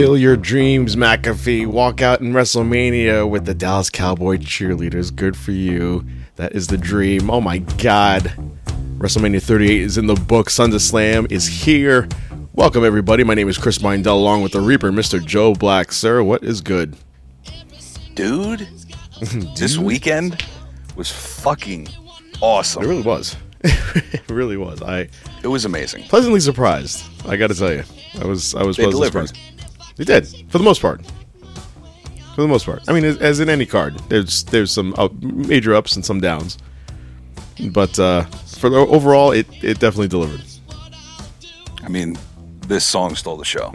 Fulfill your dreams, McAfee. Walk out in WrestleMania with the Dallas Cowboy cheerleaders. Good for you. That is the dream. Oh my God. WrestleMania 38 is in the book. Sons of Slam is here. Welcome, everybody. My name is Chris Mindell, along with the Reaper, Mr. Joe Black. Sir, what is good? dude, this weekend was fucking awesome. It really was. it really was. I It was amazing. pleasantly surprised. I got to tell you, I was. I was They pleasantly delivered. surprised. They did for the most part. For the most part, I mean, as, as in any card, there's there's some up, major ups and some downs, but uh, for the overall, it it definitely delivered. I mean, this song stole the show.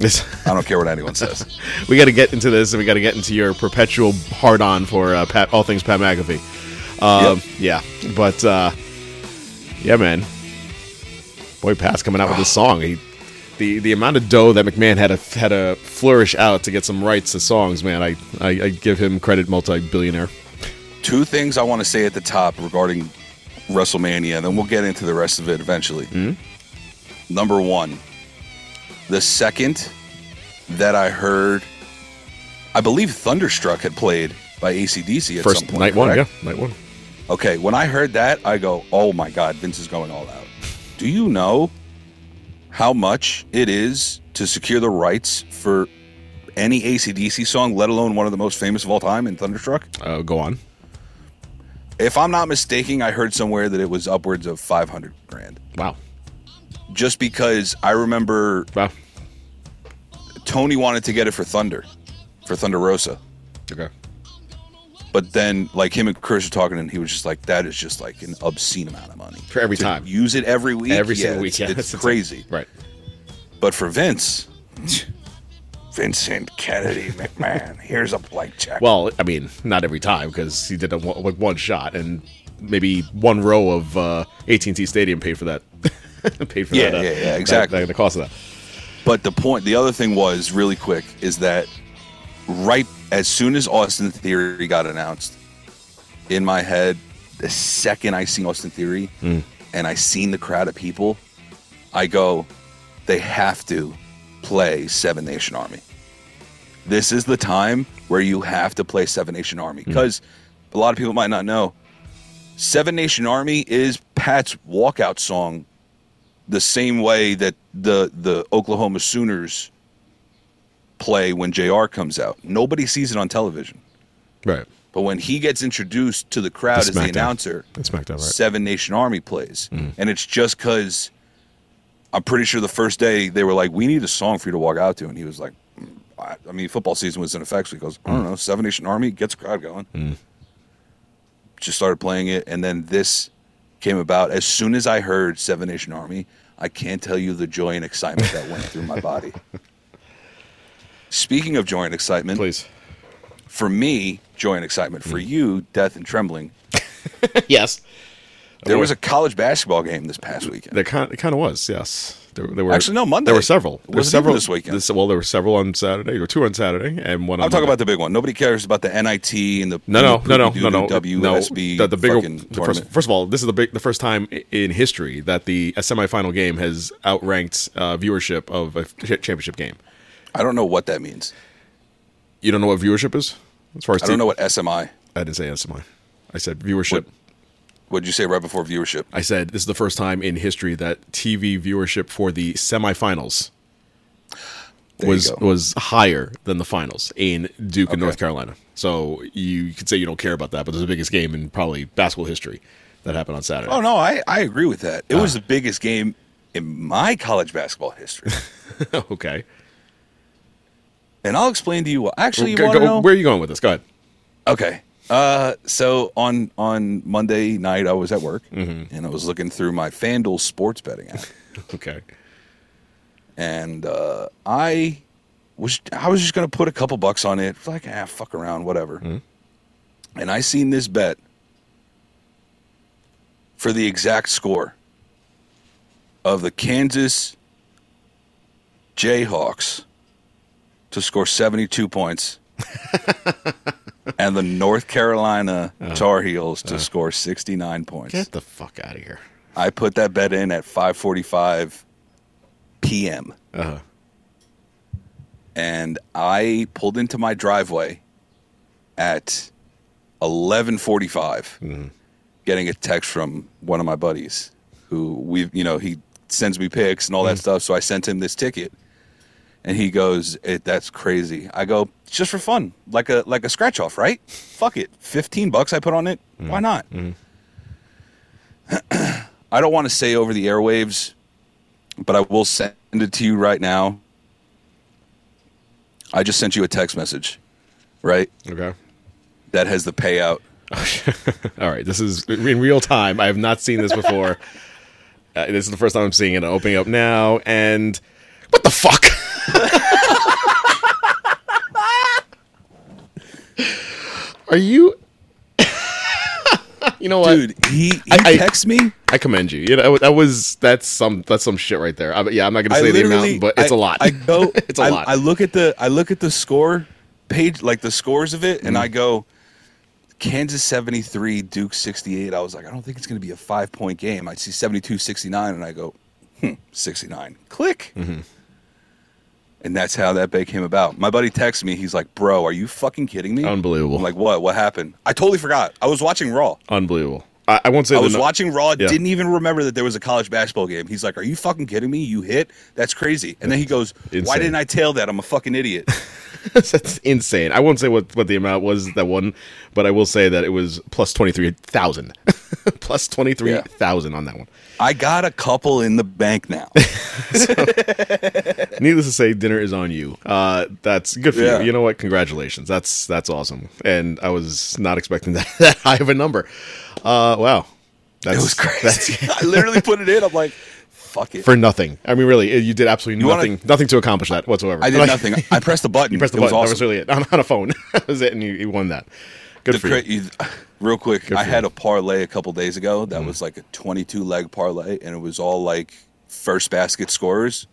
I don't care what anyone says. we got to get into this, and we got to get into your perpetual hard on for uh, Pat, all things Pat McAfee. Um, Yeah, but uh, yeah, man, boy, Pat's coming out with this song. He, the the amount of dough that McMahon had to had to flourish out to get some rights to songs, man. I I, I give him credit, multi billionaire. Two things I want to say at the top regarding WrestleMania, and then we'll get into the rest of it eventually. Mm-hmm. Number one, the second that I heard, I believe Thunderstruck had played by ACDC at First some point. night one, correct? yeah, night one. Okay, when I heard that, I go, "Oh my God, Vince is going all out." Do you know how much it is to secure the rights for any ACDC song, let alone one of the most famous of all time in Thunderstruck? Uh, go on. If I'm not mistaken, I heard somewhere that it was upwards of 500 grand. Wow, Just because I remember wow. Tony wanted to get it for Thunder, for Thunder Rosa. Okay. But then, like him and Chris were talking, and he was just like, "That is just like an obscene amount of money For every To time. Use it every week, Every Yeah, single week, It's, yeah, it's crazy. Right. But for Vince, Vincent Kennedy McMahon, here's a blank check. Well, I mean, not every time because he did a, one- like one shot, and maybe one row of uh, AT&T Stadium paid for that. paid for Yeah, that. uh, yeah, yeah, that- exactly. that- the cost of that. But the point, the other thing was really quick is that right as soon as Austin Theory got announced, in my head, the second I seen Austin Theory Hmm. and I seen the crowd of people, I go, they have to play Seven Nation Army. This is the time where you have to play Seven Nation Army Hmm. because a lot of people might not know. Seven Nation Army is Pat's walkout song the same way that the the Oklahoma Sooners play when JR comes out. Nobody sees it on television. Right. But when he gets introduced to the crowd The as the announcer, That's SmackDown, right? Seven Nation Army plays. Mm-hmm. And it's just because I'm pretty sure the first day they were like, we need a song for you to walk out to. And he was like, "Mm, I I mean, football season was in effect. So he goes, I Mm. don't know, Seven Nation Army gets the crowd going. Just started playing it. And then this came about. As soon as I heard Seven Nation Army, I can't tell you the joy and excitement that went through my body. Speaking of joy and excitement, Please. For me, joy and excitement. For Mm. you, death and trembling. yes. There was a college basketball game this past weekend. There kind, it kind of was, yes. There, there were Actually, no, Monday. There were several. There were several this weekend. this- well, there were several on Saturday, or two on Saturday, and one. on I'm talking Monday. about the big one. Nobody cares about the NIT and the No, no, no, no, no, no, WSB. no. The, the bigger, the first, first of all, this is the big, the first time in history that the a semifinal game has outranked uh, viewership of a championship game. I don't know what that means. You don't know what viewership is? As far as I don't know what SMI. I didn't say SMI. I said viewership. What- did you say right before viewership? I said this is the first time in history that TV viewership for the semifinals There was was higher than the finals in Duke and North Carolina. So you could say you don't care about that, but there's the biggest game in probably basketball history that happened on Saturday. Oh no, I, I agree with that. It was Uh. the biggest game in my college basketball history. okay. And I'll explain to you what. Actually, you Go- go- know? where are you going with this? Go ahead. Okay. Uh, so on on Monday night, I was at work Mm-hmm. and I was looking through my FanDuel sports betting app, Okay. and uh, I was I was just gonna put a couple bucks on it, like ah, fuck around, whatever. Mm-hmm. And I seen this bet for the exact score of the Kansas Jayhawks to score seventy two points. and the North Carolina Tar Heels to score 69 points. Get the fuck out of here. I put that bet in at 5:45 p.m. Uh-huh. and I pulled into my driveway at 11:45 getting a text from one of my buddies who we you know he sends me pics and all that stuff so I sent him this ticket and he goes it, that's crazy I go it's just for fun like a like a scratch off right fuck it 15 bucks I put on it mm. why not mm. I don't want to say over the airwaves but I will send it to you right now I just sent you a text message right Okay. that has the payout All right. This is in real time. I have not seen this before. Uh, this is the first time I'm seeing it. I'm opening up now, and what the fuck? Are you? you know what, dude he, he I- I- texts me I commend you. You know that was that's some that's some shit right there. I, yeah, I'm not gonna say the amount, but it's a a lot. I go, it's a I, lot. I look at the, I look at the score page, like the scores of it, Mm. and I go, Kansas 73, Duke 68. I was like, I don't think it's going to be a five point game. I see 72, 69, and I go, hmm, 69. Click. Mm-hmm. And that's how that bet came about. My buddy texts me. He's like, "Bro, are you fucking kidding me?" Unbelievable. I'm like, "What? What happened?" I totally forgot. I was watching Raw. Unbelievable. I, I won't say I was watching Raw, Yeah. didn't even remember that there was a college basketball game. He's like, "Are you fucking kidding me? You hit? That's crazy." And then he goes, "Why didn't I tail that? I'm a fucking idiot." That's insane. I won't say what, what the amount was that one, but I will say that it was plus twenty three thousand, plus twenty three thousand on that one. I got a couple in the bank now. Needless to say, dinner is on you. Uh, that's good for Yeah. you. You know what? Congratulations. That's that's awesome. And I was not expecting that, that high of a number. Uh, wow, that's it was crazy. that's I literally put it in. I'm like, "Fuck it." for nothing. I mean, really, you did absolutely You wanna- nothing. nothing to accomplish that whatsoever. I did Like, nothing. I pressed the button. You pressed the it was button. That was really it. On, on a phone. that was it, and you, you won that. Good The for cra- you. real quick, Good I had you. a parlay a couple days ago that mm. was like a 22 leg parlay, and it was all like first basket scorers.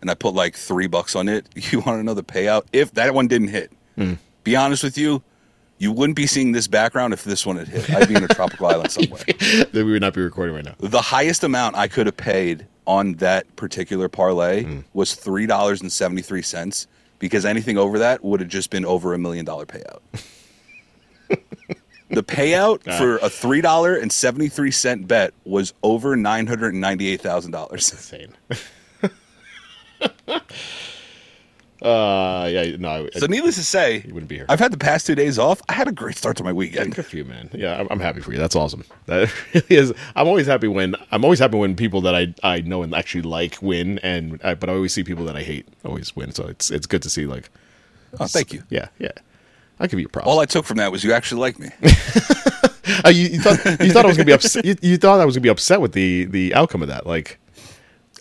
And I put like three bucks on it. You want to know the payout? If that one didn't hit, mm. be honest with you, you wouldn't be seeing this background if this one had hit. I'd be in a tropical island somewhere. that we would not be recording right now. The highest amount I could have paid on that particular parlay hmm. was three dollars and seventy three cents because anything over that would have just been over a million dollar payout. the payout ah. for a three dollar and seventy three cent bet was over nine hundred and ninety eight thousand dollars. Insane. Uh, yeah, no. I, So needless to say, You wouldn't be here. I've had the past two days off. I had a great start to my weekend. Good for you, man. Yeah, I'm, I'm happy for you. That's awesome. That really is. I'm always happy when I'm always happy when people that I I know and actually like win, and I, but I always see people that I hate always win. So it's it's good to see. Like, Oh, thank you. yeah, yeah. I give you a props. All I took from that was you actually like me. Uh, you, you thought you thought I was gonna be upset. You, you thought I was gonna be upset with the the outcome of that. Like,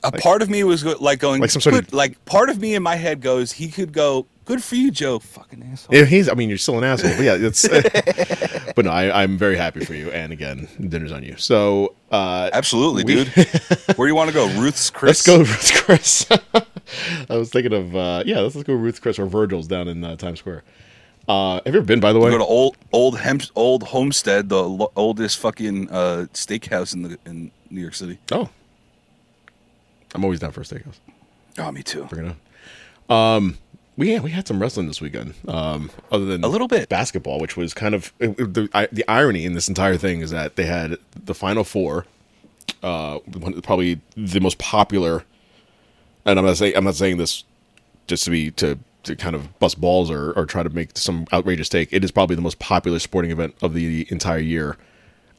a part of me was go- like going Like some sort of- like part of me in my head goes he could go Good for you, Joe. Fucking asshole. Yeah, he's. I mean, you're still an asshole. But yeah, it's. but no, I, I'm very happy for you. And again, dinner's on you. So uh, Absolutely, We- dude. Where do you want to go? Ruth's Chris. let's go, ruth's Chris. I was thinking of uh, yeah, let's, let's go ruth's Chris or Virgil's down in uh, Times Square. Uh, have you ever been, by the way? Go to old old Hem- old Homestead, the lo- oldest fucking uh, steakhouse in the in New York City. oh, I'm always down for a steakhouse. Oh, me too. Bring it on. Um, we yeah, we had some wrestling this weekend. Um, other than A little bit. basketball, which was kind of it- it- the I, the irony in this entire thing is that they had the final four, uh, one, probably the most popular. And I'm not saying I'm not saying this just to be to to kind of bust balls or or try to make some outrageous take. It is probably the most popular sporting event of the entire year,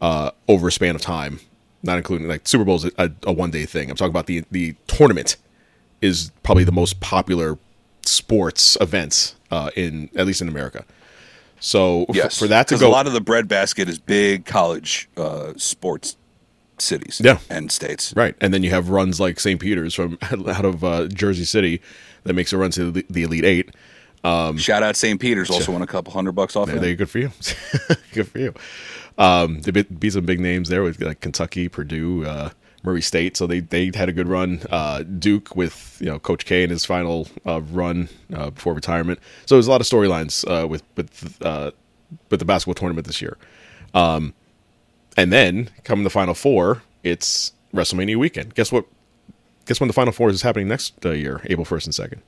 uh, over a span of time, not including like Super Bowl is a, a one day thing. I'm talking about the the tournament is probably the most popular sports events uh, in at least in America. So f- Yes, for that to go, a lot of the breadbasket is big college uh, sports cities. Yeah. and states. right, and then you have runs like St. Peter's from out of uh, Jersey City that makes a run to the, the Elite Eight. Shout out St. Peter's. Also won a couple hundred bucks off. There, there, good for you. good for you. Um, they beat, beat some big names there with like Kentucky, Purdue, uh, Murray State. So they they had a good run. Uh, Duke with you know Coach K in his final uh, run uh, before retirement. So there's a lot of storylines uh, with with uh, with the basketball tournament this year. Um, and then come the final four, it's WrestleMania weekend. Guess what? Guess when the final four is happening next uh, year, April first and second.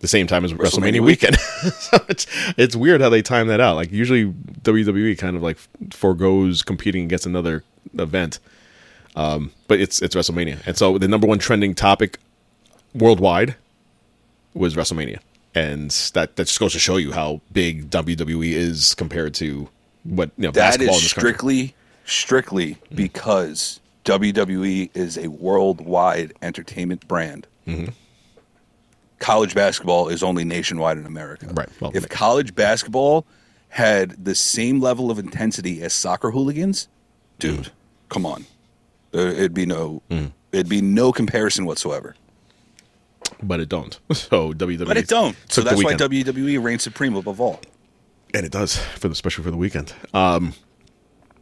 The same time as WrestleMania, WrestleMania weekend. so it's it's weird how they time that out. Like usually WWE kind of like foregoes competing against another event. Um, but it's it's WrestleMania, and so the number one trending topic worldwide was WrestleMania, and that that just goes to show you how big WWE is compared to what you know That basketball is in this country. strictly, strictly because WWE is a worldwide entertainment brand. Mm-hmm. College basketball is only nationwide in America. Right. Well, if college basketball had the same level of intensity as soccer hooligans, dude, Mm. come on, Uh, it'd be no, it'd be no comparison whatsoever. but it don't. So WWE, But it don't. So that's why. WWE reigns supreme above all. and it does for the especially for the weekend. Um,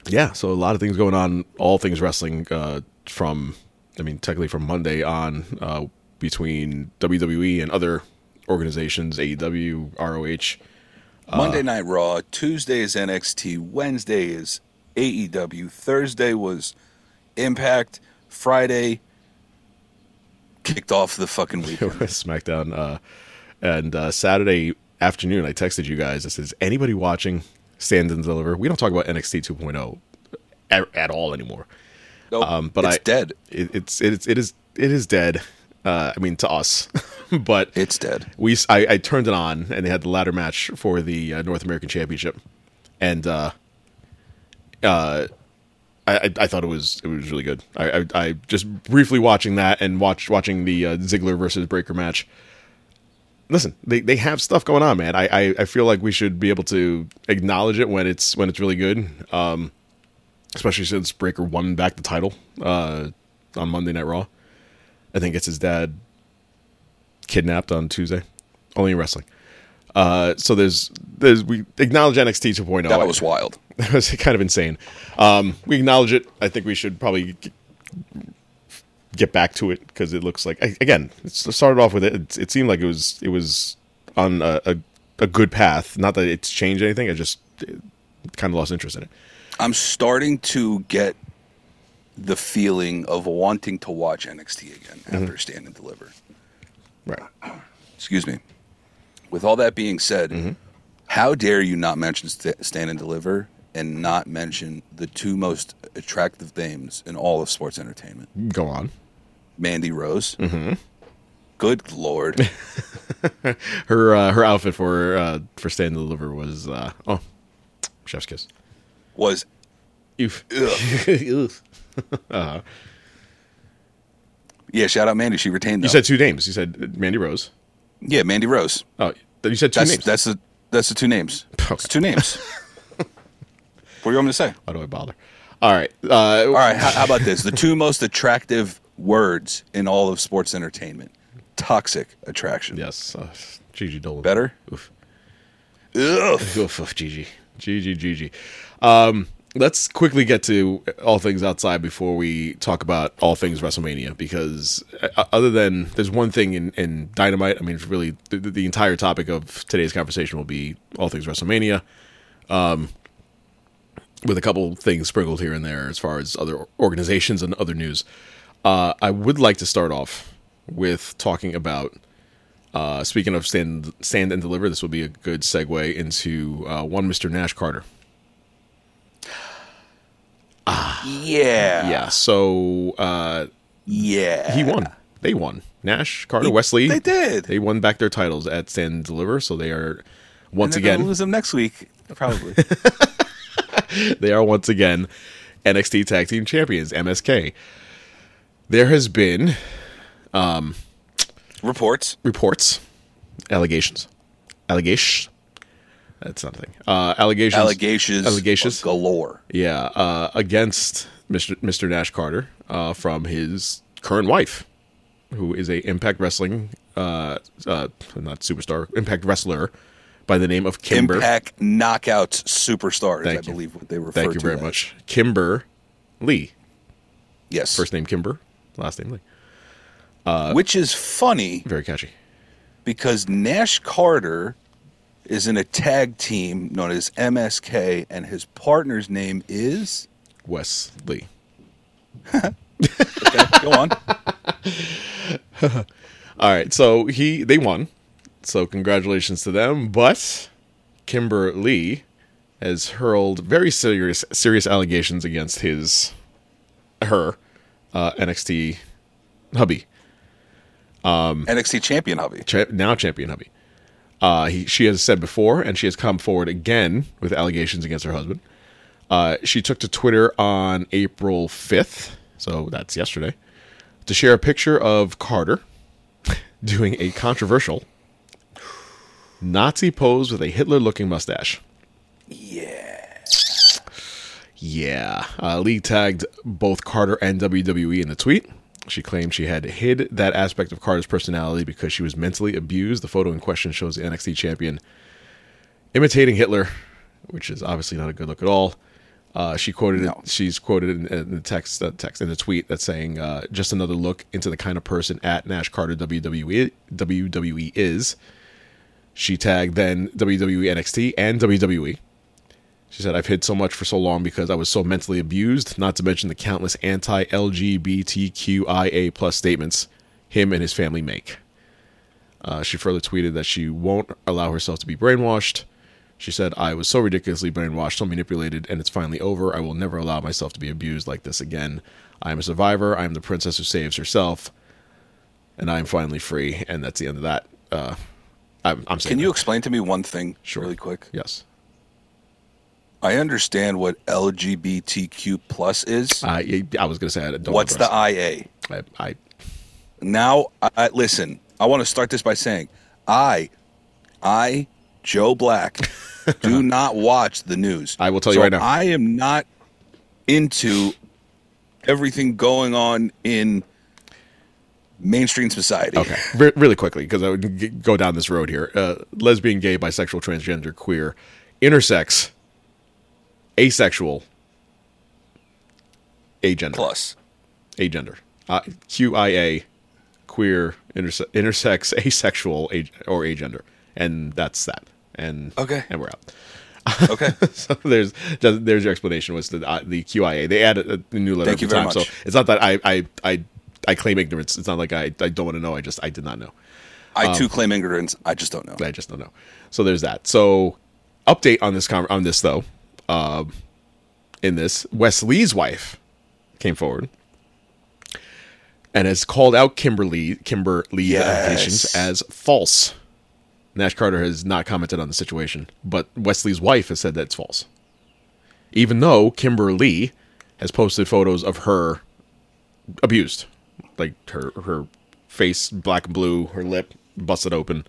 yeah, so a lot of things going on, all things wrestling uh, from, I mean, technically from Monday on uh, between WWE and other organizations, AEW, ROH. Monday Night Raw, Tuesday is NXT, Wednesday is AEW, Thursday was Impact, Friday kicked off the fucking weekend. SmackDown, uh, and uh, Saturday afternoon, I texted you guys. I said, "Is anybody watching Stand and Deliver?" We don't talk about NXT 2.0 at, at all anymore. Nope, Um, but it's I, dead. It, it's it, it is it is dead. Uh, I mean, to us, but It's dead. we I, I turned it on and they had the ladder match for the uh, North American Championship, and uh, uh, I, I I thought it was it was really good. I, I, I just briefly watching that and watch watching the uh, Ziggler versus Breakker match. Listen, they, they have stuff going on, man. I, I, I feel like we should be able to acknowledge it when it's when it's really good. Um, especially since Breakker won back the title uh, on Monday Night Raw. I think it's his dad kidnapped on Tuesday, only in wrestling. Uh, so there's there's we acknowledge NXT 2.0. That was wild. That was kind of insane. Um, we acknowledge it. I think we should probably get back to it because it looks like again it started off with it. It, it seemed like it was it was on a, a, a good path. Not that it's changed anything. I just kind of lost interest in it. I'm starting to get the feeling of wanting to watch NXT again Mm-hmm. after Stand and Deliver. Right. Excuse me. With all that being said, Mm-hmm. how dare you not mention St- Stand and Deliver and not mention the two most attractive names in all of sports entertainment? Go on. Mandy Rose. Mm-hmm. Good lord. Her uh, her outfit for uh, for Stand and Deliver was uh, oh, chef's kiss. Was Oof. ugh. yeah, shout out Mandy. She retained You said two names. You said Mandy Rose. yeah, Mandy Rose. Oh, you said two That's names. that's the that's the two names. Okay. It's two names. what do you want me to say? Why do I bother? All right. Uh, All right, how, how about this? The two most attractive words in all of sports entertainment: toxic attraction. Yes. Uh, Gigi Dolin. Better? Oof. Ugh. Oof, oof, Gigi. Gigi, Gigi. Um, let's quickly get to all things outside before we talk about all things WrestleMania because uh, other than there's one thing in, in Dynamite, I mean, it's really the, the entire topic of today's conversation will be all things WrestleMania. Um, with a couple things sprinkled here and there as far as other organizations and other news. Uh, I would like to start off with talking about uh, speaking of stand, stand and deliver, this will be a good segue into uh, one Mr. Nash Carter. Yeah. Yeah, so uh, Yeah. he won. They won. Nash, Carter, Wes Lee. They did. They won back their titles at Stand and Deliver, so they are once And they're gonna again lose them next week, probably. they are once again NXT Tag Team Champions, MSK. There has been Reports. reports, allegations, allegations. That's something. Uh, allegations. Allegations. Allegations. galore. Yeah, uh, against Mr. Mr. Nash Carter uh, from his current wife, who is a Impact Wrestling, uh, uh, not superstar, Impact wrestler by the name of Kimber. Impact Knockouts Superstars, Thank I you. believe what they refer Thank you to very as. much, Kimber Lee. Yes. First name Kimber, last name Lee. Uh, Which is funny Very catchy. because Nash Carter is in a tag team known as MSK, and his partner's name is. Wes Lee. Go on. All right, so he they won. So congratulations to them. But Kimber Lee has hurled very serious serious allegations against his her uh, NXT hubby, NXT champion hubby. cha- now champion hubby. Uh, he, she has said before, and she has come forward again with allegations against her husband. Uh, she took to Twitter on April 5th, so that's yesterday, to share a picture of Carter doing a controversial Nazi pose with a Hitler looking mustache. Yeah. Yeah. Uh, Lee tagged both Carter and WWE in the tweet. She claimed she had hid that aspect of Carter's personality because she was mentally abused. The photo in question shows the NXT champion imitating Hitler, which is obviously not a good look at all. Uh, she quoted No. it. She's quoted in, in the text, uh, text in the tweet that's saying, uh, "Just another look into the kind of person at Nash Carter WWE WWE is." She tagged then WWE NXT and WWE. She said, I've hid so much for so long because I was so mentally abused, not to mention the countless anti LGBTQIA plus statements him and his family make. Uh, she further tweeted that she won't allow herself to be brainwashed. She said, I was so ridiculously brainwashed, so manipulated, and it's finally over. I will never allow myself to be abused like this again. I am a survivor. I am the princess who saves herself. And I am finally free. And that's the end of that. Uh, I'm, I'm saying Can you that. explain to me one thing Sure. really quick? Yes. I understand what LGBTQ plus is. I, I was going to say, I don't What's the IA? I, I Now, I, listen. I want to start this by saying, I, I, Joe Black, do not watch the news. I will tell you right now. I am not into everything going on in mainstream society. Okay, Re- really quickly because I would g- go down this road here: uh, lesbian, gay, bisexual, transgender, queer, intersex, asexual, agender, Plus, agender, uh, QIA, queer, interse- intersex, asexual, ag- or agender, and that's that. And Okay. and we're out. okay. so there's there's your explanation was the uh, the QIA. They added a, a new letter Thank at the you very time, much. so it's not that I I I, I claim ignorance. It's not like I, I don't want to know. I just I did not know. I Um, too claim ignorance. I just don't know. I just don't know. So there's that. So update on this con- on this though. Um, in this, Wes Lee's wife came forward and has called out Kimber Lee Kimberly's Yes. allegations as false. Nash Carter has not commented on the situation, but Wes Lee's wife has said that it's false. Even though Kimber Lee has posted photos of her abused, like her her face black and blue, her lip busted open.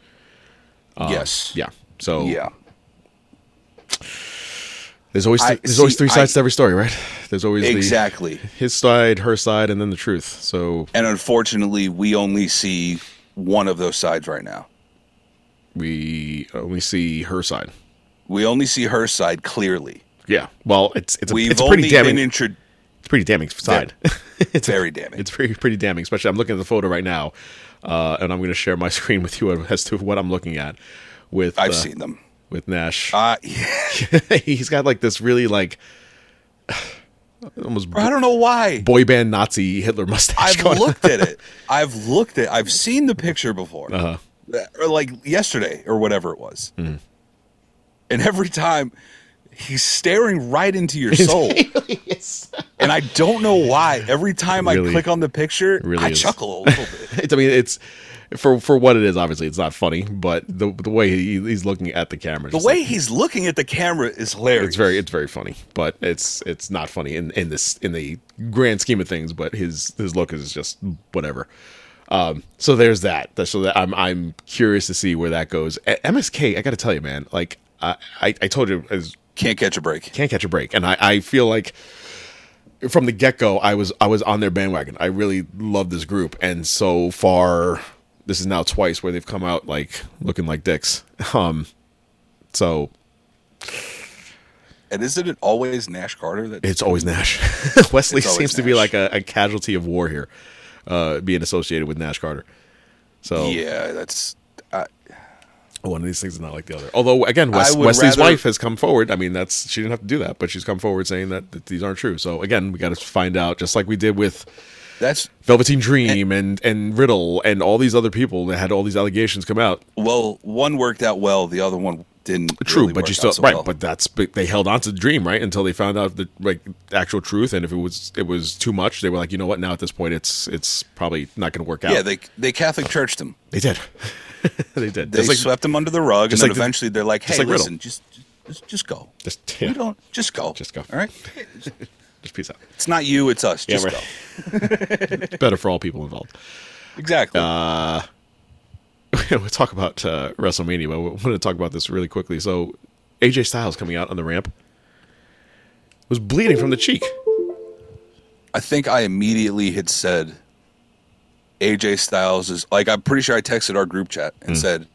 yes. Yeah. So Yeah. There's always I- there's always three sides I- to every story, right? There's always Exactly. the his side, her side, and then the truth. So And unfortunately, we only see one of those sides right now. We only see her side. We only see her side clearly. Yeah. Well, it's it's a, We've it's pretty damning. been introduced. it's pretty damning side. it's Very damning. It's pretty pretty damning. Especially, I'm looking at the photo right now, uh, and I'm going to share my screen with you as to what I'm looking at. With I've uh, seen them. With Nash. Uh, yeah. He's got like this really like almost I don't know why. boy band Nazi Hitler mustache. I've looked at it. I've looked at. I've seen the picture before, Uh-huh. or like yesterday or whatever it was. Mm-hmm. And every time he's staring right into your soul, and I don't know why. Every time Really- I click on the picture, really I is. chuckle a little bit. It's, I mean, it's for for what it is. Obviously, it's not funny, but the the way he, he's looking at the camera, The way like- he's looking at the camera is hilarious. it's very it's very funny, but it's it's not funny in in this in the grand scheme of things. But his his look is just whatever. Um, so there's that. So that I'm I'm curious to see where that goes. MSK, I got to tell you, man. Like I I, I told you, as Can't catch a break. can't catch a break, and I I feel like from the get go, I was I was on their bandwagon. I really love this group, and so far, this is now twice where they've come out like looking like dicks. Um, so And isn't it always Nash Carter that it's always Nash. Wes Lee always seems to be like a, a casualty of war here, uh, being associated with Nash Carter. So Yeah, that's. Uh, one of these things is not like the other. Although again, Wes, Wesley's rather- wife has come forward. I mean, that's she didn't have to do that, but she's come forward saying that, that these aren't true. So again, we got to find out, just like we did with that's Velveteen Dream and and Riddle and all these other people that had all these allegations come out. well, one worked out well, the other one didn't. True, really but work you out still so right. well. But that's but they held on to the dream right until they found out the like actual truth. And if it was it was too much, they were like, you know what? Now at this point, it's it's probably not going to work out. yeah, they they Catholic churched them. they did. they did. They Just like- swept them under the rug, and just then like the- eventually they're like, just "Hey, like listen, just, just just go. Just You yeah, don't just go. Just go. All right. just peace out. It's not you. It's us. Yeah, Just right. go. Better for all people involved. Exactly. Uh, we'll talk about uh, WrestleMania, but we want to talk about this really quickly. So, AJ Styles coming out on the ramp was bleeding from the cheek. I think I immediately had said AJ Styles is like I'm pretty sure I texted our group chat and said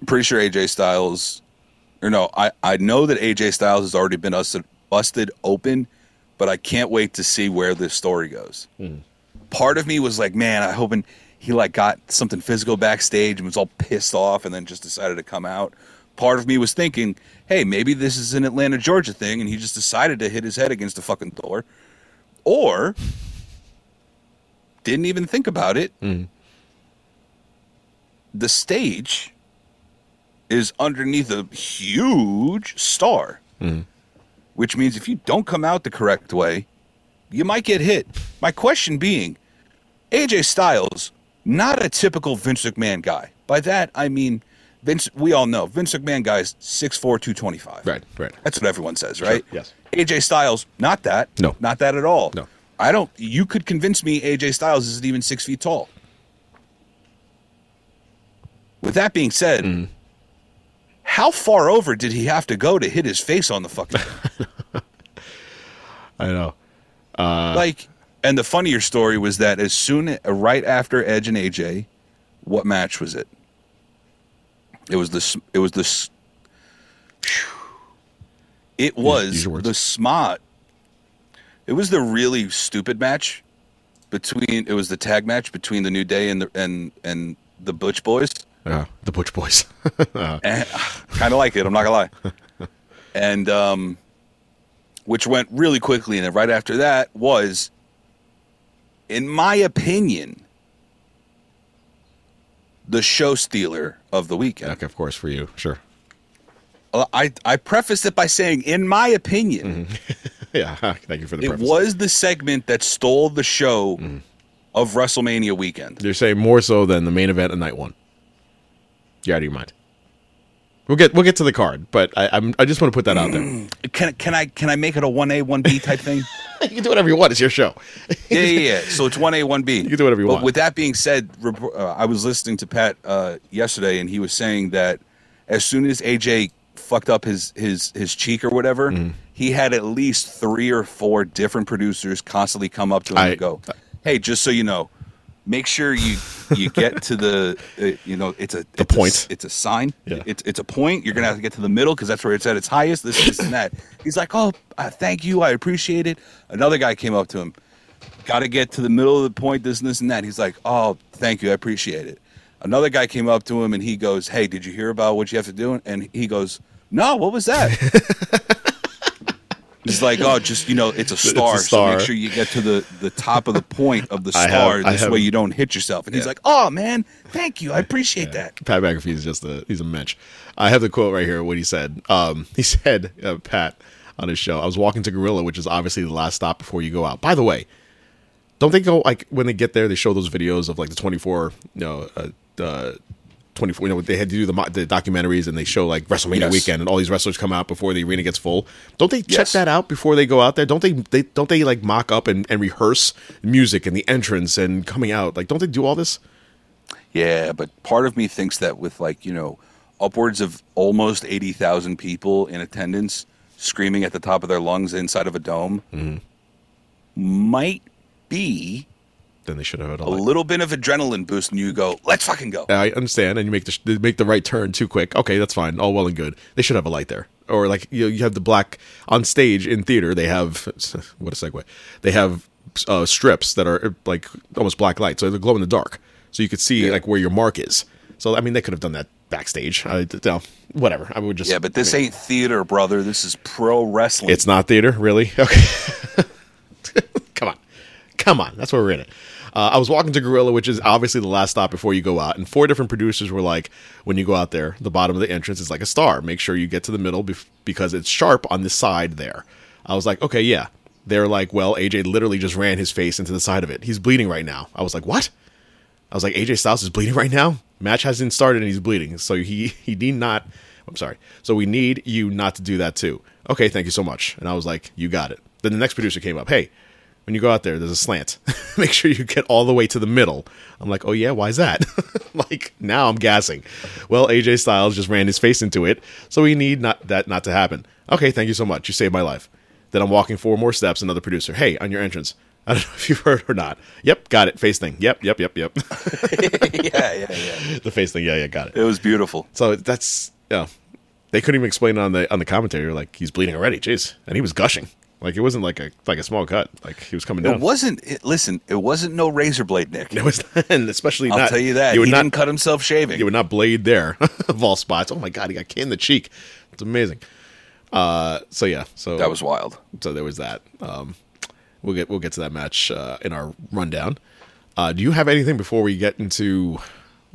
I'm pretty sure AJ Styles or no, I, I know that AJ Styles has already been busted, busted open, but I can't wait to see where this story goes. Hmm. Part of me was like, man, I hoping he like got something physical backstage and was all pissed off and then just decided to come out. Part of me was thinking, hey, maybe this is an Atlanta, Georgia thing and he just decided to hit his head against a fucking door. Or didn't even think about it. The stage is underneath a huge star, which means if you don't come out the correct way, you might get hit. My question being AJ Styles, not a typical Vince McMahon guy. By that, I mean, Vince, we all know Vince McMahon guy's 6'4, 225. Right, right. That's what everyone says, right? yes. AJ Styles, not that. No. Not that at all. No. I don't. You could convince me AJ Styles isn't even six feet tall. With that being said, Mm-hmm. How far over did he have to go to hit his face on the fucking I know. Uh, like? And the funnier story was that as soon right after Edge and AJ, what match was it? It was this. It was this. It was the smart. It was the really stupid match between. It was the tag match between the New Day and the and and the Butch Boys. Yeah, the Butch Boys. kind of like it. I'm not gonna lie. And um, which went really quickly, and then right after that was, in my opinion, the show stealer of the weekend. okay, of course, for you, sure. Uh, I I prefaced it by saying, in my opinion, Yeah, thank you for the it preface. was the segment that stole the show of WrestleMania weekend. You're saying more so than the main event of night one. You're out of your mind. We'll get we'll get to the card, but I, I'm I just want to put that out there. Can can I can I make it a one A one B type thing? you can do whatever you want. It's your show. yeah, yeah, yeah. So it's one A, one B. You can do whatever you but want. With that being said, uh, I was listening to Pat uh, yesterday, and he was saying that as soon as AJ fucked up his his his cheek or whatever, Mm-hmm. he had at least three or four different producers constantly come up to him I- and go, "Hey, just so you know, make sure you you get to the, uh, you know, it's a The it's a- point. it's a sign. Yeah. It's it's a point. You're gonna have to get to the middle because that's where it's at its highest. This, this, and that. He's like, oh, uh, thank you, I appreciate it. Another guy came up to him, got to get to the middle of the point. This and this and that. He's like, oh, thank you, I appreciate it. Another guy came up to him and he goes, hey, did you hear about what you have to do? And he goes, no, what was that? He's like, oh, just you know, it's a star. So star. make sure you get to the the top of the point of the I have- star. This have- way you don't hit yourself. And he's like, oh man, thank you, I appreciate that. Pat McAfee is just a he's a mensch. I have the quote right here. What he said. Um, he said, uh, Pat on his show. I was walking to Gorilla, which is obviously the last stop before you go out. By the way, don't they go like when they get there? They show those videos of like the twenty four, you know, uh, uh, twenty four. You know, they had to do the the documentaries and they show like WrestleMania Yes. weekend and all these wrestlers come out before the arena gets full. Don't they check Yes. that out before they go out there? Don't they? They don't they like mock up and, and rehearse music and the entrance and coming out? Like, don't they do all this? Yeah, but part of me thinks that with like you know upwards of almost eighty thousand people in attendance screaming at the top of their lungs inside of a dome, Mm-hmm. might be Then they should have had a a little bit of adrenaline boost, and you go, let's fucking go. I understand, and you make the they make the right turn too quick. Okay, that's fine, all well and good. They should have a light there, or like you know, you have the black on stage in theater. They have what a segue. They have uh, strips that are like almost black light, so they glow in the dark, so you could see Yeah. like where your mark is. So I mean, they could have done that backstage. I, know, whatever. I would just Yeah, but this I mean, ain't theater, brother. This is pro wrestling. It's not theater, really. Okay. Come on. Come on. That's where we're in it. Uh, I was walking to Gorilla, which is obviously the last stop before you go out, and four different producers were like, when you go out there, the bottom of the entrance is like a star. Make sure you get to the middle bef- because it's sharp on the side there. I was like, okay, yeah. They're like, well, AJ literally just ran his face into the side of it. He's bleeding right now. I was like, what? I was like, AJ Styles is bleeding right now. Match hasn't started and he's bleeding, so he he need not. I'm sorry. So we need you not to do that too. Okay, thank you so much. And I was like, you got it. Then the next producer came up. Hey, when you go out there, there's a slant. Make sure you get all the way to the middle. I'm like, oh yeah, why is that? like now I'm gassing. Well, AJ Styles just ran his face into it, so we need not that not to happen. Okay, thank you so much. You saved my life. Then I'm walking four more steps. Another producer. Hey, on your entrance. I don't know if you've heard or not. Yep, got it. Face thing. Yep, yep, yep, yep. yeah, yeah, yeah. the face thing. Yeah, yeah, got it. It was beautiful. So that's yeah. They couldn't even explain it on the on the commentary. Like, he's bleeding already. Jeez, and he was gushing. Like it wasn't like a like a small cut. Like he was coming down. It wasn't. It, listen, it wasn't no razor blade, Nick. It was, and especially I'll not. tell you that. You would he not didn't cut himself shaving. You would not blade there of all spots. Oh my god, he got kicked in the cheek. It's amazing. Uh, so yeah, so that was wild. so there was that. Um, we'll get we'll get to that match uh, in our rundown. Uh, do you have anything before we get into?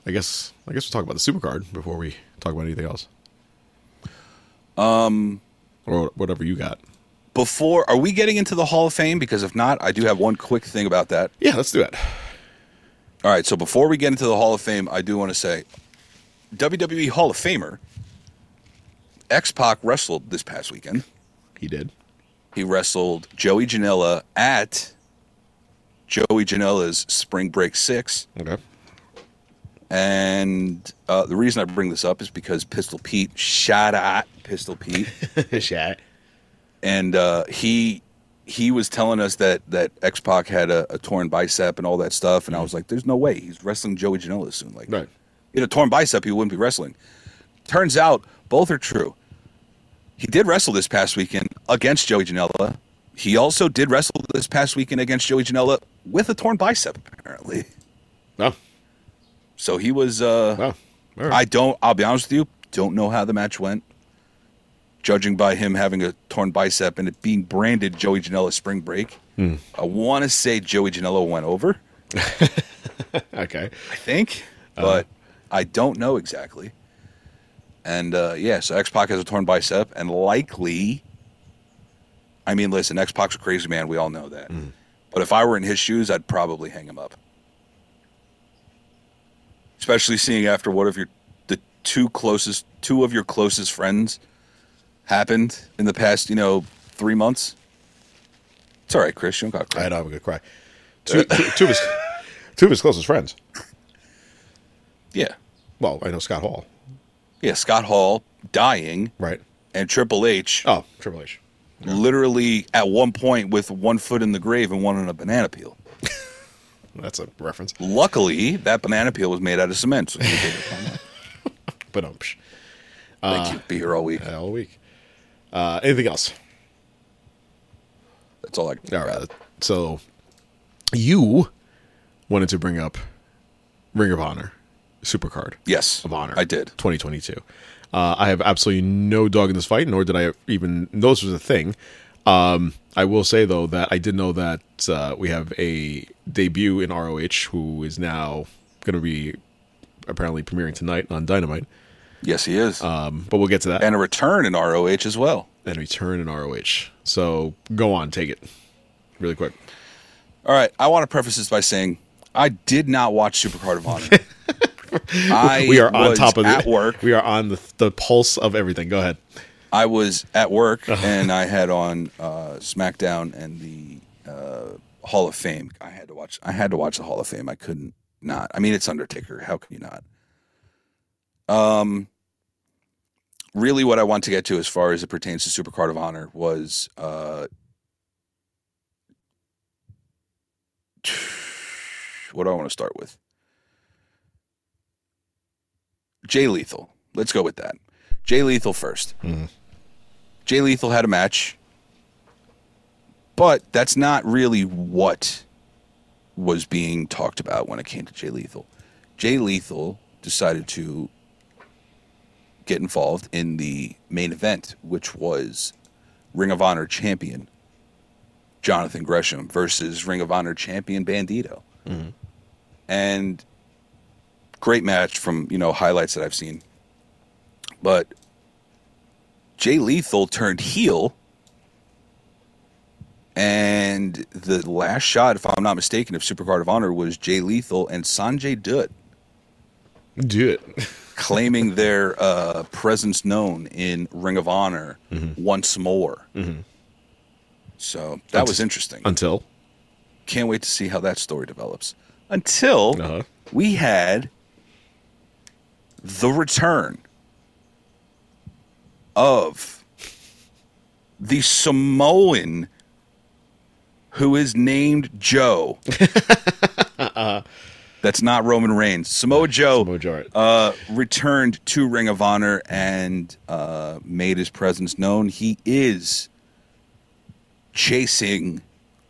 I guess I guess we'll talk about the supercard before we talk about anything else. Um, or whatever you got. Before, are we getting into the Hall of Fame? Because if not, I do have one quick thing about that. Yeah, let's do it. All right, so before we get into the Hall of Fame, I do want to say WWE Hall of Famer X Pac wrestled this past weekend. He did. He wrestled Joey Janela at Joey Janela's Spring Break 6. Okay. And uh, the reason I bring this up is because Pistol Pete, shout out Pistol Pete, Shat. And uh, he he was telling us that that X Pac had a, a torn bicep and all that stuff, and I was like, "There's no way he's wrestling Joey Janela soon." Like, Right. he had a torn bicep, he wouldn't be wrestling. Turns out both are true. He did wrestle this past weekend against Joey Janela. He also did wrestle this past weekend against Joey Janela with a torn bicep, apparently. Oh. So he was. Uh, Oh. Right. I don't. I'll be honest with you. Don't know how the match went. Judging by him having a torn bicep and it being branded Joey Janela Spring Break, Hmm. I want to say Joey Janela went over. okay. I think, Uh-huh. but I don't know exactly. And uh, yeah, so X Pac has a torn bicep, and likely, I mean, listen, X Pac's a crazy man. We all know that. Hmm. But if I were in his shoes, I'd probably hang him up. Especially seeing after what of your the two closest, two of your closest friends happened in the past, you know, three months. It's all right, Chris. You don't got to cry. I know I'm gonna cry. Two, two, two of his two of his closest friends. Yeah, Well, I know Scott Hall, yeah. Scott Hall dying, right? and Triple H Oh, Triple H. literally at one point with one foot in the grave and one on a banana peel. That's a reference. Luckily, that banana peel was made out of cement. So you can take it from. But um, Thank you. Be here all week. all week. Uh, anything else? That's all I. All right. So you wanted to bring up Ring of Honor Supercard Yes, of Honor. I did. 2022. Uh, I have absolutely no dog in this fight, nor did I even know this was a thing. Um, I will say though that I did know that uh, we have a debut in ROH who is now going to be apparently premiering tonight on Dynamite. Yes, he is. Um, but we'll get to that and a return in ROH as well. and a return in ROH. So go on, take it really quick. All right, I want to preface this by saying I did not watch Supercard of Honor. I we are on was top of at work. We are on the the pulse of everything. Go ahead. I was at work Uh-huh. and I had on uh, SmackDown and the uh, Hall of Fame. I had to watch. I had to watch the Hall of Fame. I couldn't not. I mean, it's Undertaker. How can you not? Um, really, what I want to get to as far as it pertains to Supercard of Honor was uh, what do I want to start with? Jay Lethal. Let's go with that. Jay Lethal 1st Jay Lethal had a match, but that's not really what was being talked about when it came to Jay Lethal. Jay Lethal decided to get involved in the main event, which was Ring of Honor champion Jonathan Gresham versus Ring of Honor champion Bandido. Mm-hmm. And great match from, you know, highlights that I've seen. But Jay Lethal turned heel. And the last shot, if I'm not mistaken, of Supercard of Honor was Jay Lethal and Sanjay Dutt Do it. claiming their uh, presence known in Ring of Honor once more. So that was interesting. Until Can't wait to see how that story develops. Until Uh-huh. we had the return of the Samoan who is named Joe. That's not Roman Reigns. Samoa Joe Samoa Joe, uh, returned to Ring of Honor and uh, made his presence known. He is chasing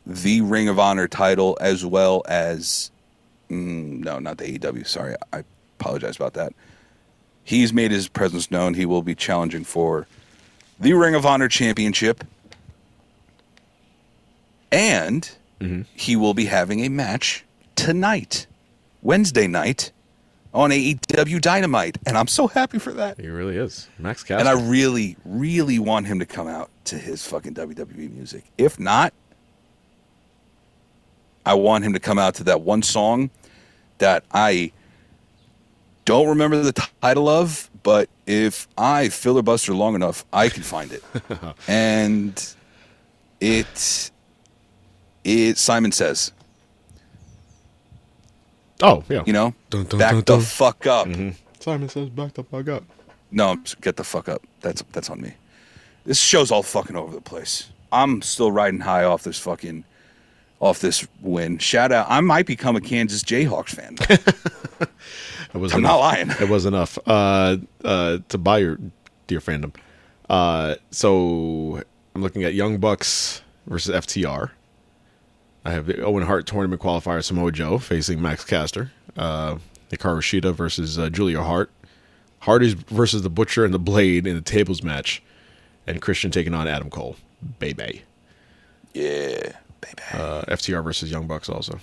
the Ring of Honor title as well as mm, no, not the AEW. Sorry, I apologize about that. He's made his presence known. He will be challenging for the Ring of Honor Championship, and he will be having a match tonight, Wednesday night, on AEW Dynamite, and I'm so happy for that. he really is Max And I really, really want him to come out to his fucking WWE music. If not, I want him to come out to that one song that I don't remember the title of, but if I filibuster long enough, I can find it. and it, it Simon says, oh yeah. you know, Dun, dun, back dun, the dun. fuck up. Simon says, "Back the fuck up." No, get the fuck up. That's that's on me. This show's all fucking over the place. I'm still riding high off this fucking off this win. Shout out. I might become a Kansas Jayhawks fan. It was I'm enough. not lying. It was enough uh, uh, to buy your dear fandom. Uh, so I'm looking at Young Bucks versus FTR. I have the Owen Hart tournament qualifier Samoa Joe facing Max Caster. Uh, Hikaru Shida versus uh, Julia Hart. Hardy's versus the Butcher and the Blade in the tables match, and Christian taking on Adam Cole. Baby. yeah, baby. Uh, FTR versus Young Bucks also.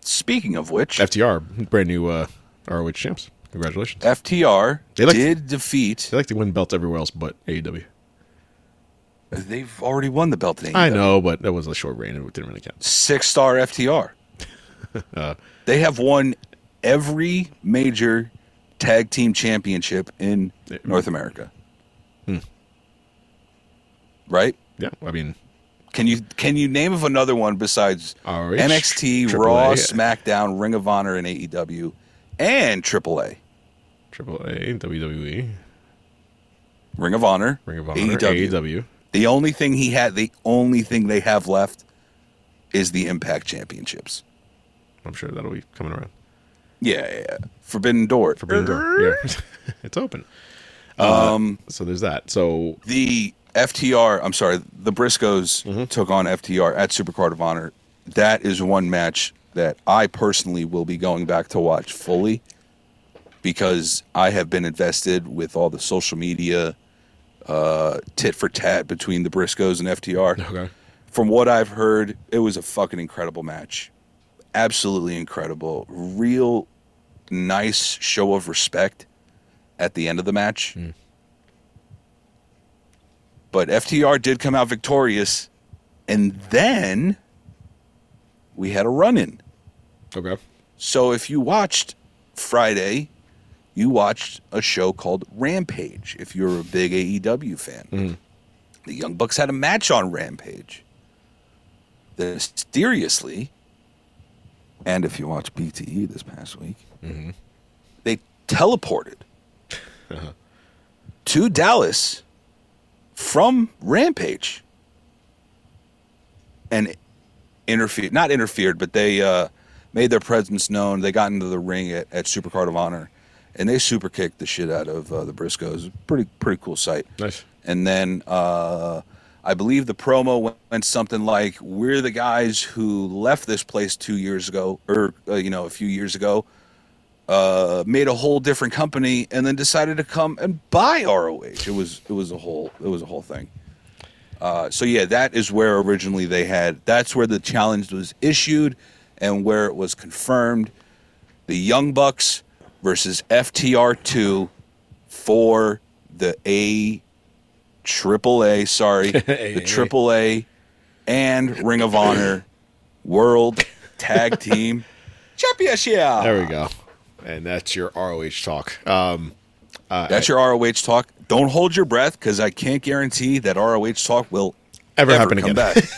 Speaking of which, FTR, brand new uh, ROH champs. Congratulations. FTR They like- did defeat. They like to win belts everywhere else but AEW. They've already won the belt. In I know, but that was a short reign. It didn't really count. Six star FTR. Uh. they have won every major tag team championship in North America. Hmm. Right? Yeah, I mean, Can you can you name of another one besides ROH, NXT, Triple Raw, A. SmackDown, Ring of Honor, and AEW, and AAA? Triple A, WWE, Ring of Honor, Ring of Honor, AEW. AEW. The only thing he had, the only thing they have left, is the Impact Championships. I'm sure that'll be coming around. Yeah, yeah, yeah. Forbidden Door. Forbidden Door. Yeah, it's open. Um. so there's that. So the FTR, I'm sorry, the Briscoes Mm-hmm. took on FTR at Supercard of Honor. That is one match that I personally will be going back to watch fully because I have been invested with all the social media uh, tit for tat between the Briscoes and FTR. okay. From what I've heard, it was a fucking incredible match. Absolutely incredible. Real nice show of respect at the end of the match. But FTR did come out victorious. And then we had a run in. Okay. So if you watched Friday, you watched a show called Rampage. If you're a big AEW fan, mm-hmm. the Young Bucks had a match on Rampage. Then mysteriously, and if you watch BTE this past week, mm-hmm. they teleported uh-huh. to Dallas from Rampage and interfered not interfered but they uh, made their presence known they got into the ring at, at supercard of honor and they super kicked the shit out of uh, the briscoes pretty pretty cool sight Nice. and then uh, i believe the promo went, went something like we're the guys who left this place two years ago or uh, you know a few years ago uh, made a whole different company and then decided to come and buy roh it was it was a whole it was a whole thing uh, so yeah, that is where originally they had. That's where the challenge was issued, and where it was confirmed. The Young Bucks versus FTR two for the A Triple A. Sorry, the Triple A and Ring of Honor World Tag Team Championship. There we go. And that's your ROH talk. Um, That's your ROH talk. Don't hold your breath because I can't guarantee that ROH talk will Ever ever happen come again.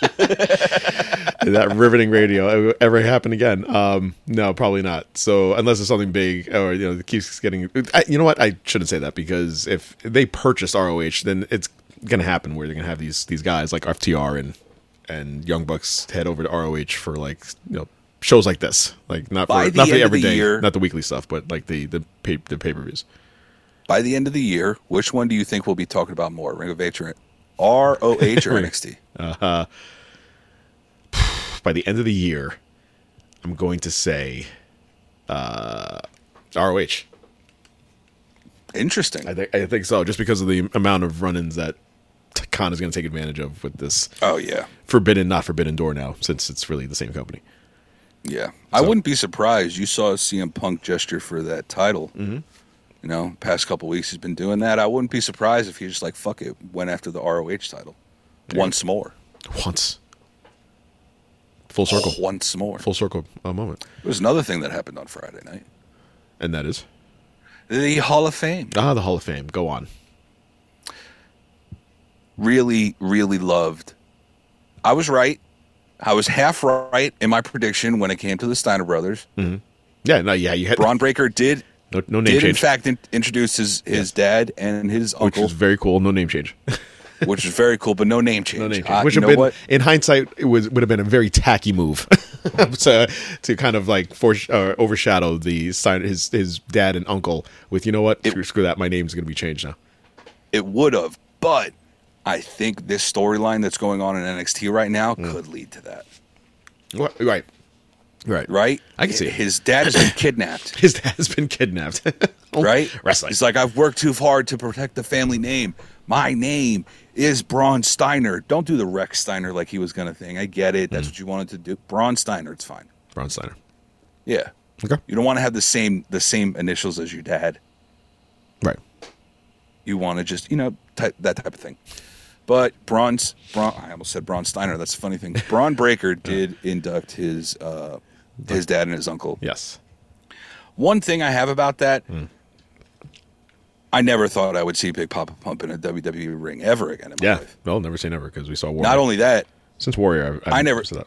that riveting radio ever happen again? Um, no, probably not. So unless it's something big or you know it keeps getting. I, you know what? I shouldn't say that because if they purchase ROH, then it's gonna happen where they're gonna have these these guys like FTR and and Young Bucks head over to ROH for like you know shows like this, like not By for not for the of the everyday, year- not the weekly stuff, but like the the pay, the pay per views. By the end of the year, which one do you think we'll be talking about more, Ring of Honor, ROH, or NXT? Uh, By the end of the year, I'm going to say uh, ROH. Interesting. I think I think so, just because of the amount of run-ins that Khan is going to take advantage of with this oh yeah, forbidden, not forbidden door now, since it's really the same company. yeah. I wouldn't be surprised. You saw a CM Punk gesture for that title. Mm-hmm. You know, past couple weeks he's been doing that. I wouldn't be surprised if he just like fuck it, went after the ROH title once more. Once, full circle, Once more. full circle uh, moment, There was another thing that happened on Friday night. and that is The Hall of Fame. ah the Hall of Fame. Go on. Really, really loved. I was right. I was half right in my prediction when it came to the Steiner brothers. Yeah, no, yeah, you had Bron Breakker did no, no name change. did in fact in, introduce his his dad and his uncle, which is very cool. No name change. which is very cool, but no name change. No name change. Uh, Which you have know been, what? in hindsight, it was would have been a very tacky move to to kind of like for, uh, overshadow the sign his his dad and uncle with you know what It- screw, screw that my name's going to be changed now. It would have, but I think this storyline that's going on in NXT right now Mm. could lead to that. What- Right, right, Right? I can see it. His dad has been kidnapped. His dad has been kidnapped. right? Wrestling. He's like, I've worked too hard to protect the family name. My name is Braun Steiner. Don't do the Rex Steiner like he was gonna thing. I get it. Mm. That's what you wanted to do. Braun Steiner, it's fine. Braun Steiner. Yeah. Okay. You don't want to have the same the same initials as your dad. Right. You want to just, you know, type, that type of thing. But Braun's Braun I almost said Braun Steiner. That's a funny thing. Bron Breakker did induct his uh his dad and his uncle. Yes. One thing I have about that, Hmm. I never thought I would see Big Papa Pump in a WWE ring ever again Yeah. life. Well, never say never because we saw Warrior. Not only that, since Warrior, I've, I've I never- said that.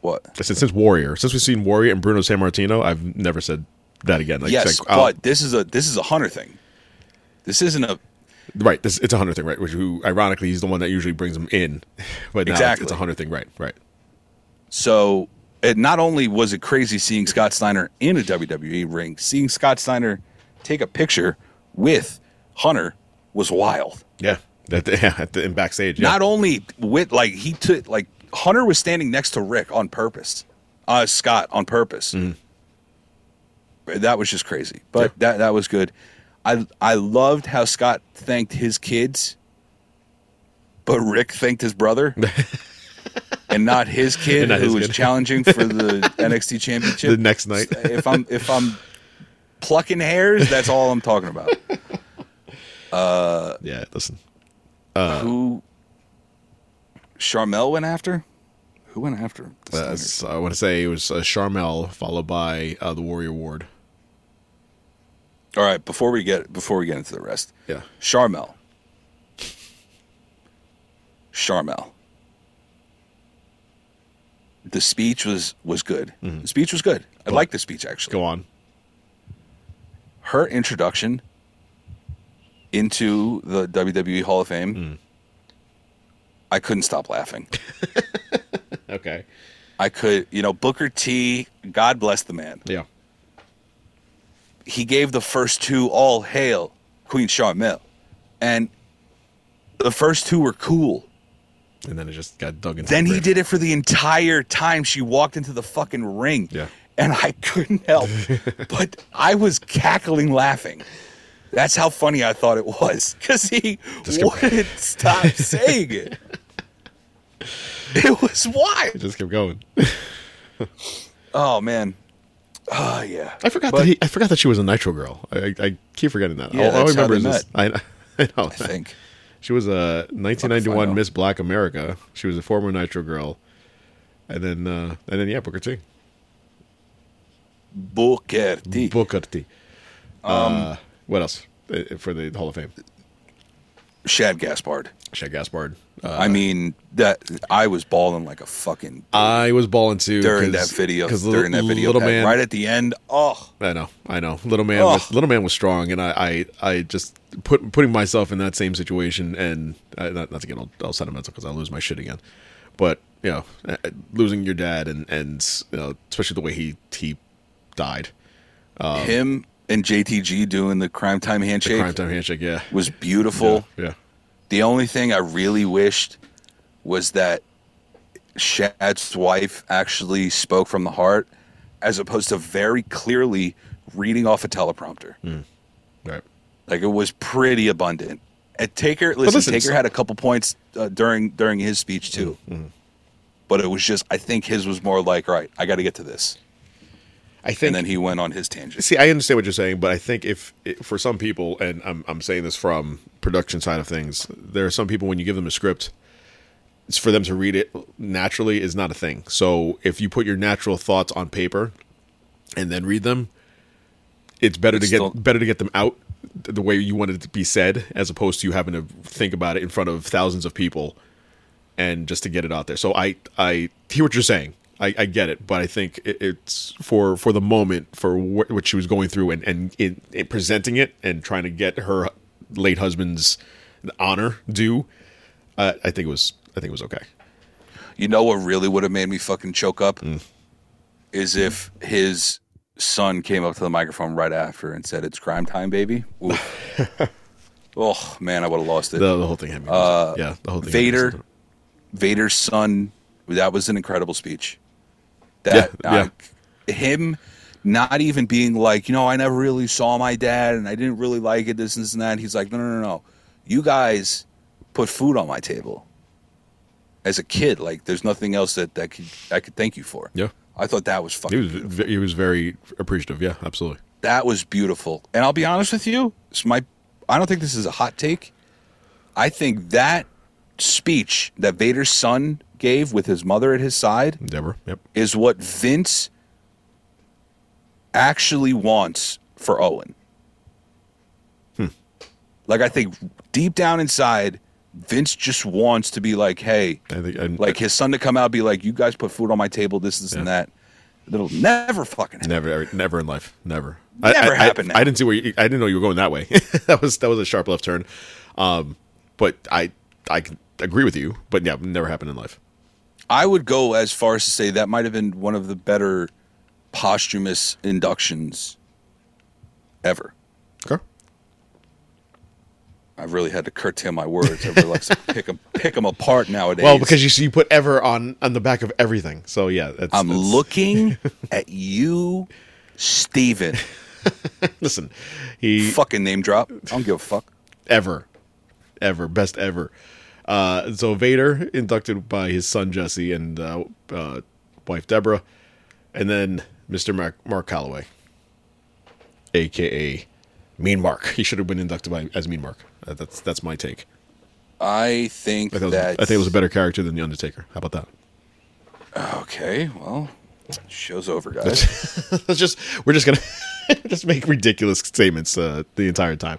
what? I said since Warrior, since we've seen Warrior and Bruno Sammartino, I've never said that again. Like, yes, like, but this is a this is a hunter thing. This isn't a right. This it's a hunter thing, right? Which who ironically he's the one that usually brings him in, but now it's- Exactly. it's a hunter thing, right? Right. so it not only was it crazy seeing Scott Steiner in a WWE ring, seeing Scott Steiner take a picture with Hunter was wild. Yeah, yeah, at the in backstage. Yeah. Not only with like he took like Hunter was standing next to Rick on purpose, uh, Scott on purpose. That was just crazy, but Yeah. that that was good. I I loved how Scott thanked his kids, but Rick thanked his brother. And not his kid not who his was kid. challenging for the NXT championship the next night. if I'm if I'm plucking hairs, that's all I'm talking about. yeah, listen. Who Sharmell went after? Who went after? Uh, I want to say it was uh, Sharmell followed by uh, the Warrior Award. all right, before we get before we get into the rest, Yeah. Sharmell. Sharmell. The speech was was good. The speech was good. I like the speech actually. Go on. Her introduction into the WWE Hall of Fame, Mm. I couldn't stop laughing. Okay. I could, you know, Booker T, God bless the man. Yeah. He gave the first two all hail Queen Sharmell. And the first two were cool. And then it just got dug into. Then the he did it for the entire time she walked into the fucking ring. Yeah. And I couldn't help, but I was cackling laughing. That's how funny I thought it was because he Just kept- wouldn't stop saying it. It was wild. It just kept going. Oh man. Oh yeah. I forgot But- that he. I forgot that she was a Nitro girl. I, I, I keep forgetting that. Yeah, I how remember this. I, I know. I think. She was a 1991 if I know. Miss Black America. She was a former Nitro girl, and then uh, and then yeah, Booker T. Booker T. Booker T. Um, uh, what else Uh, for the Hall of Fame? Shad Gaspard. Shaq Gaspard. Uh, I mean that I was balling like a fucking I was balling too during 'cause- that video. 'cause During that video, little Pat, man. right at the end. Oh, I know, I know. Little man, Ugh. was, little man was strong, and I, I, I just put putting myself in that same situation, and uh, not, not to get all, all sentimental because I'll lose my shit again. But you know, uh, losing your dad, and and you know, especially the way he he died, Um, him and JTG doing the crime time the handshake crime time handshake, yeah, was beautiful. yeah, yeah. The only thing I really wished was that Shad's wife actually spoke from the heart, as opposed to very clearly reading off a teleprompter. right. Like it was pretty abundant. And Taker, listen, listen, Taker so- had a couple points uh, during during his speech too, Mm-hmm. but it was just I think his was more like, all right, I got to get to this, I think and then he went on his tangent. See, I understand what you're saying, but I think if for some people, and I'm I'm saying this from production side of things, there are some people when you give them a script, it's for them to read it naturally is not a thing. So if you put your natural thoughts on paper and then read them, it's better It's to get still- better to get them out the way you want it to be said, as opposed to you having to think about it in front of thousands of people and just to get it out there. So I I hear what you're saying. I, I get it, but I think it, it's for for the moment for wh- what she was going through and and in, in presenting it and trying to get her late husband's honor due. Uh, I think it was I think it was okay. You know what really would have made me fucking choke up Mm. is if his son came up to the microphone right after and said, "It's crime time, baby." Oh man, I would have lost it. The, the whole thing had me. Uh, yeah, the whole thing. Vader. Vader's son. That was an incredible speech. That Yeah, I- him not even being like, you know, I never really saw my dad and I didn't really like it, this, this and that. He's like, no, no, no, no. You guys put food on my table as a kid. Like, there's nothing else that, that could, I could thank you for. Yeah. I thought that was He fucking was beautiful. he was very appreciative. Yeah, absolutely. That was beautiful. And I'll be honest with you, it's my I don't think this is a hot take. I think that speech that Vader's son gave with his mother at his side Deborah. Yep. is what Vince actually wants for Owen. Hmm. Like I think deep down inside, Vince just wants to be like, hey, I think I, like his son to come out be like, you guys put food on my table, this, this, and that. That'll never fucking happen. Never, ever- never in life, never. Never I, I, happened I. I didn't see where you, I didn't know you were going that way. that was that was a sharp left turn. Um, but I I agree with you. But yeah, never happened in life. I would go as far as to say that might have been one of the better posthumous inductions ever. Okay. I've really had to curtail my words. I really like to pick them pick them apart nowadays. Well, because you see, you put ever on on the back of everything. So yeah, that's, I'm that's- looking at you, Steven. Listen, he Fucking name drop. I don't give a fuck. ever, ever, best ever. Uh, so Vader inducted by his son Jesse and uh, uh, wife Deborah, and then Mr. Mark, Mark Calaway, aka Mean Mark. He should have been inducted by as Mean Mark. Uh, that's that's my take. I think I it was, that I think it was a better character than the Undertaker. How about that? Okay, well, show's over, guys. Let's just we're just gonna just make ridiculous statements uh, the entire time.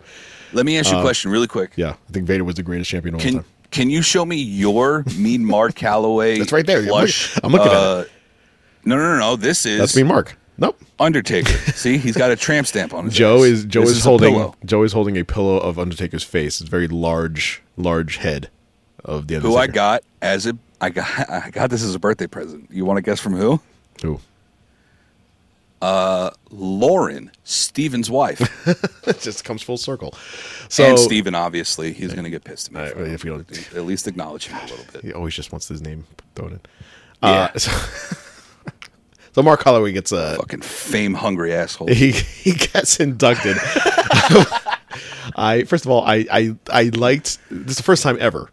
Let me ask you a question really quick. Yeah, I think Vader was the greatest champion of all Can time. can you show me your Mean Mark Calaway? That's right there. I'm Plush, looking- I'm looking at uh, No, no, no, no. This is That's Mean Mark. Nope. Undertaker. See, he's got a tramp stamp on his. Joe is Joe This is, a holding. Joe is holding a pillow of Undertaker's face. It's a very large, large head of the Undertaker. Who I got as a I got I got this as a birthday present. You want to guess from who? Who? Uh, Lauren, Steven's wife, It just comes full circle. So and Steven, obviously, he's going to get pissed at me. It. if you don't- at least acknowledge him a little bit. he always just wants his name thrown in. Yeah. Uh, so, so Mark Holloway gets a Fucking fame hungry asshole. he he gets inducted. I first of all, I I I liked this is the first time ever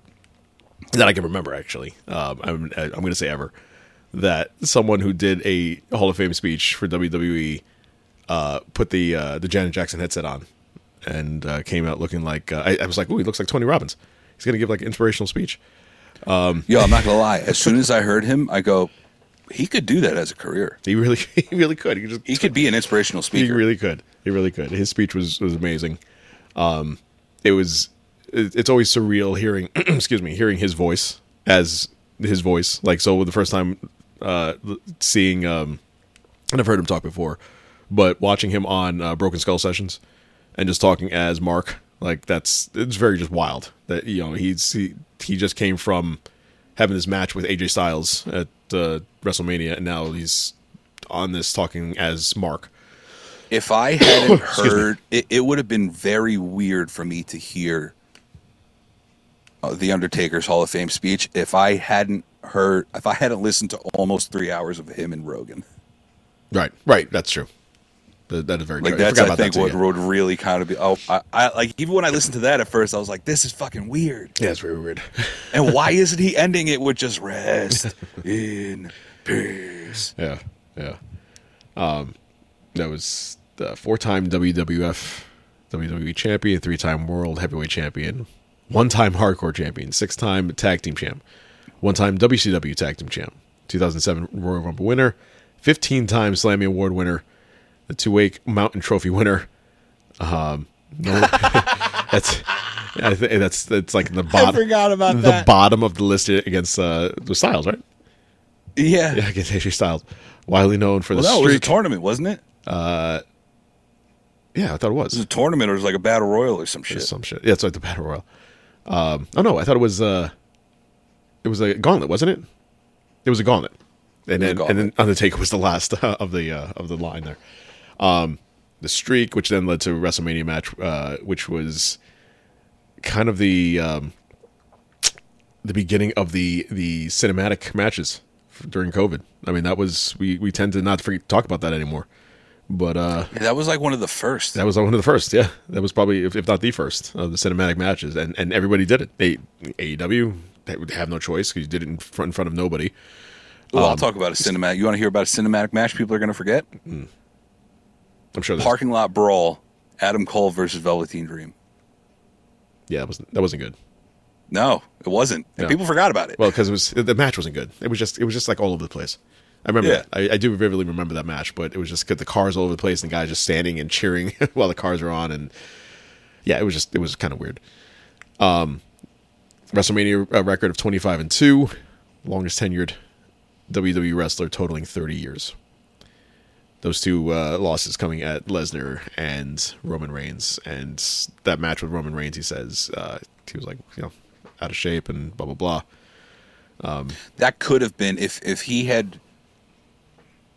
that I can remember actually. Um, I'm I'm going to say ever that someone who did a Hall of Fame speech for WWE uh, put the uh, the Janet Jackson headset on and uh, came out looking like uh, I, I was like, ooh, he looks like Tony Robbins. He's going to give like an inspirational speech. Yo, I'm not gonna lie. As soon as I heard him, I go, he could do that as a career. He really he really could. He could just He could be an inspirational speaker. He really could. He really could. His speech was was amazing. Um, it was. It's always surreal hearing. excuse me, hearing his voice as his voice. Like so, the first time uh, seeing, um, and I've heard him talk before, but watching him on uh, Broken Skull sessions and just talking as Mark, like that's it's very just wild. That you know he's he he just came from having this match with AJ Styles at uh, WrestleMania, and now he's on this talking as Mark. if I hadn't heard, it, it would have been very weird for me to hear uh, the Undertaker's Hall of Fame speech if I hadn't heard, if I hadn't listened to almost three hours of him and Rogan. Right, right. That's true. That, that is very Like true. that's, forgot I, about think, that too, what would really kind of be. Oh, I, I like even when I listened to that at first, I was like, "This is fucking weird." Yeah, it's very weird. And why isn't he ending it with just rest in peace? yeah, yeah. Um, that was the four-time WWF WWE champion, three-time World Heavyweight champion, one-time Hardcore champion, six-time Tag Team champ, one-time WCW Tag Team champ, 2007 Royal Rumble winner, 15-time Slammy Award winner, the Tuwaiq Mountain Trophy winner. Um, no, that's. I think that's that's like the bottom. forgot about the that. bottom of the list against uh, the Styles, right? Yeah. Yeah, against AJ Styles, widely known for Well, the no, it was a tournament, wasn't it? yeah, I thought it It was was a tournament, or it was like a battle royal or some shit. some shit. Yeah, it's like the battle royal. Um, oh no, I thought it was. Uh, it was a gauntlet, wasn't it? It was a gauntlet, and was a then and then. Undertaker was the last of the uh, of the line there. Um, the streak, which then led to WrestleMania match, uh, which was kind of the um, the beginning of the the cinematic matches during COVID. I mean, that was we we tend to not forget, talk about that anymore, but uh, that was like one of the first. that was one of the first. Yeah, that was probably if, if not the first of the cinematic matches, and and everybody did it. They AEW they would have no choice because you did it in front in front of nobody. Well, Um, I'll talk about a cinematic. You want to hear about a cinematic match people are going to forget? I'm sure. Parking lot brawl. Adam Cole versus Velveteen Dream. Yeah, that wasn't that wasn't good. No, it wasn't. And No. people forgot about it. Well, because it was the match wasn't good. It was just it was just like all over the place. I remember. Yeah. I, I do vividly remember that match, but it was just good. The cars all over the place, and the guys just standing and cheering while the cars are on, and yeah, it was just it was kind of weird. Um, WrestleMania uh, record of twenty five and two, longest tenured WWE wrestler, totaling thirty years. Those two uh, losses coming at Lesnar and Roman Reigns, and that match with Roman Reigns, he says uh, he was like you know out of shape and blah blah blah. That could have been if if he had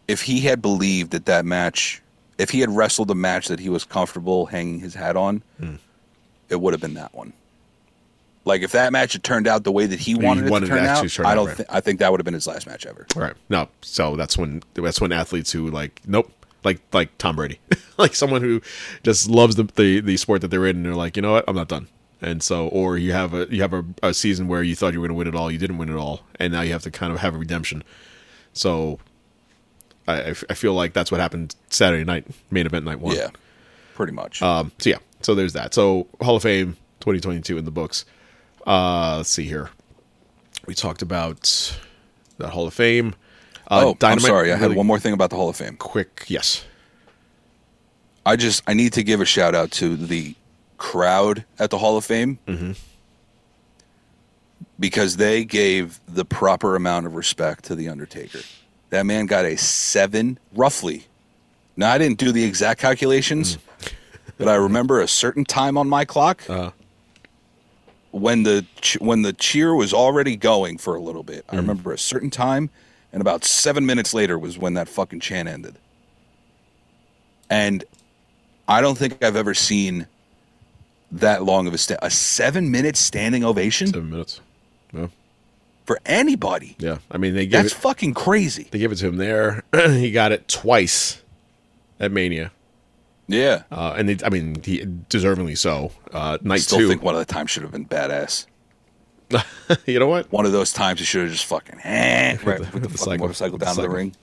if he had believed that that match if he had wrestled a match that he was comfortable hanging his hat on Hmm. it would have been that one like if that match had turned out the way that he wanted, wanted it to turn out turn i don't right. thi- i think that would have been his last match ever Right. No. So that's when that's when athletes who like nope, like like Tom Brady, like someone who just loves the, the the sport that they're in, and they're like, you know what, I'm not done. And so, or you have a you have a, a season where you thought you were going to win it all, you didn't win it all, and now you have to kind of have a redemption. So, I I feel like that's what happened Saturday night, main event night one. yeah pretty much Um, so yeah, so there's that. So Hall of Fame 2022 in the books. Uh, let's see here. We talked about the Hall of Fame. Uh, oh i'm Dynamite sorry i had one more thing about the hall of fame quick. Yes. I just I need to give a shout out to the crowd at the Hall of Fame because they gave the proper amount of respect to the Undertaker. That man got a seven, roughly. Now I didn't do the exact calculations, but I remember a certain time on my clock when the ch- when the cheer was already going for a little bit. I mm. remember a certain time, and about seven minutes later was when that fucking chant ended. And I don't think I've ever seen that long of a sta- a seven minute standing ovation Seven minutes. No. for anybody. Yeah. I mean, they gave That's it. fucking crazy. They gave it to him there. he got it twice at Mania, Yeah. uh, and it, I mean, he deservingly so. Uh, I still two. think one of the times should have been badass. you know what? One of those times he should have just fucking eh, right with the, the fucking cycle. motorcycle The down to the ring.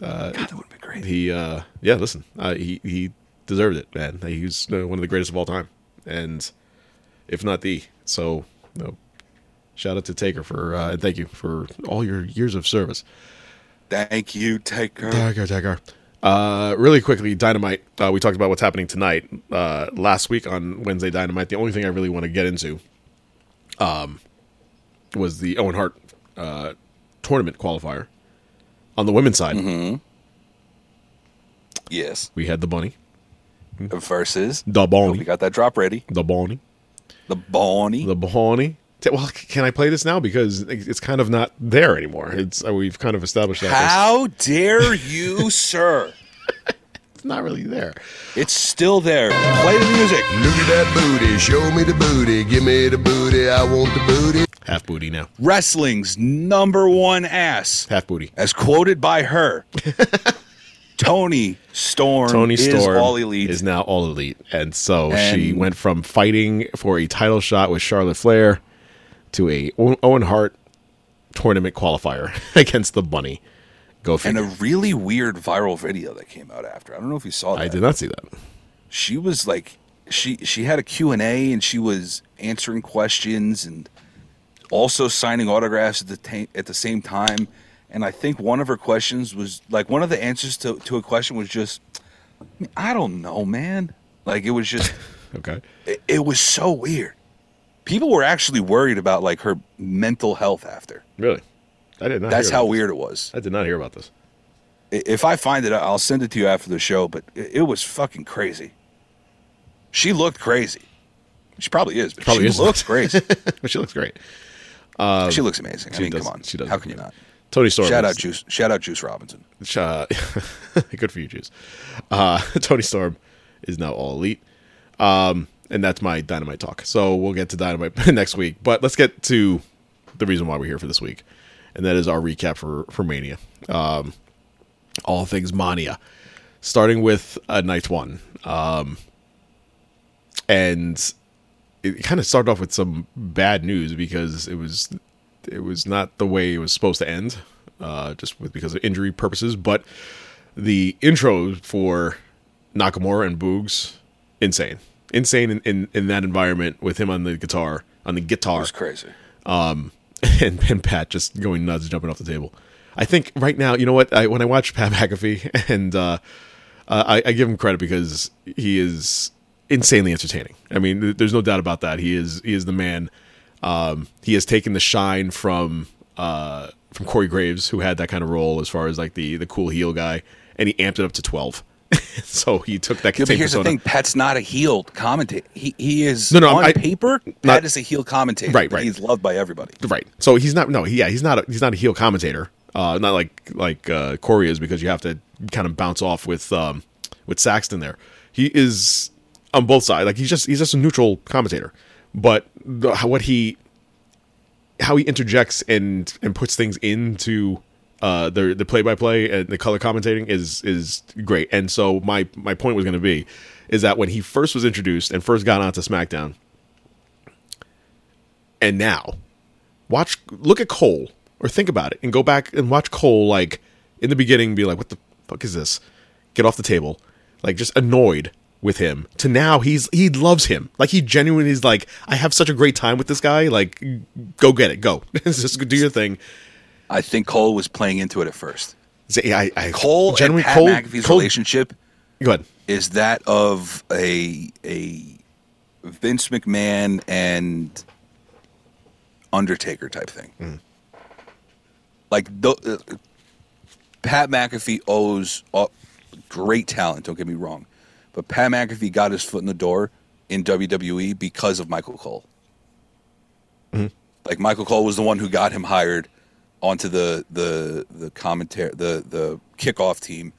God, that would have been great. He, uh, yeah. Listen, uh, he he deserved it, man. He was uh, one of the greatest of all time, and if not the. So, you know, shout out to Taker for uh, and thank you for all your years of service. Thank you, Taker. Taker, Taker. Uh, really quickly, Dynamite. Uh, we talked about what's happening tonight. Uh, last week on Wednesday Dynamite, the only thing I really want to get into, um, was the Owen Hart uh, tournament qualifier. On the women's side, Yes. we had the bunny, Versus. the Bonnie. We got that drop ready. the bunny, The Bonnie. the bunny. Well, can I play this now because it's kind of not there anymore? It's uh, we've kind of established that How dare you, sir? It's not really there. It's still there. Play the music. Look at that booty, show me the booty, give me the booty, I want the booty. Half booty now, Wrestling's number one ass, half booty. as quoted by her. Toni Storm Toni Storm is Storm all elite. is now all elite, and so she went from fighting for a title shot with Charlotte Flair to a Owen Owen Hart tournament qualifier against the Bunny. Go and a really weird viral video that came out after. I don't know if you saw that. I did not see that. She was like she she had a Q&A and she was answering questions and also signing autographs at the ta- at the same time and I think one of her questions was like one of the answers to to a question was just I don't know, man. Like it was just Okay, it, it was so weird. People were actually worried about like her mental health after. really? I did not. That's how weird it was. I did not hear about this. If I find it, I'll send it to you after the show. But it, was fucking crazy. She looked crazy. She probably is, but Probably she is. looks crazy. but she looks great. she looks amazing. I mean, does- come on. she does How can you not? Toni Storm. Shout out Juice. Shout out Juice Robinson. Uh, good for you, Juice. Uh, Toni Storm is now all elite. Um, and that's my dynamite talk. So we'll get to dynamite next week. But let's get to the reason why we're here for this week, and that is our recap for for Mania. Um, all things Mania, starting with uh, night one, um, and it kind of started off with some bad news because it was it was not the way it was supposed to end, uh, just with, because of injury purposes. But the intro for Nakamura and Boogs, insane, insane in, in, in that environment with him on the guitar, on the It guitar, was crazy. and, and Pat just going nuts, jumping off the table. I think right now, you know what? I, when I watch Pat McAfee, and uh, I, I give him credit because he is insanely entertaining. I mean, th- there's no doubt about that. He is he is the man. Um, he has taken the shine from uh, from Corey Graves, who had that kind of role as far as like the the cool heel guy, and he amped it up to twelve. so he took that. Yeah, but here's the thing: Pat's not a heel commentator. He he is No, no, on I- paper. Pat is a heel commentator. Right, right. He's loved by everybody. Right. So he's not. No. He, yeah. He's not. A, he's not a heel commentator. Uh, not like like uh, Corey is because you have to kind of bounce off with um, with Saxton there. He is on both sides. Like he's just he's just a neutral commentator. But the, how, what he how he interjects and and puts things into uh, the the play by play and the color commentating is is great. And so my my point was going to be is that when he first was introduced and first got onto SmackDown, and now watch look at Cole or think about it and go back and watch Cole like in the beginning be like what the fuck is this? Get off the table. Like just annoyed with him to now he's he loves him. Like he genuinely is like I have such a great time with this guy. Like go get it. Go. Just do your thing I think Cole was playing into it at first. I, I Cole and Pat Cole, McAfee's Cole- relationship go ahead is that of a a Vince McMahon and Undertaker type thing. Hmm. Like the, uh, Pat McAfee owes uh, great talent. Don't get me wrong, but Pat McAfee got his foot in the door in WWE because of Michael Cole. Mm-hmm. Like Michael Cole was the one who got him hired onto the the the commentary the the kickoff team.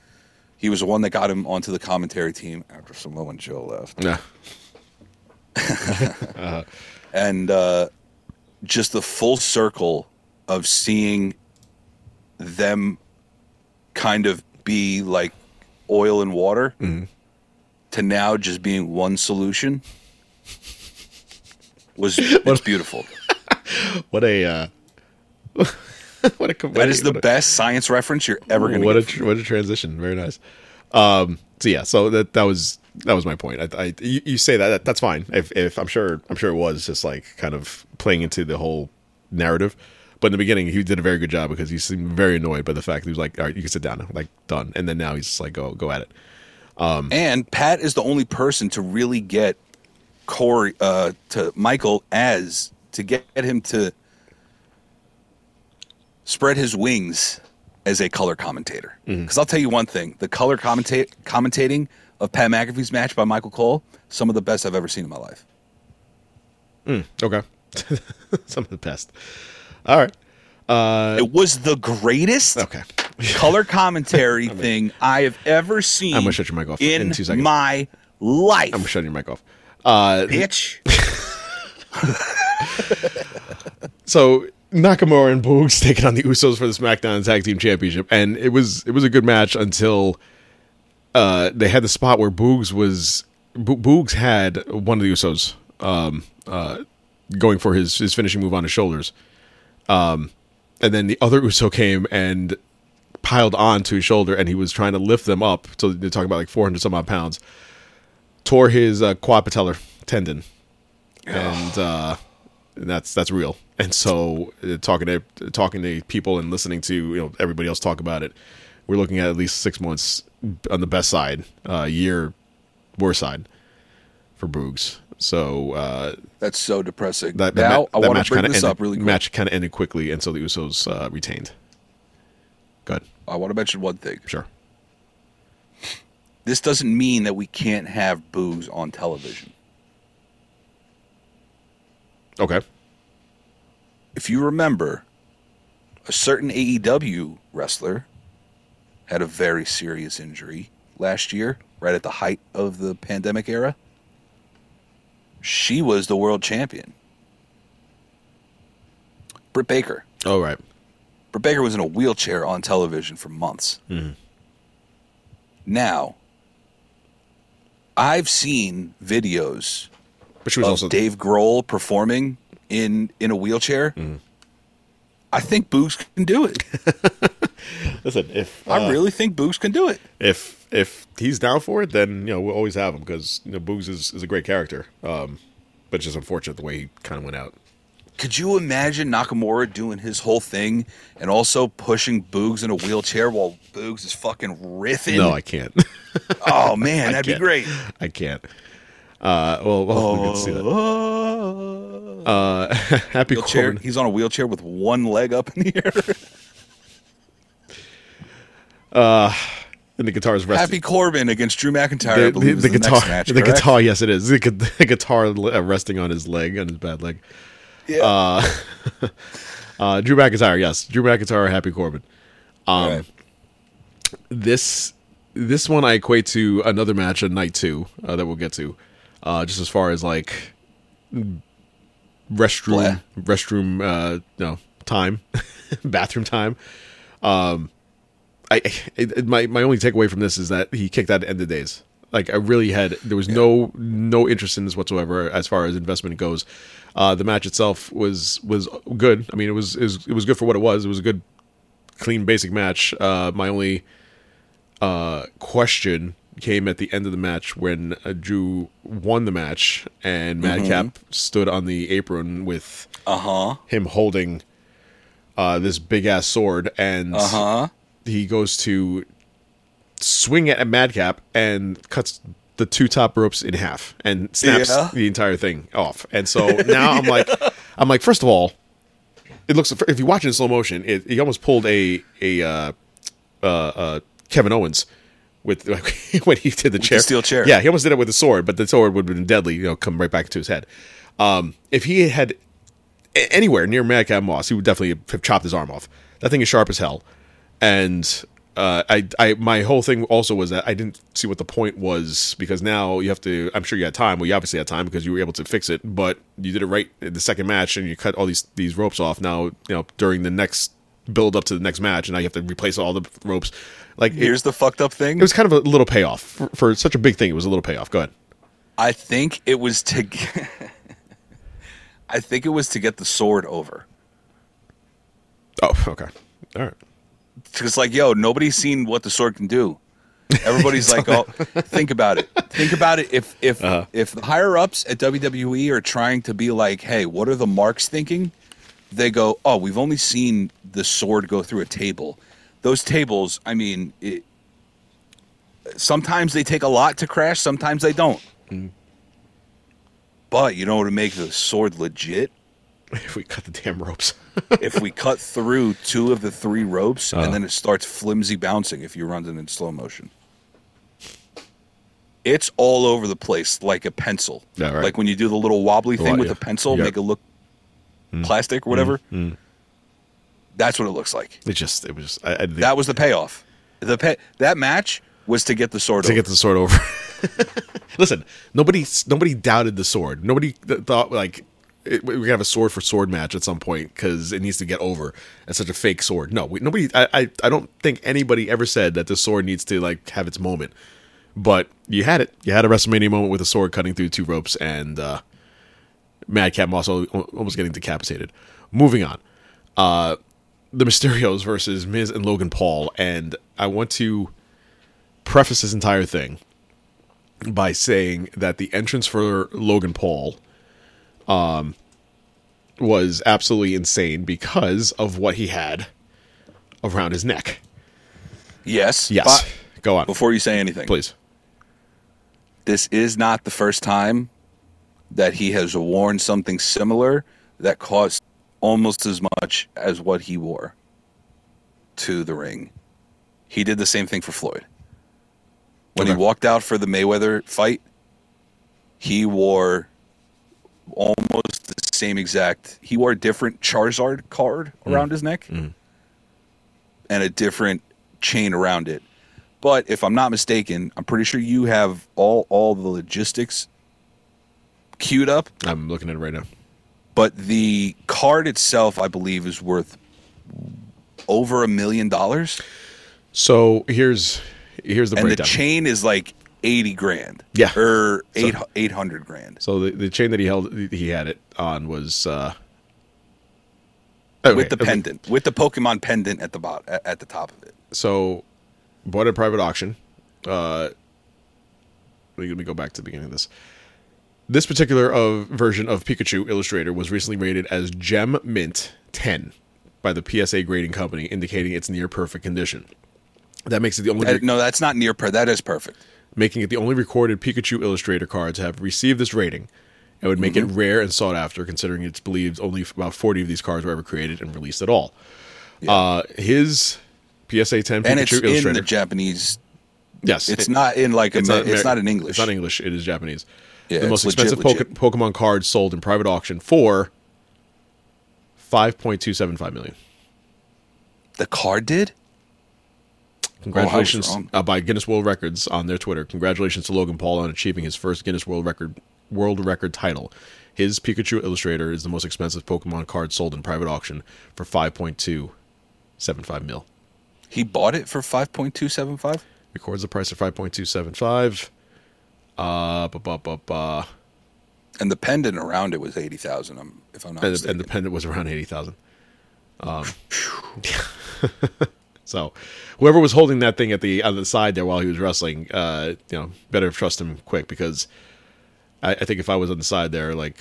He was the one that got him onto the commentary team after Samoa and Joe left yeah and uh, just the full circle of seeing them kind of be like oil and water to now just being one solution was it's beautiful. what a uh what a That is the a- best science reference you're ever going to what get. a tr- what a transition. Very nice. Um so yeah so that that was that was my point. I, I you, you say that, that that's fine. If if i'm sure i'm sure it was just like kind of playing into the whole narrative. But in the beginning he did a very good job because he seemed very annoyed by the fact that he was like all right you can sit down now like done. And then now he's just like go go at it. And Pat is the only person to really get Corey uh, to Michael as to get him to spread his wings as a color commentator. Mm-hmm. Because I'll tell you one thing: the color commentate commentating of Pat McAfee's match by Michael Cole, some of the best I've ever seen in my life. Mm, okay some of the best all right uh, it was the greatest okay color commentary thing I have ever seen. I'm gonna shut your mic off in, in two seconds. my life. i'm shutting your mic off uh bitch. so Nakamura and Boogs taking on the Usos for the SmackDown Tag Team Championship, and it was it was a good match until uh, they had the spot where Boogs was Bo- Boogs had one of the Usos um, uh, going for his his finishing move on his shoulders, um, and then the other Uso came and piled on to his shoulder, and he was trying to lift them up. So they're talking about like 400 some odd pounds. Tore his uh, quad patellar tendon, and uh, and that's that's real. And so, uh, talking to talking to people and listening to you know everybody else talk about it, we're looking at at least six months on the best side, uh, year worse side for Boogs. So uh, That's so depressing. that, that, now ma- I want to bring this ended, up really quick. Match kind of ended quickly, and so the Usos uh, retained. Good, I want to mention one thing. sure. This doesn't mean that we can't have Boogs on television. Okay. If you remember, a certain AEW wrestler had a very serious injury last year, right at the height of the pandemic era. She was the world champion. Britt Baker. All right. Britt Baker was in a wheelchair on television for months. Mm-hmm. Now, I've seen videos But she was also Dave Grohl performing in in a wheelchair. I think Boogs can do it. listen. If I uh, really think Boogs can do it. if if he's down for it, then you know we'll always have him because you know Boogs is, is a great character. Um, but it's just unfortunate the way he kind of went out. Could you imagine Nakamura doing his whole thing and also pushing Boogs in a wheelchair while Boogs is fucking riffing? No, I can't. oh man, that'd be great. I can't. Uh, well, well we can see that. Uh, happy Wheelchair. Corbin. He's on a wheelchair with one leg up in the air. uh, and the guitar's resting. Happy Corbin against Drew McIntyre. I the, believe the, is the the, guitar, next match, the guitar. Yes, it is. The, the guitar uh, resting on his leg, on his bad leg. Yeah. Uh, Drew McIntyre, yes, Drew McIntyre, Happy Corbin. Um, Right. This this one I equate to another match at night two uh, that we'll get to, uh, just as far as like restroom restroom uh, no time, bathroom time. Um, I it, my my only takeaway from this is that he kicked out at end of days. Like I really had there was no no interest in this whatsoever as far as investment goes. Uh, the match itself was was good. I mean, it was, it was it was good for what it was. It was a good, clean, basic match. Uh, my only uh, question came at the end of the match when uh, Drew won the match and Madcap stood on the apron with Uh huh. him holding uh, this big ass sword, and Uh huh. he goes to swing at Madcap and cuts the two top ropes in half and snaps Yeah. the entire thing off. And so now I'm like, I'm like, first of all, it looks if you watch it in slow motion, it, he almost pulled a a uh, uh, uh, Kevin Owens with when he did the chair, steel chair. Yeah, he almost did it with a sword, but the sword would have been deadly. You know, come right back into his head. Um, if he had anywhere near Madcap Moss, he would definitely have chopped his arm off. That thing is sharp as hell, and uh, I, I, my whole thing also was that I didn't see what the point was because now you have to. I'm sure you had time. Well, you obviously had time because you were able to fix it, but you did it right in the second match, and you cut all these these ropes off. Now, you know, during the next build up to the next match, and now you have to replace all the ropes. Like it, Here's the fucked up thing. it was kind of a little payoff for, for such a big thing. It was a little payoff. Go ahead. I think it was to. g- I think it was to get the sword over. Oh, okay, all right. Because like, yo, nobody's seen what the sword can do. Everybody's like, oh, think about it. Think about it. If if Uh-huh. if the higher ups at WWE are trying to be like, hey, what are the marks thinking? They go, oh, we've only seen the sword go through a table. Those tables, I mean, it, sometimes they take a lot to crash. Sometimes they don't. Mm. But you know what to make the sword legit? If we cut the damn ropes. if we cut through two of the three ropes Uh. and then it starts flimsy bouncing if you run it in slow motion. It's all over the place like a pencil. Yeah, right. Like when you do the little wobbly thing with yeah. the pencil, Yep. make it look plastic or whatever. That's what it looks like. It just, it was just, I, That was the payoff. The pay- that match was to get the sword to over. get the sword over. Listen, nobody nobody doubted the sword. Nobody th- thought like it, we could have a sword for sword match at some point because it needs to get over as such a fake sword. No, we, nobody. I, I I don't think anybody ever said that the sword needs to like have its moment. But you had it. You had a WrestleMania moment with a sword cutting through two ropes and uh, Madcap Moss almost getting decapitated. Moving on. Uh, the Mysterios versus Miz and Logan Paul, and I want to preface this entire thing by saying that the entrance for Logan Paul um, was absolutely insane because of what he had around his neck. yes. Yes. but Go on. before you say anything, Please. this is not the first time that he has worn something similar that cost almost as much as what he wore to the ring. He did the same thing for Floyd. When Okay. he walked out for the Mayweather fight, he wore almost the same exact. He wore a different Charizard card mm. around his neck mm. and a different chain around it. But if I'm not mistaken, I'm pretty sure you have all all the logistics queued up. I'm looking at it right now. But the card itself, I believe, is worth over a million dollars, So here's here's the and the chain is like eighty grand. Yeah. or So- eight eight hundred grand so the, the chain that he held he had it on was uh okay, with the okay. pendant, with the Pokemon pendant at the bottom, at, the top of it. so bought at private auction. Uh, let me go back to the beginning of this. This particular of version of Pikachu Illustrator was recently rated as Gem Mint 10 by the PSA grading company, indicating it's near perfect condition. That makes it the only That- no, that's not near per. That is perfect. making it the only recorded Pikachu Illustrator card to have received this rating. It would make Mm-hmm. it rare and sought after, considering it's believed only about 40 of these cards were ever created and released at all. Uh, his PSA 10 And it's Pikachu in the Japanese Yes. It's not in like a, it's, not, it's not in English. It's not English. It is Japanese. Yeah, the most legit, expensive legit. Poke- Pokemon card sold in private auction for five point two seven five million. The card did. Congratulations wrong. uh, by Guinness World Records on their Twitter. Congratulations to Logan Paul on achieving his first Guinness World Record World Record title. His Pikachu Illustrator is the most expensive Pokemon card sold in private auction for five point two seven five mil. He bought it for five point two seven five. Records the price of five point two seven five. Uh, And the pendant around it was eighty thousand. I'm if I'm not and, mistaken. and the pendant was around eighty thousand. Um, so whoever was holding that thing at the on the side there while he was wrestling, uh, you know, better trust him quick because I, I think if I was on the side there, like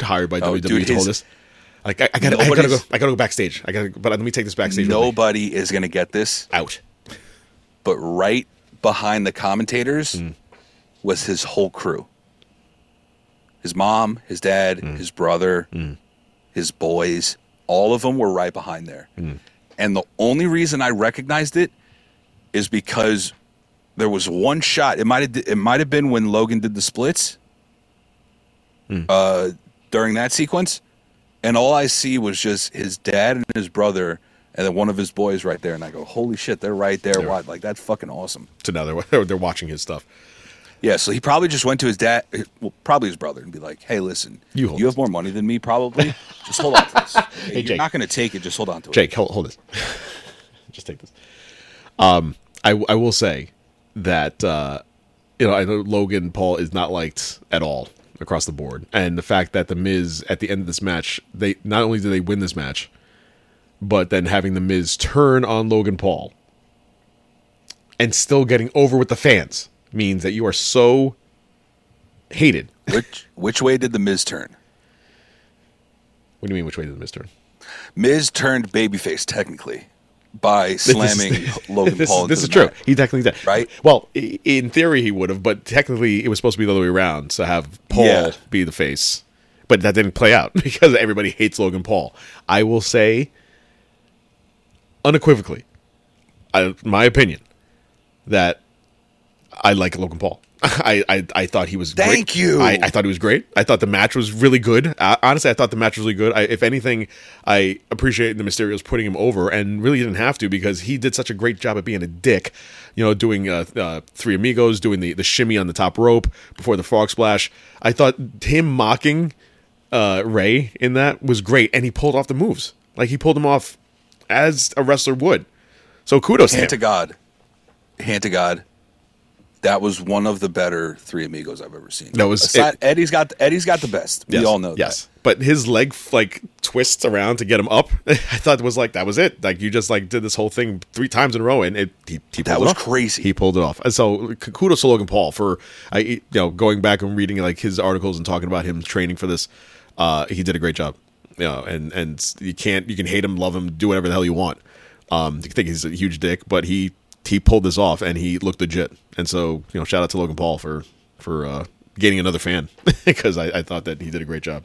hired by Oh, WWE dude, to hold this, like I, I gotta, I gotta go, I gotta go backstage. I gotta, but let me take this backstage. Nobody is gonna get this. out. But right behind the commentators Hmm. Was his whole crew. His mom, his dad, Hmm. his brother, his boys, all of them were right behind there. Hmm. And the only reason I recognized it is because there was one shot. It might have it might have been when Logan did the splits Hmm. uh, during that sequence, and all I see was just his dad and his brother, and then one of his boys right there. And I go, "Holy shit, they're right there! They're- Like that's fucking awesome." So now they're they're watching his stuff. Yeah, so he probably just went to his dad, well, probably his brother, and be like, "Hey, listen, You you, have more money than me, probably. Just hold on to this. You're Jake. not going to take it. Just hold on to it." Jake, hold, hold this. Just take this. Um, I I will say that uh, you know I know Logan Paul is not liked at all across the board, and the fact that the Miz at the end of this match, they not only did they win this match, but then having the Miz turn on Logan Paul and still getting over with the fans means that you are so hated. Which which way did the Miz turn? What do you mean? Which way did the Miz turn? Miz turned babyface technically by slamming Logan this, Paul. This is true. mat. He technically did. Right? Well, in theory he would have, but technically it was supposed to be the other way around. So have Paul Yeah. be the face, but that didn't play out because everybody hates Logan Paul. I will say, unequivocally, I, my opinion, that I like Logan Paul. I, I I thought he was. Thank great. you. I, I thought he was great. I thought the match was really good. Uh, honestly, I thought the match was really good. I, if anything, I appreciate the Mysterios putting him over, and really didn't have to because he did such a great job at being a dick. You know, doing uh, uh, Three Amigos, doing the the shimmy on the top rope before the frog splash. I thought him mocking uh, Rey in that was great, and he pulled off the moves like he pulled them off as a wrestler would. So kudos to Hand to him. God, hand to God. That was one of the better Three Amigos I've ever seen. That was- Aside, Eddie's got Eddie's got the best. Yes, We all know Yes, that. but his leg like twists around to get him up. I thought it was like that was it. Like you just like did this whole thing three times in a row, and it he, he pulled That it was off. crazy. He pulled it off. And so kudos to Logan Paul for I you know going back and reading like his articles and talking about him training for this. Uh, he did a great job. You know, and and you can't you can hate him, love him, do whatever the hell you want. Um, you think he's a huge dick, but he he pulled this off and he looked legit. And so you know, shout out to Logan Paul for for uh, gaining another fan because I, I thought that he did a great job.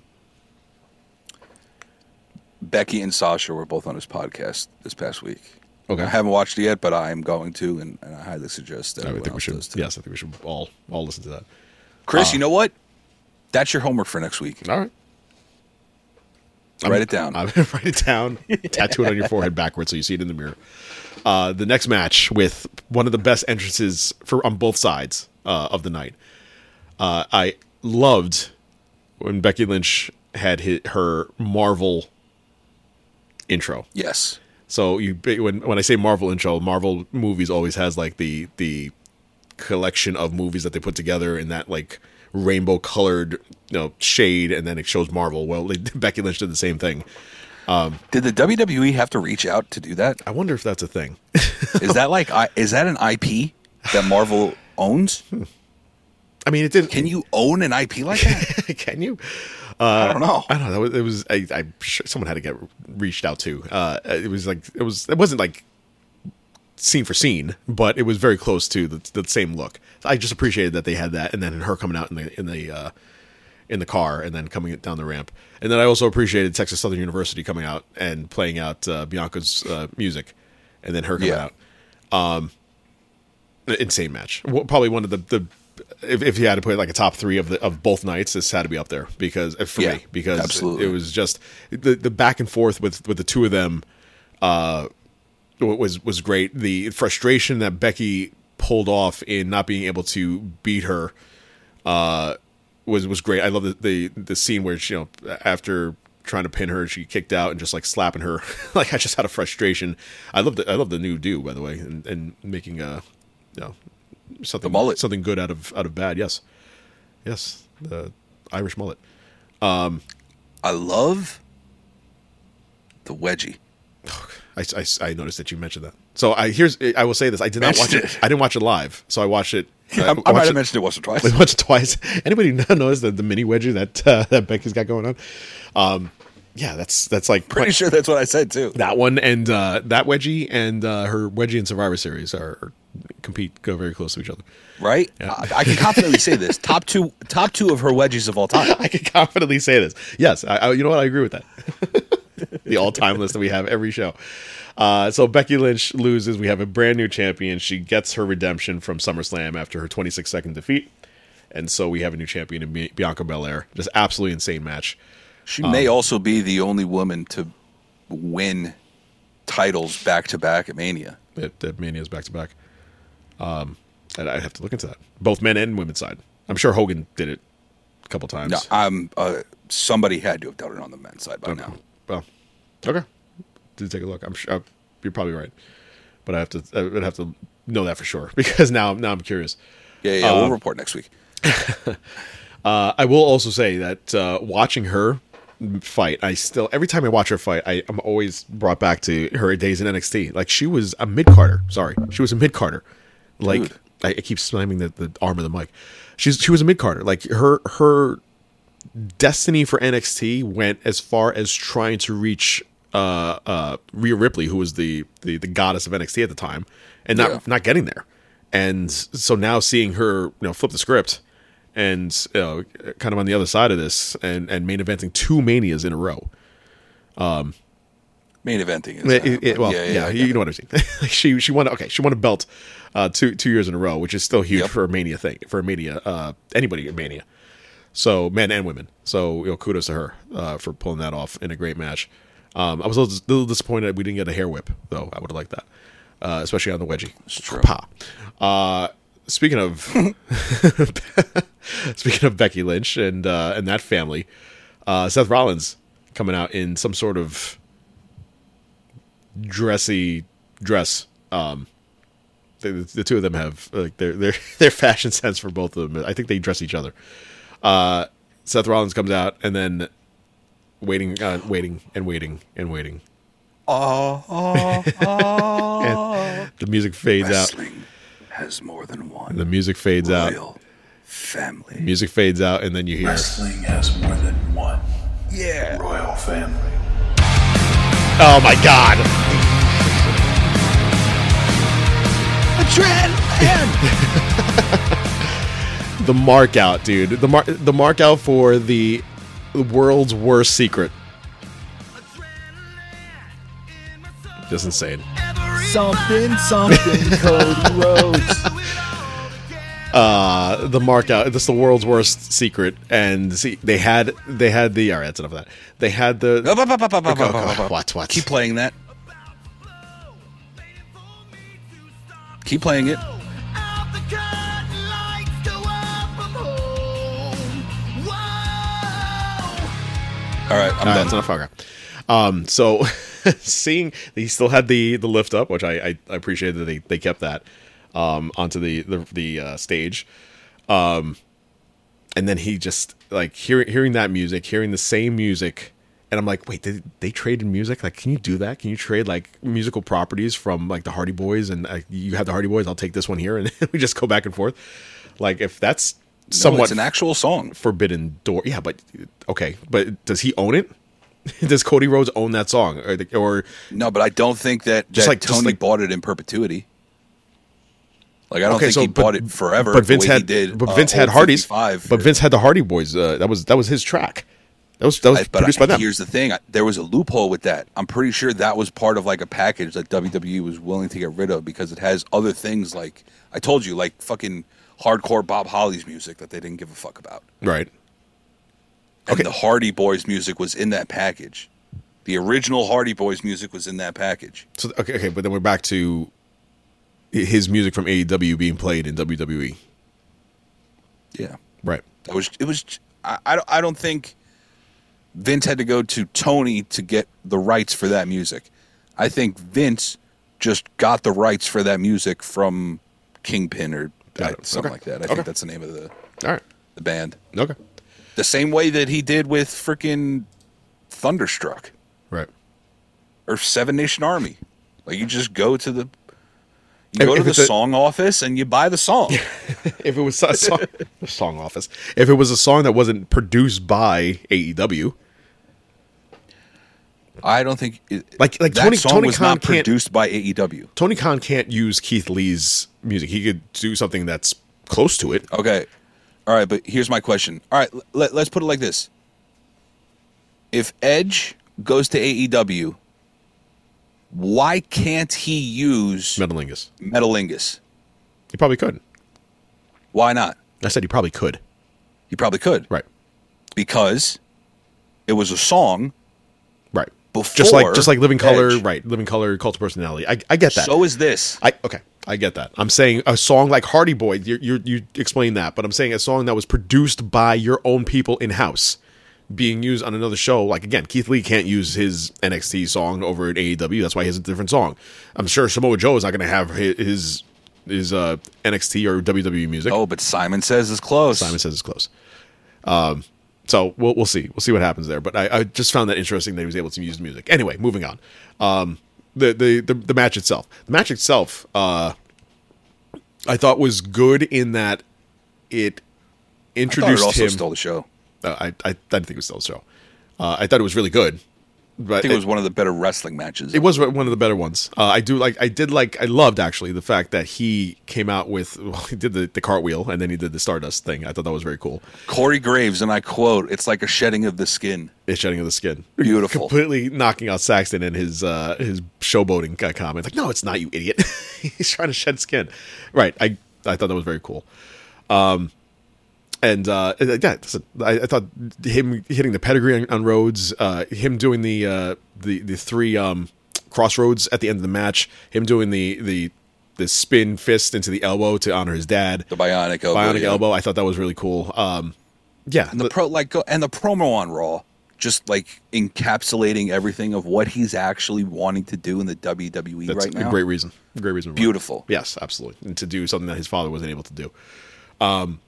Becky and Sasha were both on his podcast this past week. Okay. I haven't watched it yet, but I am going to, and, and I highly suggest that I think we should. Yes, I think we should all all listen to that. Chris, you know what? That's your homework for next week. All right, Write it down. I'm, write it down. tattoo it on your forehead backwards so you see it in the mirror. Uh, the next match with one of the best entrances for on both sides uh, of the night. Uh, I loved when Becky Lynch had hit her Marvel intro. yes. So you when when I say Marvel intro, Marvel movies always has like the the collection of movies that they put together in that like rainbow colored you know shade, and then it shows Marvel. Well, Becky Lynch did the same thing. Did the WWE have to reach out to do that? I wonder if that's a thing. Is that like is that an IP that Marvel owns? I mean, it didn't. Can you own an IP like that? Can you? I don't know. I don't know. That it was. I, I'm sure someone had to get reached out to. Uh, it was like it was. It wasn't like scene for scene, but it was very close to the, the same look. I just appreciated that they had that, and then her coming out in the in the uh, in the car, and then coming down the ramp. And then I also appreciated Texas Southern University coming out and playing out uh, Bianca's uh, music, and then her coming Yeah. out. Um, insane match. Probably one of the the if, if you had to put like a top three of the of both nights, this had to be up there because uh, for Yeah, me because absolutely. it was just the the back and forth with with the two of them uh was was great. The frustration that Becky pulled off in not being able to beat her uh was was great. I love the the, the scene where she, you know after trying to pin her, she kicked out and just like slapping her. like I just had a frustration. I love the I love the new do by the way, and, and making a you know something something good out of out of bad. Yes, yes, the Irish mullet. Um, I love the wedgie. I, I, I noticed that you mentioned that. So I here's I will say this. I did not watch it. I didn't watch it live. So I watched it. I, I I might have mentioned it once or twice. Once or twice. Anybody notice the, the mini wedgie that uh, that Becky's got going on? Um, yeah, that's that's like Pretty sure that's what I said too. that one and uh, that wedgie and uh, her wedgie and Survivor Series are, compete go very close to each other. Right? I, I can confidently say this: top two, top two of her wedgies of all time. I can confidently say this. Yes, I, I, you know what? I agree with that. the all-time list that we have every show. Uh, so Becky Lynch loses. We have a brand new champion. She gets her redemption from SummerSlam after her 26 second defeat, and so we have a new champion in Bianca Belair. Just absolutely insane match. She may also be the only woman to win titles back to back at Mania. That, that Mania's back to back. Um, and I have to look into that. Both men and women's side. I'm sure Hogan did it a couple times. No, I'm. Uh, somebody had to have done it on the men's side by now. Well, okay. Did take a look. I'm sure uh, you're probably right, but I have to. I would have to know that for sure because now now I'm curious. Yeah, yeah. we'll report next week. Uh, I will also say that uh, watching her fight, I still every time I watch her fight, I, I'm always brought back to her days in NXT. Like she was a mid carder. Sorry, she was a mid carder. Like I, I keep slamming the, the arm of the mic. She's she was a mid carder. Like her her destiny for NXT went as far as trying to reach uh, uh, Rhea Ripley, who was the, the the goddess of NXT at the time, and not Yeah. not getting there. And so now seeing her, you know, flip the script and you know, kind of on the other side of this, and and main eventing two manias in a row. Um, main eventing is. It- it- it- well, yeah, yeah, yeah, I you, get you know what I'm saying. She she won okay, she won a belt uh, two two years in a row, which is still huge Yep. for a mania thing for a mania uh, anybody in mania. So men and women. So you know, kudos to her uh, for pulling that off in a great match. Um, I was a little, little disappointed we didn't get a hair whip though. I would have liked that, uh, especially on the wedgie. It's true. Uh, speaking of speaking of Becky Lynch and uh, and that family, uh, Seth Rollins coming out in some sort of dressy dress. Um, the, the two of them have like their their their fashion sense for both of them. I think they dress each other. Uh, Seth Rollins comes out and then waiting, uh, waiting and waiting and waiting. Oh, oh, oh. And the music fades out. Wrestling has more than one The music fades out. royal family. Music fades out, and then you hear, Wrestling has more than one Yeah. royal family. "Oh my god!" the mark out, dude. The mark, the mark out for the world's worst secret. Just insane. Something, something, Cody Rhodes. uh the mark out that's the world's worst secret and see they had they had the all right that's enough of that they had the Go, go. What, what? Keep playing that. Keep playing it. All right, I'm All right, done. that's enough okay. um so seeing he still had the the lift up which i i, I appreciate that they they kept that um onto the the, the uh, stage um and then he just like hearing hearing that music hearing the same music and i'm like wait did they traded music like can you do that can you trade like musical properties from like the hardy boys and uh, you have the hardy boys i'll take this one here and we just go back and forth like if that's No, it's an actual song. forbidden door yeah but okay but does he own it does cody rhodes own that song or, or No, but I don't think that, Just that like- just Tony like- bought it in perpetuity. Like I don't Okay, think so- he but- bought it forever. but Vince had did, but uh, Vince had Hardy's five. but Vince had the Hardy Boys uh, that was that was his track That was that was I- but produced I- by them. here's the thing: I- there was a loophole with that. I'm pretty sure that was part of like a package that WWE was willing to get rid of because it has other things like I told you, like fucking hardcore Bob Holly's music that they didn't give a fuck about. Right. And the Hardy Boys music was in that package. The original Hardy Boys music was in that package. So okay, okay, but then we're back to his music from AEW being played in WWE. Yeah. Right. It was. It was. I. I don't, I don't think Vince had to go to Tony to get the rights for that music. I think Vince just got the rights for that music from Kingpin or Something Okay. like that. I Okay. think that's the name of the All right. the band. Okay. The same way that he did with freaking Thunderstruck Right. or Seven Nation Army. Like you just go to the you If- go to the a- song office and you buy the song. If it was a song, song office, if it was a song that wasn't produced by AEW, I don't think it, Like- like that Tony- song Tony was Khan not produced by AEW. Tony Khan can't use Keith Lee's music. He could do something that's close to it. Okay. All right, but here's my question. All right, let, let's put it like this. If Edge goes to AEW, why can't he use Metalingus. Metalingus? He probably could. Why not? I said he probably could. He probably could. Right. Because it was a song. Before just like just like Living Colour, Edge. right? Living Colour, Cult of Personality. I, I get that. So is this. I okay, I get that. I'm saying a song like Hardy Boy. You you you explain that, but I'm saying a song that was produced by your own people in house, being used on another show. Like again, Keith Lee can't use his NXT song over at AEW. That's why he has a different song. I'm sure Samoa Joe is not going to have his his uh, NXT or WWE music. Oh, but Simon says it's close. Simon says it's close. Um, so we'll we'll see we'll see what happens there. But I, I just found that interesting that he was able to use the music. Anyway, moving on. Um, the, the the the match itself. The match itself, uh, I thought was good in that it I introduced it also him. stole the show. Uh, I, I I didn't think it was still a show. Uh, I thought it was really good. But I think it was one of the better wrestling matches. it was one of the better ones. Uh, I do like. I did like. I loved actually the fact that he came out with. Well, he did the, the cartwheel and then he did the Stardust thing. I thought that was very cool. Corey Graves, and I quote, "It's like a shedding of the skin." The shedding of the skin. Beautiful. Completely knocking out Saxton and his uh, his showboating uh, comment. Like, no, it's not, you idiot. He's trying to shed skin. Right. I I thought that was very cool. Um, and uh, yeah, listen, I, I thought him hitting the pedigree on, on Rhodes, uh, him doing the uh, the the three um, crossroads at the end of the match, him doing the the the spin fist into the elbow to honor his dad, The bionic elbow. bionic yeah. elbow. I thought that was really cool. Um, yeah, And the pro like and the promo on Raw, just like encapsulating everything of what he's actually wanting to do in the WWE That's right a now. great reason. Great reason. Beautiful. Yes, absolutely. And to do something that his father wasn't able to do. Um,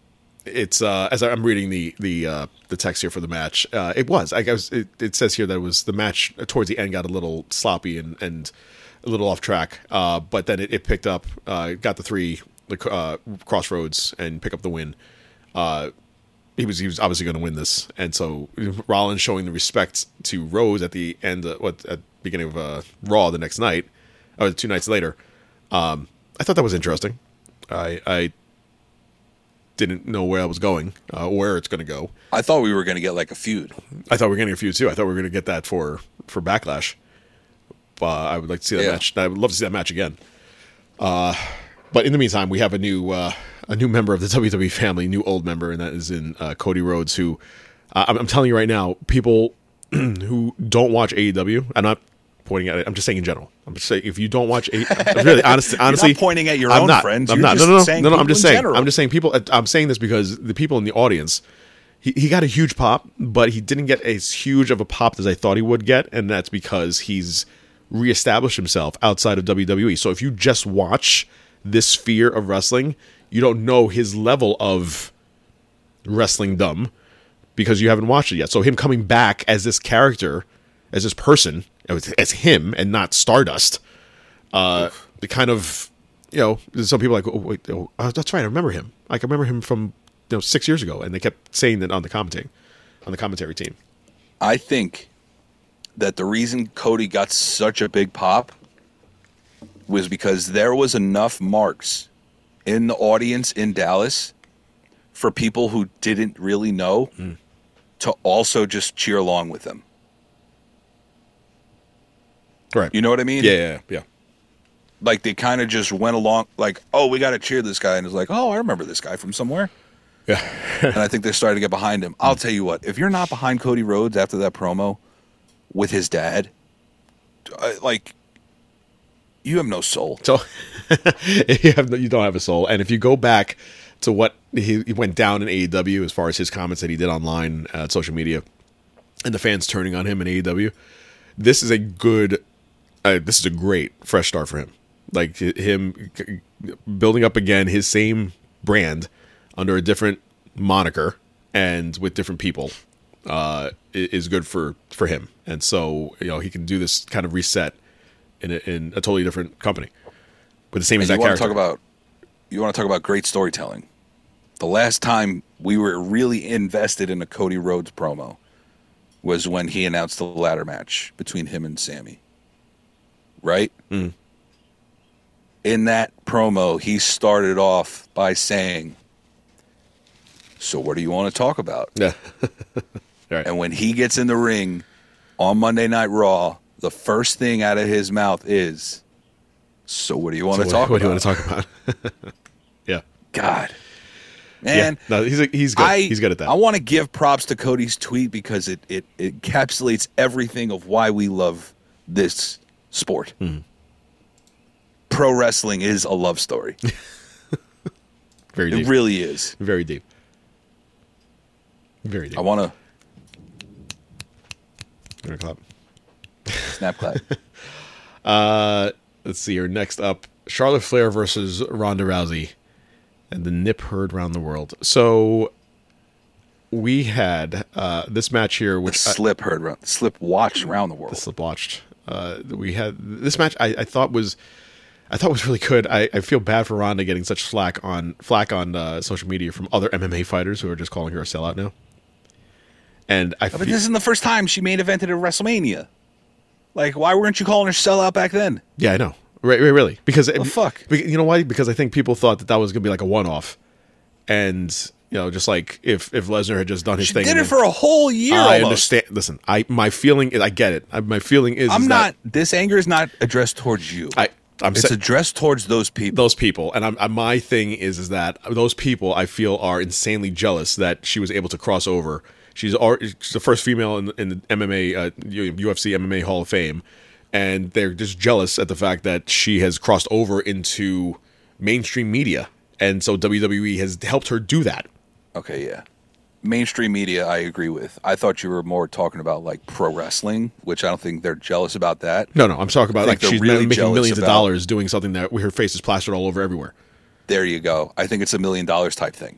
it's uh, as I'm reading the the uh, the text here for the match. Uh, it was. I guess it, it says here that it was the match towards the end got a little sloppy and and a little off track. Uh, but then it, it picked up, uh, got the three the uh, crossroads and pick up the win. Uh, he was he was obviously going to win this, and so Rollins showing the respect to Rhodes at the end, uh, what at beginning of uh, Raw the next night, or two nights later. Um, I thought that was interesting. I I didn't know where I was going, uh, where it's going to go. I thought we were going to get like a feud. I thought we were getting a few too. I thought we were going to get that for for Backlash. Uh, I would like to see that Yeah. match. I would love to see that match again. Uh, but in the meantime, we have a new uh, a new member of the WWE family, new old member, and that is in uh, Cody Rhodes. Who uh, I'm, I'm telling you right now, people who don't watch AEW, I'm not pointing at it. I'm just saying in general. I'm just saying if you don't watch, A- I'm really honest, honestly, pointing at your I'm own not, friends, I'm you're not. just no, no, no, saying no, no. I'm just saying. general. I'm just saying people. Uh, I'm saying this because the people in the audience. He, he got a huge pop, but he didn't get as huge of a pop as I thought he would get, and that's because he's reestablished himself outside of WWE. So if you just watch this sphere of wrestling, you don't know his level of wrestling dumb because you haven't watched it yet. So him coming back as this character, as this person, as as him and not Stardust, uh, the kind of you know, some people are like, oh, wait, oh, uh, that's right, I remember him. I can remember him from you know six years ago, and they kept saying that on the commenting, on the commentary team. I think that the reason Cody got such a big pop was because there was enough marks in the audience in Dallas for people who didn't really know to also just cheer along with them. Right. You know what I mean? Yeah, yeah, yeah. Like they kind of just went along, like, oh, we got to cheer this guy, and it's like, oh, I remember this guy from somewhere. Yeah. and I think they're starting to get behind him. I'll tell you what, if you're not behind Cody Rhodes after that promo with his dad, I- like, you have no soul. So you have no, you don't have a soul. And if you go back to what he, he went down in AEW as far as his comments that he did online, uh, social media, and the fans turning on him in AEW, this is a good, uh, this is a great fresh start for him. Like him building up again his same brand under a different moniker and with different people uh, is good for for him. And so you know he can do this kind of reset in a, in a totally different company with the same And you exact want to character. talk about you want to talk about great storytelling. The last time we were really invested in a Cody Rhodes promo was when he announced the ladder match between him and Sammy. Right? Mm. In that promo, he started off by saying, "So what do you want to talk about?" yeah, right. And when he gets in the ring on Monday Night Raw, the first thing out of his mouth is, "So what do you want So to what, talk what do you about?" want to talk about? yeah, God, man, yeah. No, he's a, he's good. I, he's good at that. I want to give props to Cody's tweet because it, it, it encapsulates everything of why we love this sport. Hmm. Pro wrestling is a love story. Very it deep. really is. Very deep. Very deep. I want to Gonna clap. snap clap. Uh, let's see here. Next up, Charlotte Flair versus Ronda Rousey, and the nip heard round the world. So we had uh, this match here, The which slip heard around, slip watched around the world. the slip watched. Uh, we had this match. I, I thought was, I thought was really good. I, I feel bad for Ronda getting such flack on flack on uh, social media from other MMA fighters who are just calling her a sellout now. And I But feel, this isn't the first time she main evented at WrestleMania. Like, why weren't you calling her a sellout back then? yeah, I know, right, right really, because The fuck? You know why? Because I think people thought that that was gonna be like a one off, and you know, just like if if Lesnar had just done his thing. She thing, did it for a whole year. I almost. understand. Listen, I my feeling is I get it. I, my feeling is I'm is not. that This anger is not addressed towards you. I I'm it's sa- addressed towards those people. those people and I'm, I, my thing is is that those people i feel are insanely jealous that she was able to cross over she's, already, she's the first female in, in the mma uh, ufc mma hall of fame and they're just jealous at the fact that she has crossed over into mainstream media and so wwe has helped her do that Okay, yeah. Mainstream media, I agree with. I thought you were more talking about like pro wrestling, which I don't think they're jealous about that. no no i'm talking about like they're she's really making millions of about- dollars doing something that her face is plastered all over everywhere There you go. I think it's a million dollars type thing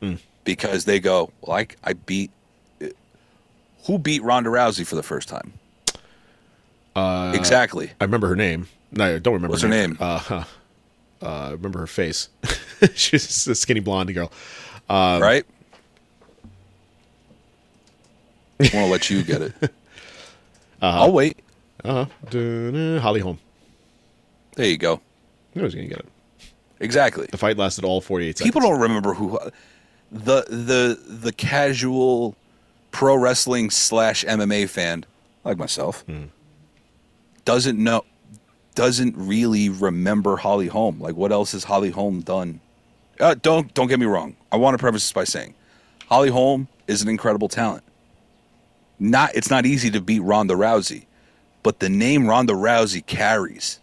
Hmm. because they go, well, I, I beat. Who beat Ronda Rousey for the first time? Uh, exactly. i remember her name no i don't remember What's her name? uh, huh. uh, I remember her face she's a skinny blonde girl Um, right? I want to let you get it. Uh-huh. I'll wait. Uh-huh. Dun, Holly Holm. There you go. I was going to get it. Exactly. The fight lasted all 48 seconds. People don't remember who the the the casual pro wrestling slash MMA fan like myself hmm. doesn't know doesn't really remember Holly Holm. Like what else has Holly Holm done? Uh, don't don't get me wrong. I want to preface this by saying Holly Holm is an incredible talent. Not it's not easy to beat Ronda Rousey, but the name Ronda Rousey carries.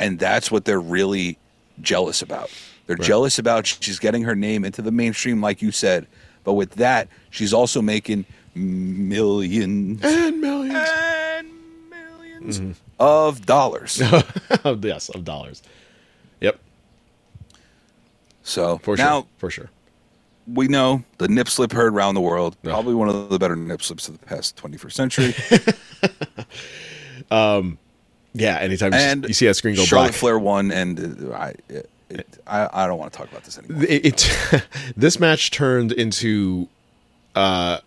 And that's what they're really jealous about. They're jealous about she's getting her name into the mainstream, like you said. But with that, she's also making millions And millions. and 1000000s of dollars. yes, of dollars. So for now sure. For sure. we know the nip slip heard around the world. Yeah. Probably one of the better nip slips of the past 21st century. Yeah, anytime you, and you see that screen go Charlotte black. Flair won, and uh, I, it, it, I, I don't want to talk about this anymore. It, it this match turned into uh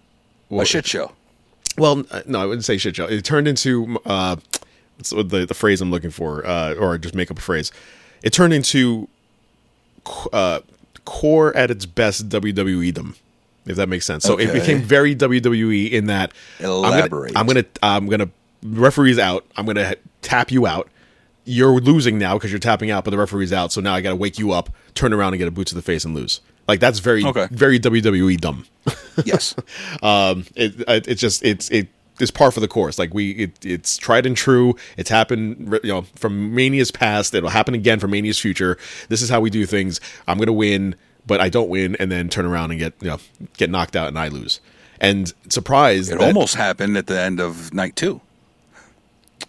A shit show. well uh, no I wouldn't say shit show it turned into uh the the phrase I'm looking for uh or just make up a phrase it turned into uh core at its best WWE them if that makes sense. So it became very WWE in that Elaborate. I'm gonna I'm gonna, I'm gonna referees out. I'm gonna tap you out. You're losing now because you're tapping out, but the referee's out. So now I got to wake you up, turn around, and get a boot to the face and lose. Like that's very Okay. very WWE dumb. Yes. um, it, it it's just it's it is par for the course. Like we, it, it's tried and true. It's happened, you know, from Mania's past. It'll happen again from Mania's future. This is how we do things. I'm gonna win, but I don't win, and then turn around and get you know get knocked out and I lose. And surprised, It that- almost happened at the end of night two.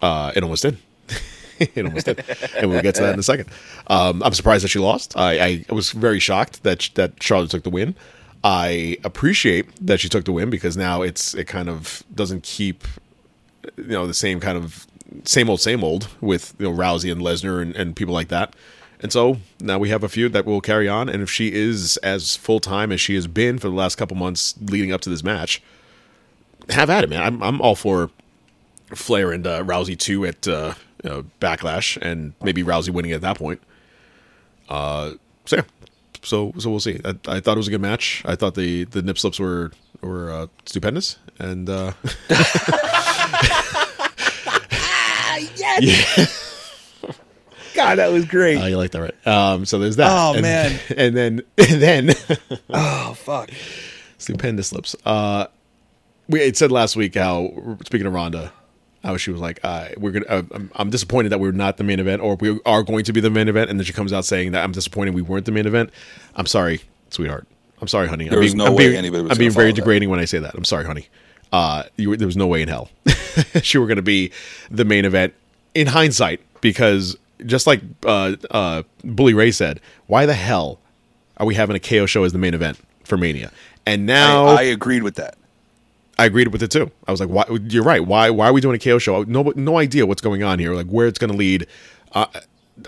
uh, it almost did. it almost did, and we'll get to that in a second. Um, I'm surprised that she lost. I, I was very shocked that that Charlotte took the win. I appreciate that she took the win because now it's it kind of doesn't keep you know the same kind of same old same old with you know Rousey and Lesnar and, and people like that. And so now we have a feud that will carry on. And if she is as full time as she has been for the last couple months leading up to this match, have at it, man. I'm I'm all for Flair and uh, Rousey two at uh, you know, Backlash, and maybe Rousey winning at that point. Uh, so yeah, so so we'll see. I, I thought it was a good match. I thought the the nip slips were were uh, stupendous, and uh, yeah, God, that was great. uh, you like that, right? Um, so there's that. Oh, And- man. and then and then oh fuck. stupendous lips. Uh, we it said last week how speaking of Ronda, how she was like, uh, "We're gonna." Uh, I'm, I'm disappointed that we're not the main event, or we are going to be the main event, and then she comes out saying that I'm disappointed we weren't the main event. I'm sorry, sweetheart. I'm sorry, honey. I'm being, no I'm way being, anybody was I'm being very follow that. degrading when I say that. I'm sorry, honey. Uh, you, there was no way in hell she were going to be the main event. In hindsight, because just like uh, uh, Bully Ray said, why the hell are we having a KO show as the main event for Mania? And now I, I agreed with that. I agreed with it too. I was like, "Why? You're right. Why? Why are we doing a KO show? No, no idea what's going on here. Like where it's going to lead. Uh,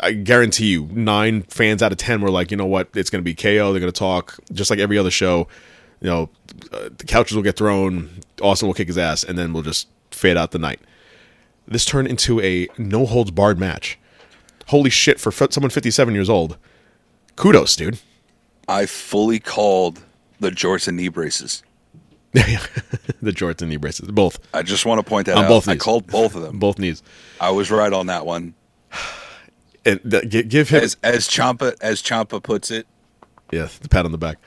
I guarantee you, nine fans out of ten were like, you know what? It's going to be KO. They're going to talk just like every other show. You know, uh, the couches will get thrown. Austin will kick his ass, and then we'll just fade out the night. This turned into a no holds barred match. Holy shit! For f- someone 57 years old, kudos, dude. I fully called the jorts and knee braces. the jorts and knee braces, both I just want to point that On out. both I called both of them. both knees. I was right on that one. And th- gi- give him As as Champa as Champa puts it, Yeah, the pat on the back.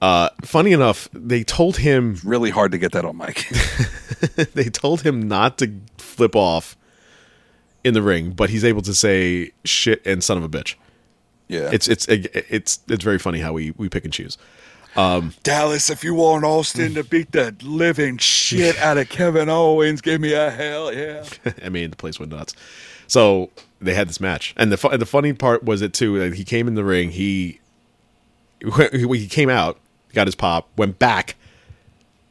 Uh, funny enough, they told him really hard to get that on mic. they told him not to flip off in the ring, but he's able to say shit and son of a bitch. yeah. It's it's it's it's very funny how we we pick and choose. Um, Dallas, if you want Austin to beat the living shit out of Kevin Owens, give me a hell yeah. I mean, the place went nuts. So they had this match, and the fu- the funny part was it too. That he came in the ring, he he came out, got his pop, went back,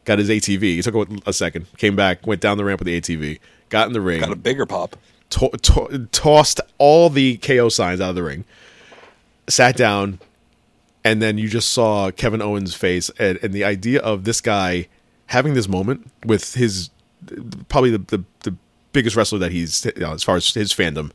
got his ATV. He took a second, came back, went down the ramp with the ATV, got in the ring, Got a bigger pop. to- to- tossed all the KO signs out of the ring, sat down, and then you just saw Kevin Owens' face and, and the idea of this guy having this moment with his probably the, the, the biggest wrestler that he's you know, as far as his fandom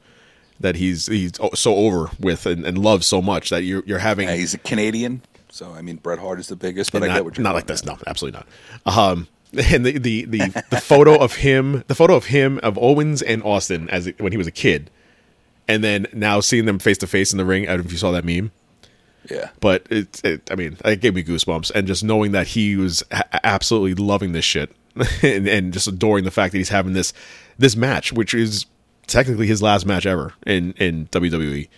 that he's he's so over with and, and loves so much that you're you're having Yeah, he's a Canadian, so I mean Bret Hart is the biggest, but I not, get what you're not like this. at. No, absolutely not. Um, and the, the the the photo of him, the photo of him of Owens and Austin as when he was a kid, and then now seeing them face to face in the ring. I don't know if you saw that meme, Yeah. but it, it I mean, it gave me goosebumps, and just knowing that he was a- absolutely loving this shit, and, and just adoring the fact that he's having this this match, which is technically his last match ever in in WWE.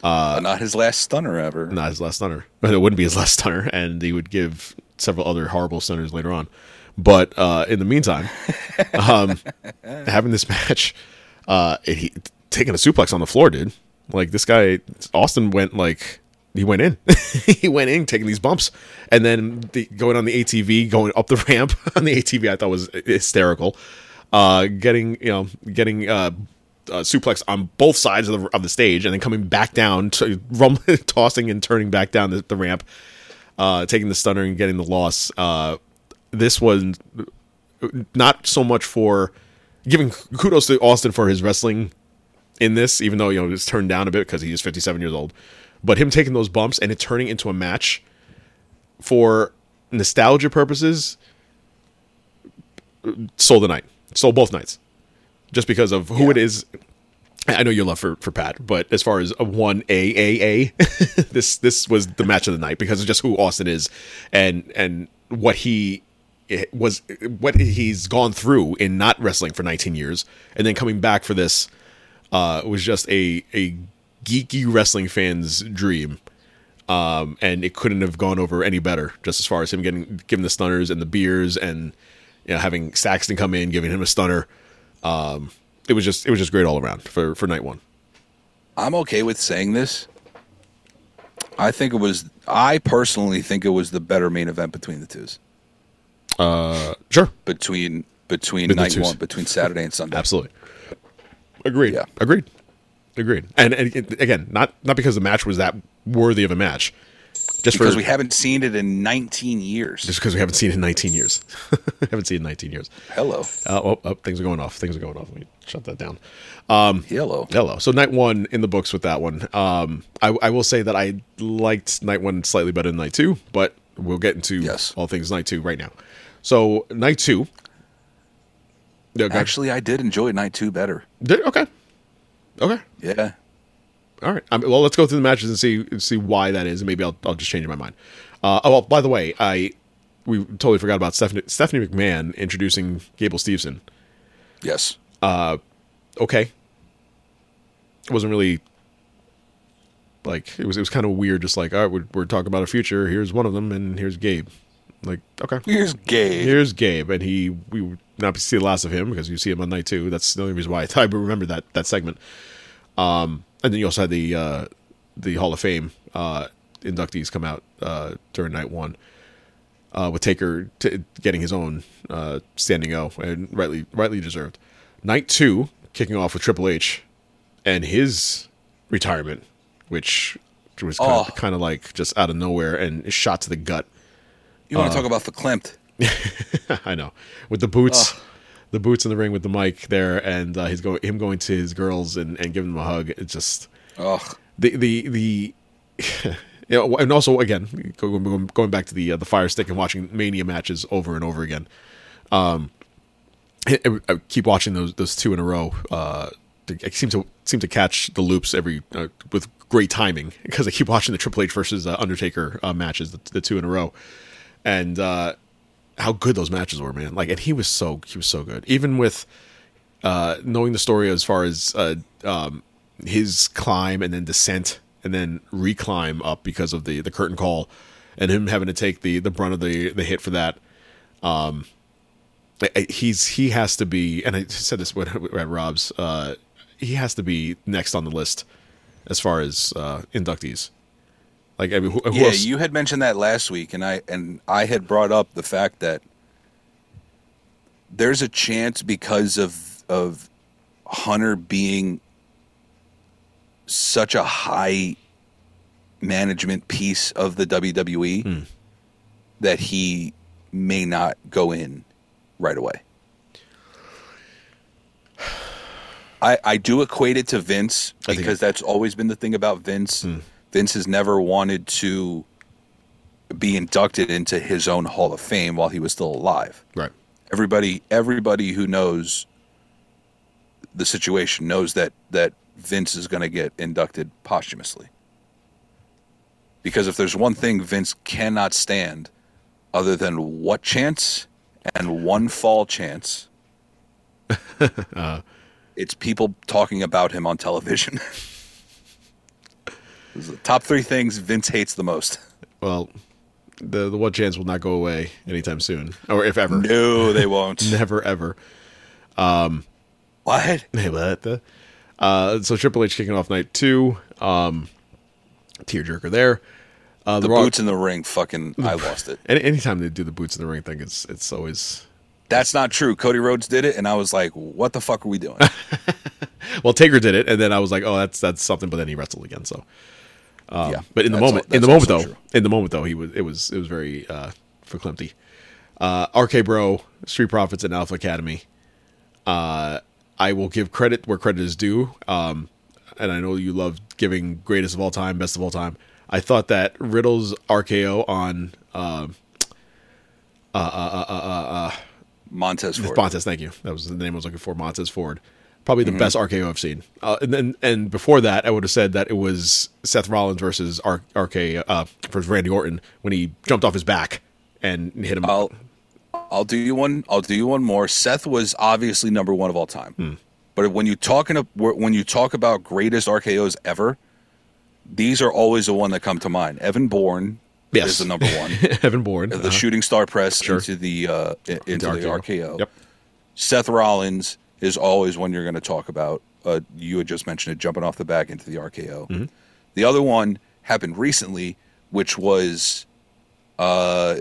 But not his last stunner ever. not his last stunner. But it wouldn't be his last stunner, and he would give several other horrible stunners later on. But uh, in the meantime, um, having this match, uh, he taking a suplex on the floor, dude. Like this guy, Austin went like he went in, he went in taking these bumps, and then the, going on the ATV, going up the ramp on the ATV, I thought was hysterical. Uh, getting you know getting uh, uh, suplex on both sides of the of the stage, and then coming back down, to, rum, tossing and turning back down the, the ramp, uh, taking the stunner and getting the loss. Uh, this was not so much for giving kudos to Austin for his wrestling in this, even though you know it's turned down a bit because he's 57 years old, but him taking those bumps and it turning into a match for nostalgia purposes, sold the night, sold both nights, just because of who it is. I know your love for, for Pat, but as far as a one AAA, this this was the match of the night because of just who Austin is, and and what he was, what he's gone through in not wrestling for 19 years, and then coming back for this uh, was just a a geeky wrestling fan's dream. Um, and it couldn't have gone over any better, just as far as him getting given the stunners and the beers, and you know having Saxton come in, giving him a stunner. Um, it was just it was just great all around for for night one. I'm okay with saying this. I think it was. I personally think it was the better main event between the twos. Uh, sure. Between between night twos. one, between Saturday and Sunday. Absolutely. Agreed. Yeah. Agreed. Agreed. And, and again, not not because the match was that worthy of a match, just because for we haven't seen it in 19 years. just because we haven't seen it in 19 years. haven't seen it in 19 years. Hello. Uh, oh, oh, things are going off. Things are going off. Let me shut that down. Um, Hello. Hello. So night one in the books with that one. Um, I, I will say that I liked night one slightly better than night two, but we'll get into Yes. all things night two right now. So night two. Ahead. Actually, I did enjoy night two better. Did- okay. Okay. Yeah. All right. Um, well, let's go through the matches and see see why that is, and maybe I'll I'll just change my mind. Uh, oh, well, by the way, I we totally forgot about Stephanie Stephanie McMahon introducing Gable Steveson. Yes. Uh, Okay. It wasn't really like it was. It was kind of weird. Just like, all right, we're, we're talking about a future. Here's one of them, and here's Gabe. Like, okay, Here's Gabe. here's Gabe, and he we would not see the last of him because you see him on night two. That's the only reason why I, I remember that that segment. Um, and then you also had the uh, the Hall of Fame uh, inductees come out uh, during night one. Uh, with Taker t- getting his own uh, standing O and rightly rightly deserved. Night two kicking off with Triple H and his retirement, which was kind, Oh. of, kind of like just out of nowhere and shot to the gut. You want to talk about the verklempt? I know with the boots, the boots in the ring with the mic there, and uh, he's going him going to his girls and, and giving them a hug. It's just Ugh. the the the. You know, and also again going, going back to the uh, the fire stick and watching mania matches over and over again. Um, I, I keep watching those those two in a row. Uh, I seem to seem to catch the loops every uh, with great timing because I keep watching the Triple H versus uh, Undertaker uh, matches, the, the two in a row, and uh, how good those matches were, man. Like, and he was so he was so good, even with uh, knowing the story as far as uh, um, his climb and then descent and then reclimb up because of the the curtain call and him having to take the the brunt of the the hit for that. Um, he's he has to be, and I said this when at Rob's. Uh, he has to be next on the list as far as uh, inductees. Like, I mean, who, who Yeah, else? you had mentioned that last week, and I and I had brought up the fact that there's a chance because of of Hunter being such a high management piece of the WWE Hmm. that he may not go in right away. I, I do equate it to Vince because that's always been the thing about Vince. Hmm. Vince has never wanted to be inducted into his own Hall of Fame while he was still alive. right. Everybody everybody who knows the situation knows that that Vince is going to get inducted posthumously. Because if there's one thing Vince cannot stand other than what chance and one fall chance, uh. it's people talking about him on television. The top three things Vince hates the most. Well, the the one chance will not go away anytime soon, or if ever. No, they won't. Never ever. What? Hey, what the? Uh, so Triple H kicking off night two. Um, tearjerker there. Uh, The Raw- boots in the ring, fucking, I lost it. Any, anytime they do the boots in the ring thing, it's it's always That's not true. Cody Rhodes did it, and I was like, "What the fuck are we doing?" well. Taker did it, and then I was like, oh, that's that's something. But then he wrestled again. So, um, yeah, but in the moment, in the moment though, true. in the moment though, he was it was it was very uh, verklempt. Uh, RK Bro, Street Profits, and Alpha Academy. Uh, I will give credit where credit is due. Um, and I know you love giving greatest of all time, best of all time. I thought that Riddle's RKO on um uh, uh, uh, uh, uh, Montez Ford. Montez, thank you. That was the name I was looking for. Montez Ford. Probably the Mhm. best RKO I've seen. Uh, and then, and before that, I would have said that it was Seth Rollins versus R- RK uh, versus Randy Orton when he jumped off his back and hit him. I'll I'll do you one. I'll do you one more. Seth was obviously number one of all time. Hmm. But when you talking when you talk about greatest RKO's ever, these are always the one that come to mind. Evan Bourne Yes. is the number one. Evan Bourne, the uh-huh. shooting star press Sure. into the uh, into the RKO. RKO. Yep. Seth Rollins is always one you're going to talk about. Uh, you had just mentioned it, jumping off the back into the RKO. Mm-hmm. The other one happened recently, which was uh,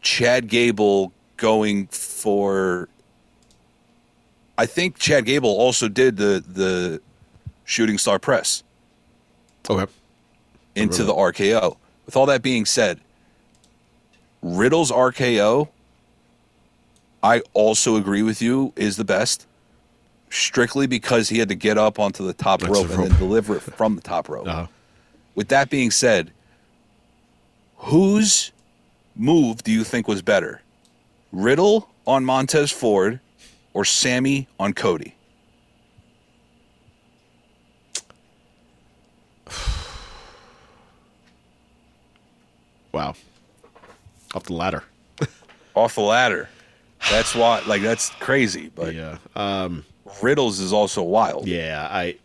Chad Gable going for. I think Chad Gable also did the the shooting star press Okay. into the RKO. With all that being said, Riddle's RKO, I also agree with you, is the best. Strictly because he had to get up onto the top That's rope the and then deliver it from the top rope. Uh-huh. With that being said, whose move do you think was better? Riddle on Montez Ford or Sammy on Cody? Wow. Off the ladder. Off the ladder. That's why like that's crazy, but yeah. Um Riddle's is also wild. Yeah, I.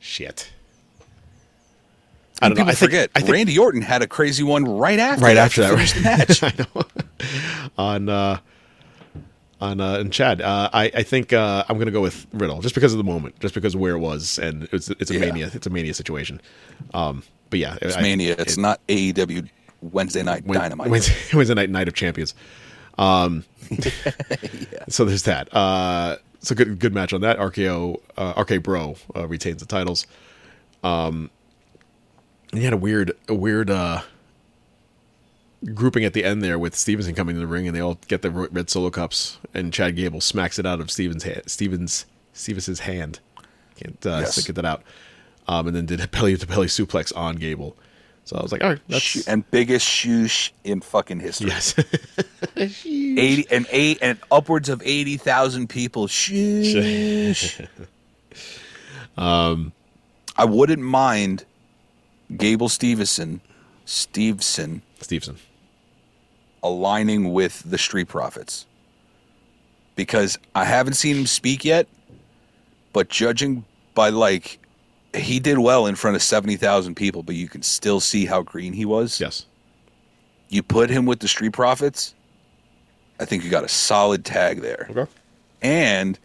Shit. I don't know. I think, forget I think Randy Orton had a crazy one right after right that after that, finish right? the match. I know. on uh, on uh, and Chad, uh, I I think uh, I'm gonna go with Riddle just because of the moment, just because of where it was, and it's it's a Yeah. mania, it's a mania situation. Um, but yeah, It's I- Mania. It's it- not AEW Wednesday Night Dynamite. Wednesday, Wednesday night night of champions. Um, so there's that. Uh, so good good match on that. RKO uh, RK Bro uh, retains the titles. Um, and you had a weird a weird uh, grouping at the end there with Stevenson coming to the ring, and they all get the red solo cups, and Chad Gable smacks it out of Stevens hand, Stevens Stevens's hand. Can't uh, Yes. get that out. Um, and then did a belly to belly suplex on Gable. So I was like, all right, that's and biggest shoosh in fucking history. Yes. eighty and eight and upwards of eighty thousand people. Shoosh. um, I wouldn't mind Gable Stevenson, Stevenson, Stevenson. aligning with the Street Profits because I haven't seen him speak yet, but judging by like he did well in front of 70,000 people, but you can still see how green he was. Yes. You put him with the Street Profits, I think you got a solid tag there. Okay. And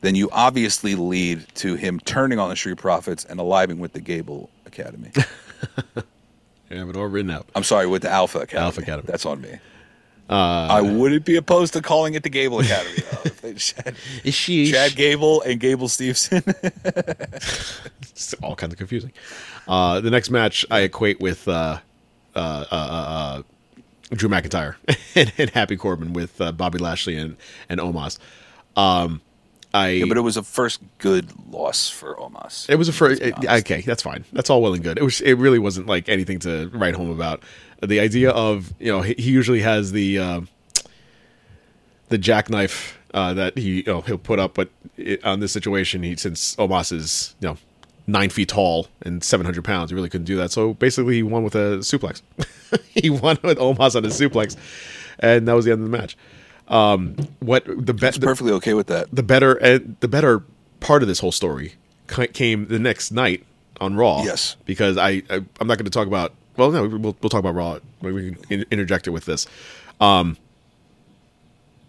then you obviously lead to him turning on the Street Profits and aliving with the Gable Academy. I have it all written out. I'm sorry, with the Alpha Academy. Alpha Academy. That's on me. Uh, I wouldn't be opposed to calling it the Gable Academy. though, Chad, Is she Chad Gable and Gable Stevenson. it's all kinds of confusing. Uh, the next match I equate with uh, uh, uh, uh, Drew McIntyre and, and Happy Corbin with uh, Bobby Lashley and and Omos. Um, I yeah, but it was a first good loss for Omos. It was a first. Okay, that's fine. That's all well and good. It was. It really wasn't like anything to write home about. The idea of you know he, he usually has the uh, the jackknife uh, that he you know, he'll put up, but it, on this situation, he since Omos is you know nine feet tall and seven hundred pounds, he really couldn't do that. So basically, he won with a suplex. he won with Omos on a suplex, and that was the end of the match. Um, what the best? perfectly okay with that. The better and the better part of this whole story came the next night on Raw. Yes. because I, I I'm not going to talk about. Well, no, we'll we'll talk about Raw. We can interject it with this. Um,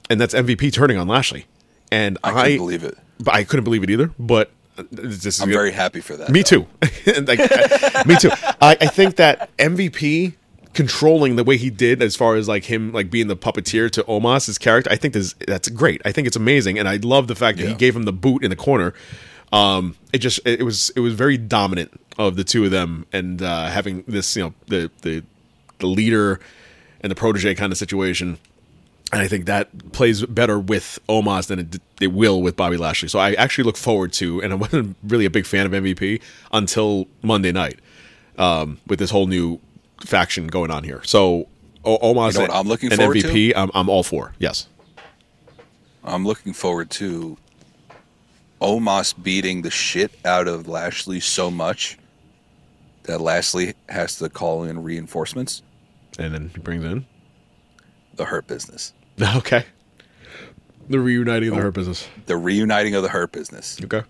and that's MVP turning on Lashley, and I I, couldn't believe it. But I couldn't believe it either. But this is I'm very happy for that. me though. too. like, I- me too. I, I think that MVP controlling the way he did, as far as like him like being the puppeteer to Omos's character, I think this, that's great. I think it's amazing, and I love the fact that he gave him the boot in the corner. Um, it just it, was it was very dominant of the two of them, and uh, having this you know the the the leader and the protege kind of situation. And I think that plays better with Omos than it, it will with Bobby Lashley. So I actually look forward to, and I wasn't really a big fan of MVP until Monday night um, with this whole new faction going on here. So O- Omos You know what I'm looking and forward to? MVP, I'm, I'm all for. Yes. I'm looking forward to Omos beating the shit out of Lashley so much that Lashley has to call in reinforcements. And then he brings in. The Hurt Business. Okay. The reuniting Oh. of the Hurt Business. The reuniting of the Hurt Business. Okay.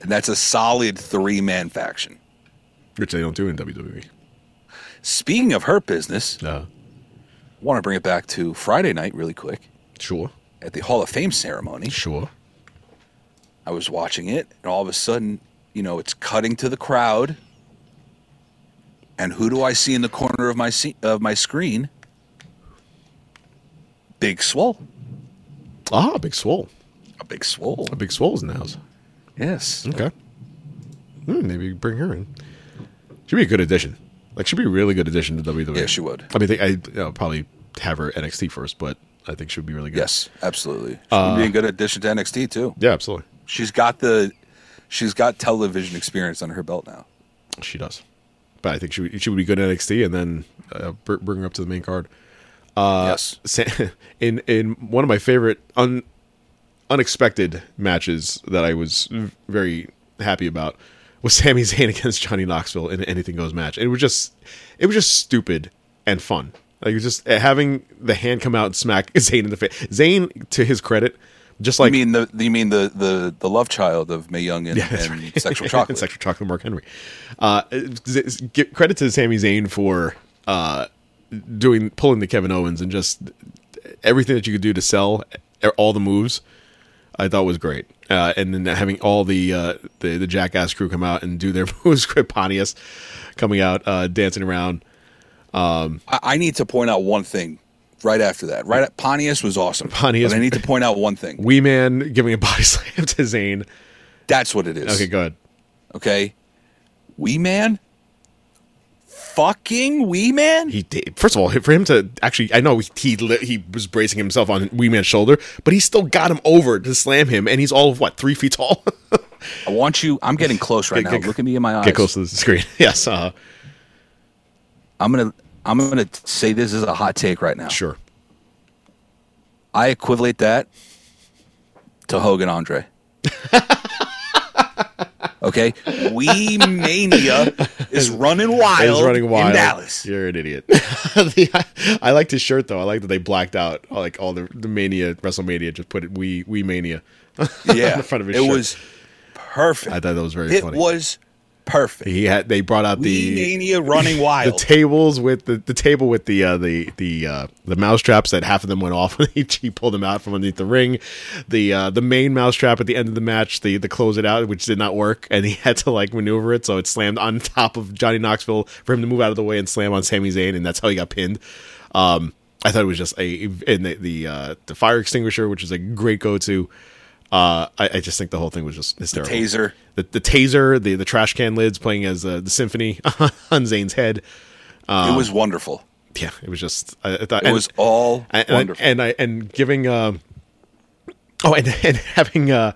And that's a solid three man faction. Which they don't do in WWE. Speaking of Hurt Business, Uh, I want to bring it back to Friday night really quick sure. at the Hall of Fame ceremony. Sure. I was watching it, and all of a sudden, you know, it's cutting to the crowd. And who do I see in the corner of my se- of my screen? Big Swole. Ah, Big Swole. A Big Swole. A Big Swole's in the house. Yes. Okay. Hmm, maybe bring her in. She'd be a good addition. Like, she'd be a really good addition to WWE. Yeah, she would. I mean, I you know, probably have her NXT first, but I think she would be really good. Yes, absolutely. She Uh, would be a good addition to NXT too. Yeah, absolutely. She's got the she's got television experience under her belt now. She does. But I think she would, she would be good at NXT and then uh, bring her up to the main card. Uh, yes. In in one of my favorite un, unexpected matches that I was very happy about was Sami Zayn against Johnny Knoxville in an Anything Goes match. It was just it was just stupid and fun. Like it was just uh, having the hand come out and smack Zayn in the face. Zayn, to his credit, just like you mean the you mean the the the love child of Mae Young and, Yeah, and right. Sexual Chocolate. Sexual chocolate, Mark Henry. Uh, give credit to Sami Zayn for uh, doing pulling the Kevin Owens and just everything that you could do to sell all the moves. I thought was great, uh, and then having all the, uh, the the Jackass crew come out and do their moves. Pontius coming out, uh, dancing around. Um, I, I need to point out one thing right after that. Right, at, Pontius was awesome. Pontius- but I need to point out one thing. Wee Man giving a body slam to Zayn. That's what it is. Okay, go ahead. Okay, Wee Man, fucking Wee Man. He did. First of all, for him to actually, I know he he was bracing himself on Wee Man's shoulder, but he still got him over to slam him, and he's all of what three feet tall. I want you. I'm getting close right Get- now. get- Look at me in my eyes. Get close to the screen. Yes. Uh, I'm gonna. I'm gonna say this is a hot take right now. sure. I equivalent that to Hogan Andre. okay, We Mania is running wild, running wild in Dallas. You're an idiot. The- I liked his shirt though. I like that they blacked out like all the, the Mania WrestleMania. Just put it We We Mania. Yeah, the front of his it shirt. was perfect. I thought that was very it funny. was perfect. He had they brought out the Mania running wild. the tables with the, the table with the uh, the the uh, the mouse traps that half of them went off when he, he pulled them out from underneath the ring. The uh, the main mouse trap at the end of the match, the the close it out, which did not work, and he had to like maneuver it, so it slammed on top of Johnny Knoxville for him to move out of the way and slam on Sami Zayn, and that's how he got pinned. Um, I thought it was just a and the the, uh, the fire extinguisher, which is a great go to. Uh, I, I just think the whole thing was just hysterical. taser. the, the taser, the the trash can lids playing as uh, the symphony on Zayn's head. it was wonderful. Yeah, it was just. I, I thought It was all and, wonderful. and I and giving. Um, oh, and and having uh,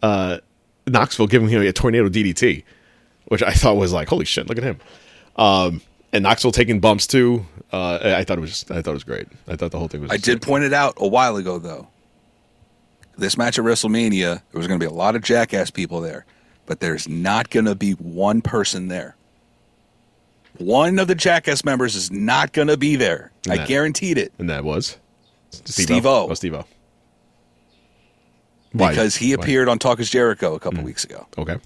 uh, Knoxville giving him a tornado DDT, which I thought was like, holy shit, look at him. Um, and Knoxville taking bumps too. Uh, I I thought it was just. I thought it was great. I thought the whole thing was. I did sick. point it out a while ago, though. This match at WrestleMania, there was going to be a lot of jackass people there, but there's not going to be one person there. One of the jackass members is not going to be there. I Nah. guaranteed it and that was Steve-O. Oh, Steve O. Why? because he Why? Appeared on Talk is Jericho a couple mm. weeks ago. Okay.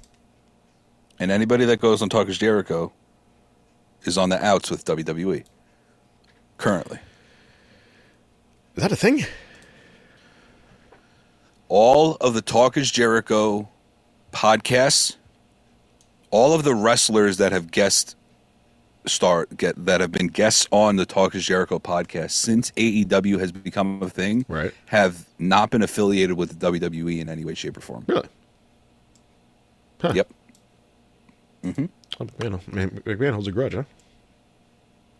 And anybody that goes on Talk is Jericho is on the outs with WWE currently. Is that a thing? All of the Talk is Jericho podcasts, all of the wrestlers that have guest star get that have been guests on the Talk is Jericho podcast since AEW has become a thing, Right. have not been affiliated with the WWE in any way, shape, or form. Really? Huh. Yep. Oh, McMahon, McMahon holds a grudge, huh?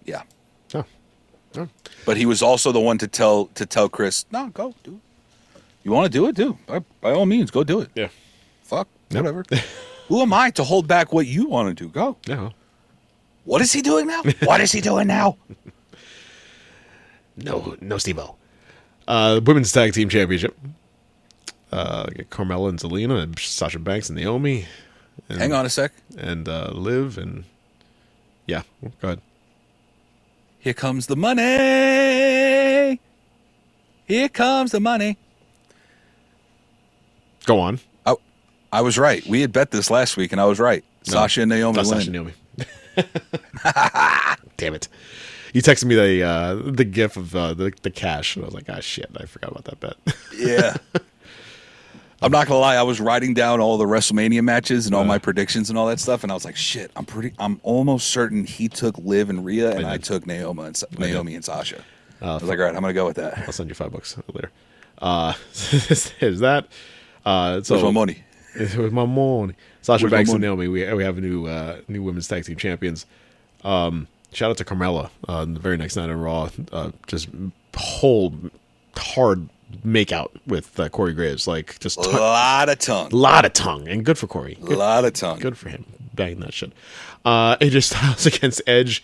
Yeah. Oh. But he was also the one to tell to tell Chris, no, go do it. You want to do it, do by, by all means, go do it. Yeah. Fuck, whatever. Who am I to hold back what you want to do? Go. Yeah. What is he doing now? what is he doing now? No, no Steve-O. Uh, women's tag team championship. Uh, Carmella and Zelina, and Sasha Banks and Naomi. And, Hang on a sec. And uh, Liv and yeah, go ahead. Here comes the money. Here comes the money. Go on. I, I was right. We had bet this last week, and I was right. No, Sasha and Naomi not win. Sasha and Naomi. Damn it! You texted me the uh, the gif of uh, the the cash, and I was like, ah, shit, I forgot about that bet. Yeah. I'm not gonna lie. I was writing down all the WrestleMania matches and all Uh. my predictions and all that stuff, and I was like, "Shit, I'm pretty. I'm almost certain he took Liv and Rhea, and I, took Naomi and Naomi and Sasha." I was like, "All right, I'm gonna go with that." I'll send you five bucks later. Uh, is that? Uh, so Where's my money? With my money. Sasha Where's Banks and? Naomi. We we have a new uh, new women's tag team champions. Um, shout out to Carmella. Uh, the very next night on Raw, uh, just whole hard make out with uh, Corey Graves. Like just A lot of tongue. A lot of tongue, and good for Corey. A lot of tongue. good for him. Banging that shit. Uh, AJ Styles against Edge.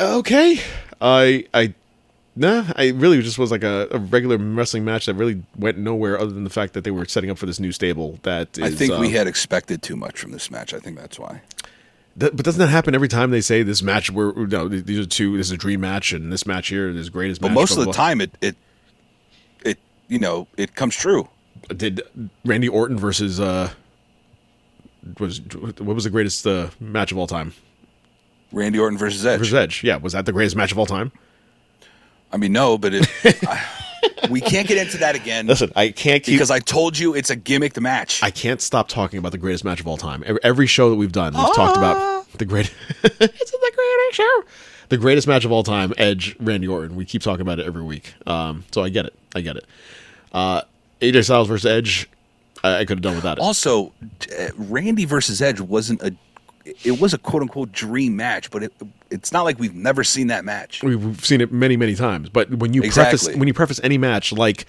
Okay, I I nah, I really just was like a, a regular wrestling match that really went nowhere other than the fact that they were setting up for this new stable. That is, I think we uh, had expected too much from this match. I think that's why. That, but doesn't that happen every time they say this match? Where no, these are two. This is a dream match, and this match here is greatest. But match, most blah, of the blah. time, it it it you know it comes true. did Randy Orton versus uh was what was the greatest uh, match of all time? Randy Orton versus Edge. Versus Edge, yeah, was that the greatest match of all time? I mean, no, but it, I, we can't get into that again. Listen, I can't keep because I told you it's a gimmick match. I can't stop talking about the greatest match of all time. Every, every show that we've done, we've talked about the great. it's the greatest show. The greatest match of all time, Edge, Randy Orton. We keep talking about it every week. Um, so I get it. I get it. Uh, AJ Styles versus Edge. I, I could have done without it. Also, uh, Randy versus Edge wasn't a. It was a quote unquote dream match, but it, it's not like we've never seen that match. We've seen it many, many times. But when you preface when you preface any match like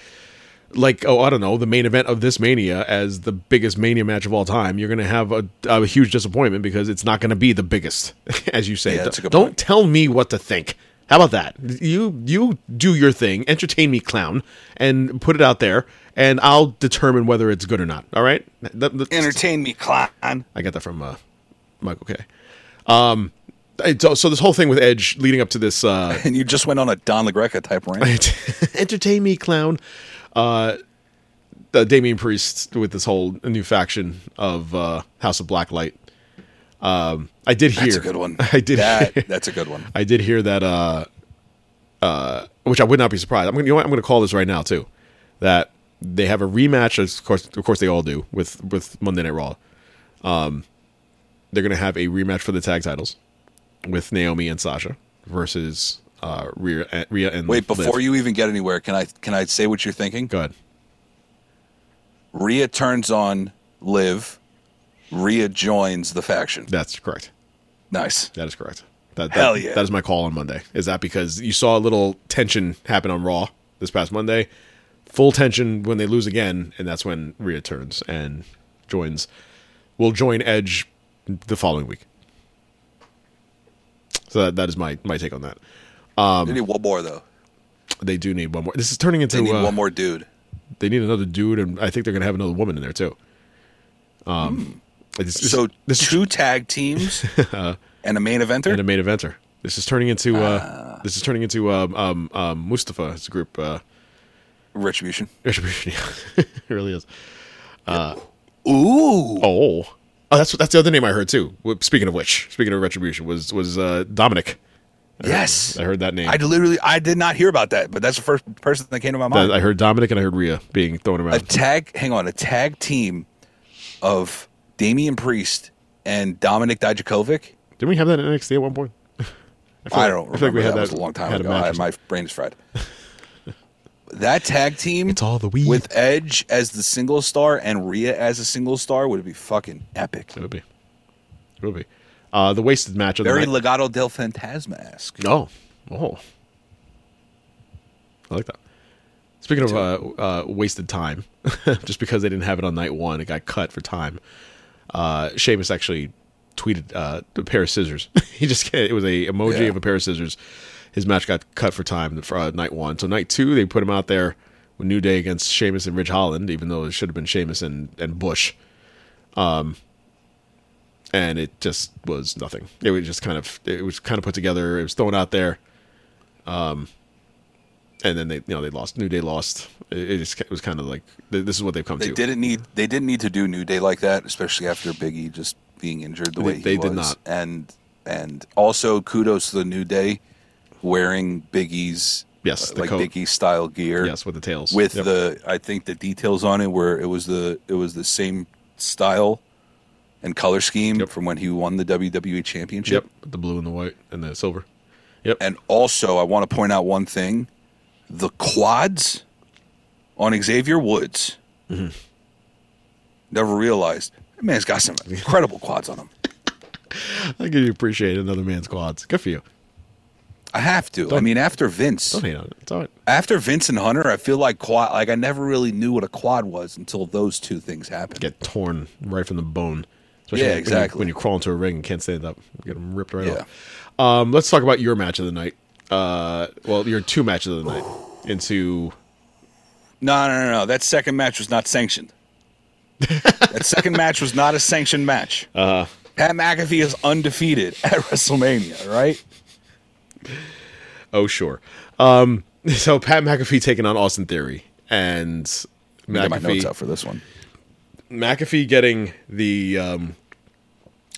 like oh I don't know the main event of this Mania as the biggest Mania match of all time, you're going to have a, a huge disappointment because it's not going to be the biggest, as you say. Yeah, that's a good don't point. tell me what to think. How about that? You you do your thing, entertain me, clown, and put it out there, and I'll determine whether it's good or not. All right? That- Entertain me, clown. I got that from uh, Michael Kay. Um, so, so this whole thing with Edge leading up to this uh, And you just went on a Don LaGreca type rant. entertain me, clown. Uh, the Damian Priest with this whole new faction of uh, House of Blacklight. Um, I did hear That's a good one. I did. That, hear- that's a good one. I did hear that. Uh, uh, which I would not be surprised. I'm gonna, you know what? I'm going to call this right now too. That they have a rematch. Of course, of course, they all do with with Monday Night Raw. Um, they're going to have a rematch for the tag titles with Naomi and Sasha versus uh, Rhea, uh, Rhea and Wait, before Liv. you even get anywhere, can I can I say what you're thinking? go ahead. Rhea turns on Liv. Rhea joins the faction. That's correct. Nice. That is correct. That, that, Hell yeah. That is my call on Monday. Is that because you saw a little tension happen on Raw this past Monday? Full tension when they lose again, and that's when Rhea turns and joins. Will join Edge the following week. So that, that is my my take on that. they need one more though. They do need one more. This is turning into They need uh, one more dude. They need another dude, and I think they're gonna have another woman in there too. Um, it's- it's- So this is two tag teams uh, and a main eventer. and a main eventer. This is turning into uh, this is turning into um, um, um, Mustafa's group. Uh, Retribution. Retribution. yeah. it really is. Uh, Ooh. Oh, oh, that's that's the other name I heard too. Speaking of which, speaking of Retribution, was was uh, Dominic. I heard- Yes. I heard that name. I literally I did not hear about that, but that's the first person that came to my mind. I heard Dominic and I heard Rhea being thrown around. a tag hang on, a tag team of Damian Priest and Dominic Dijakovic. Didn't we have that in NXT at one point? feel I don't I feel like remember. we had that, was that- a long time ago. I, my brain is fried. That tag team It's all the weed. with Edge as the single star and Rhea as a single star would be fucking epic. It would be. It would be. Uh, the wasted match of the Very night. Legado del Fantasma esque. Oh, oh, I like that. Speaking of uh, uh, wasted time, just because they didn't have it on night one, it got cut for time. Uh, Sheamus actually tweeted uh, a pair of scissors. he just it was a emoji Yeah. of a pair of scissors. His match got cut for time for uh, night one. So night two, they put him out there with New Day against Sheamus and Ridge Holland, even though it should have been Sheamus and and Butch. Um, and it just was nothing. It was just kind of it was kind of put together. It was thrown out there. Um, and then they you know they lost. New Day lost. It, it just it was kind of like this is what they've come They to. didn't need they didn't need to do New Day like that, especially after Biggie just being injured the They- way he they was. did not. And and also kudos to the New Day wearing Biggie's Yes, uh, the like coat. Biggie style gear. Yes, with the tails. With Yep. the I think the details on it where it was the it was the same style and color scheme from when he won the WWE championship. Yep, the blue and the white and the silver. Yep. And also, I want to point out one thing: the quads on Xavier Woods. Mm-hmm. Never realized that man's got some incredible quads on him. I give you appreciate another man's quads. Good for you. I have to. I Don't- mean, after Vince, Don't hate on it. It's all right. after Vince and Hunter, I feel like quad. Like I never really knew what a quad was until those two things happened. Get torn right from the bone. Yeah, when you- exactly. When you, crawl into a ring and can't stand up, get them ripped right Yeah. off. Um, let's talk about your match of the night. Uh, well, your two matches of the night into No, no, no, no. That second match was not sanctioned. that second match was not a sanctioned match. uh, Pat McAfee is undefeated at WrestleMania, right? Oh sure. Um, so Pat McAfee taking on Austin Theory and me Get my notes McAfee out for this one. McAfee getting the um,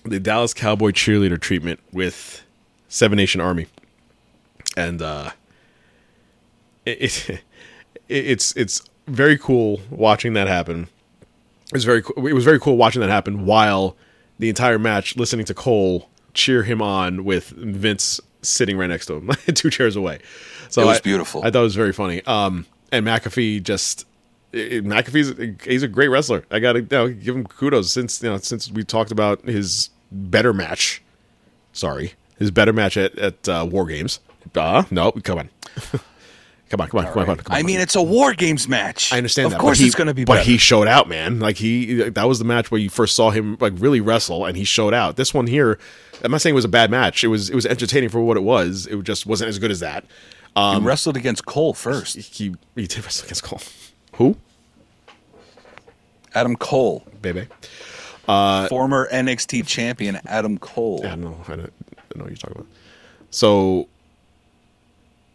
the Dallas Cowboy cheerleader treatment with Seven Nation Army, and uh, it, it it's it's very cool watching that happen. It was very it was very cool watching that happen while the entire match listening to Cole cheer him on with Vince sitting right next to him, two chairs away. So It was I- beautiful. I thought it was very funny. Um, and McAfee just it- McAfee's he's a great wrestler. I got to you know, give him kudos since you know since we talked about his better match. Sorry, his better match at at uh, War Games. Uh, no, come on, come on, come on, come on, come on, come on. I mean, it's a War Games match. I understand of that. course, he, it's going to be But better. he showed out, man. Like he, that was the match where you first saw him like really wrestle, and he showed out. This one here, I'm not saying it was a bad match. It was it was entertaining for what it was. It just wasn't as good as that. he um, wrestled against Cole first. He he did wrestle against Cole. Who? Adam Cole, Baby. Uh, uh, former NXT champion Adam Cole. I don't know. I don't, I don't know what you're talking about. So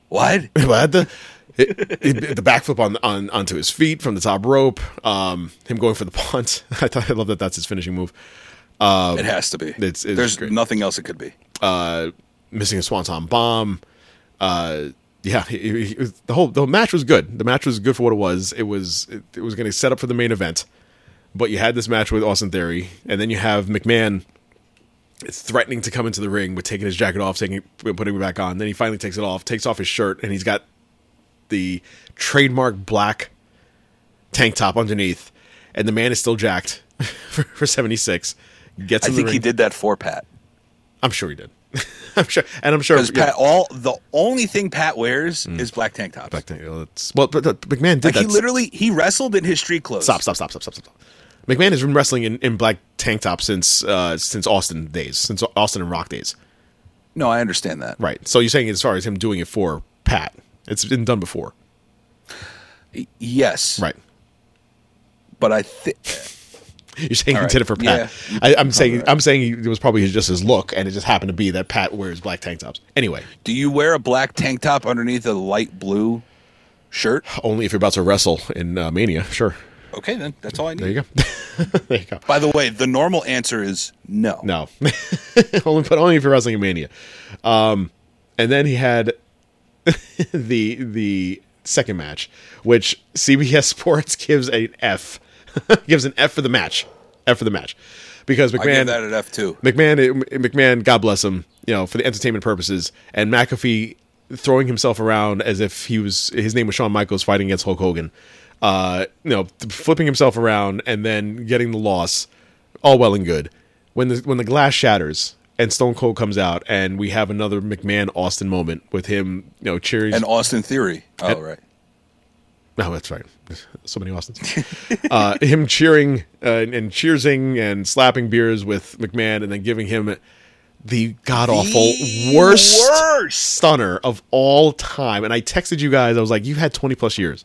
What? but the it, it- the backflip on on onto his feet from the top rope, um, him going for the punt. I thought I love that. That's his finishing move. It has to be. it's- it's There's great. nothing else it could be. uh, missing a swanton bomb. Uh, yeah, he, he- he- the whole the match was good. The match was good for what it was. It was it, it was going to set up for the main event, but you had this match with Austin Theory, and then you have McMahon threatening to come into the ring with taking his jacket off, taking it, putting it back on. Then he finally takes it off, takes off his shirt, and he's got the trademark black tank top underneath, and the man is still jacked for, for seventy six. Gets I think he did that for Pat. I'm sure he did. I'm sure, and I'm sure Because yeah. Pat, all the only thing Pat wears is black tank tops. Mm. Black tank. well, it's- well, but, but McMahon did like that. he literally he wrestled in his street clothes. stop, stop, stop, stop, stop, stop. McMahon has been wrestling in, in black tank tops since uh, since Austin days, since Austin and Rock days. No, I understand that. Right. So you're saying as far as him doing it for Pat, it's been done before. Yes, Right. But I think You're saying All he did it for Pat. Yeah. I, I'm saying I'm saying it was probably just his look, and it just happened to be that Pat wears black tank tops. Anyway, do you wear a black tank top underneath a light blue shirt? only if you're about to wrestle in uh, Mania. Sure. Okay, then that's all I need. There you go. there you go. By the way, the normal answer is no. No, only but only if you're wrestling in Mania. Um, and then he had the the second match, which CBS Sports gives an F, gives an F for the match, F for the match, because I give McMahon that an F too. McMahon McMahon, God bless him, you know, for the entertainment purposes, and McAfee throwing himself around as if he was his name was Shawn Michaels fighting against Hulk Hogan, uh, you know, flipping himself around and then getting the loss, all well and good. When the when the glass shatters and Stone Cold comes out, and we have another McMahon Austin moment with him, you know, cheering. And Austin Theory. Oh, And- right. No, that's right. So many Austins. uh, him cheering uh, and, and cheersing and slapping beers with McMahon, and then giving him the god awful worst, worst. stunner of all time. And I texted you guys. I was like, "You've had 20 plus years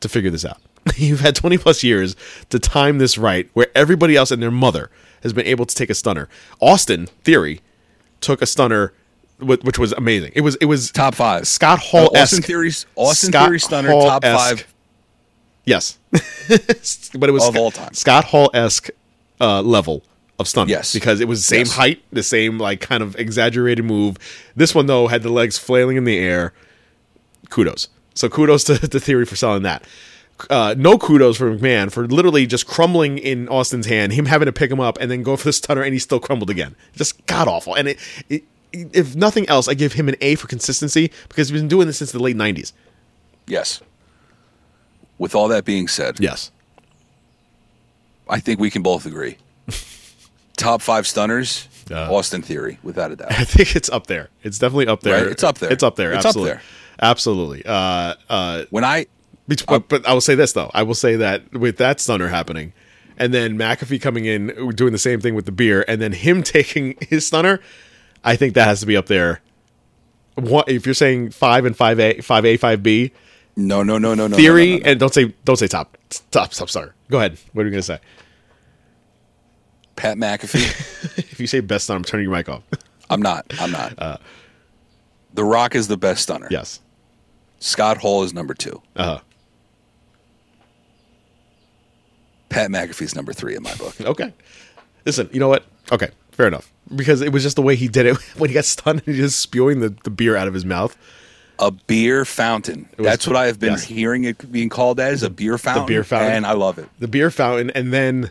to figure this out. You've had 20 plus years to time this right, where everybody else and their mother has been able to take a stunner. Austin Theory took a stunner, which was amazing. It was it was Top five. Scott Hall Austin Theory's Austin Scott Theory stunner Hall-esque. top five Yes, but it was Of Scott- all time. Scott Hall esque uh, level of stunner. Yes. because it was the same Yes. height, the same like kind of exaggerated move. This one though had the legs flailing in the air. Kudos. So kudos to the theory for selling that. Uh, no kudos for McMahon for literally just crumbling in Austin's hand, him having to pick him up and then go for the stunner, and he still crumbled again. Just god awful. And it, it, if nothing else, I give him an A for consistency because he's been doing this since the late '90s. Yes. With all that being said, Yes. I think we can both agree. Top five stunners, Uh, Austin Theory, without a doubt. I think it's up there. It's definitely up there. Right? It's up there. It's up there. It's up absolutely. there. Absolutely. Uh, uh, When I but, but, but I will say this though. I will say that with that stunner happening, and then McAfee coming in doing the same thing with the beer, and then him taking his stunner, I think that has to be up there. What if you're saying five and five A, five A, five B no no no no no theory, no, no, no. and don't say don't say top top top stunner. Go ahead. What are you gonna say? Pat McAfee. If you say best stunner, I'm turning your mic off. I'm not. I'm not. the Rock is the best stunner. Uh, yes. Scott Hall is number two. Uh huh. Pat McAfee's number three in my book. Okay. Listen, you know what? Okay, fair enough. Because it was just the way he did it when he got stunned and he just spewing the, the beer out of his mouth. A beer fountain. was- That's what I have been yes. hearing it being called as a beer fountain. The beer fountain. And I love it. The beer fountain, and then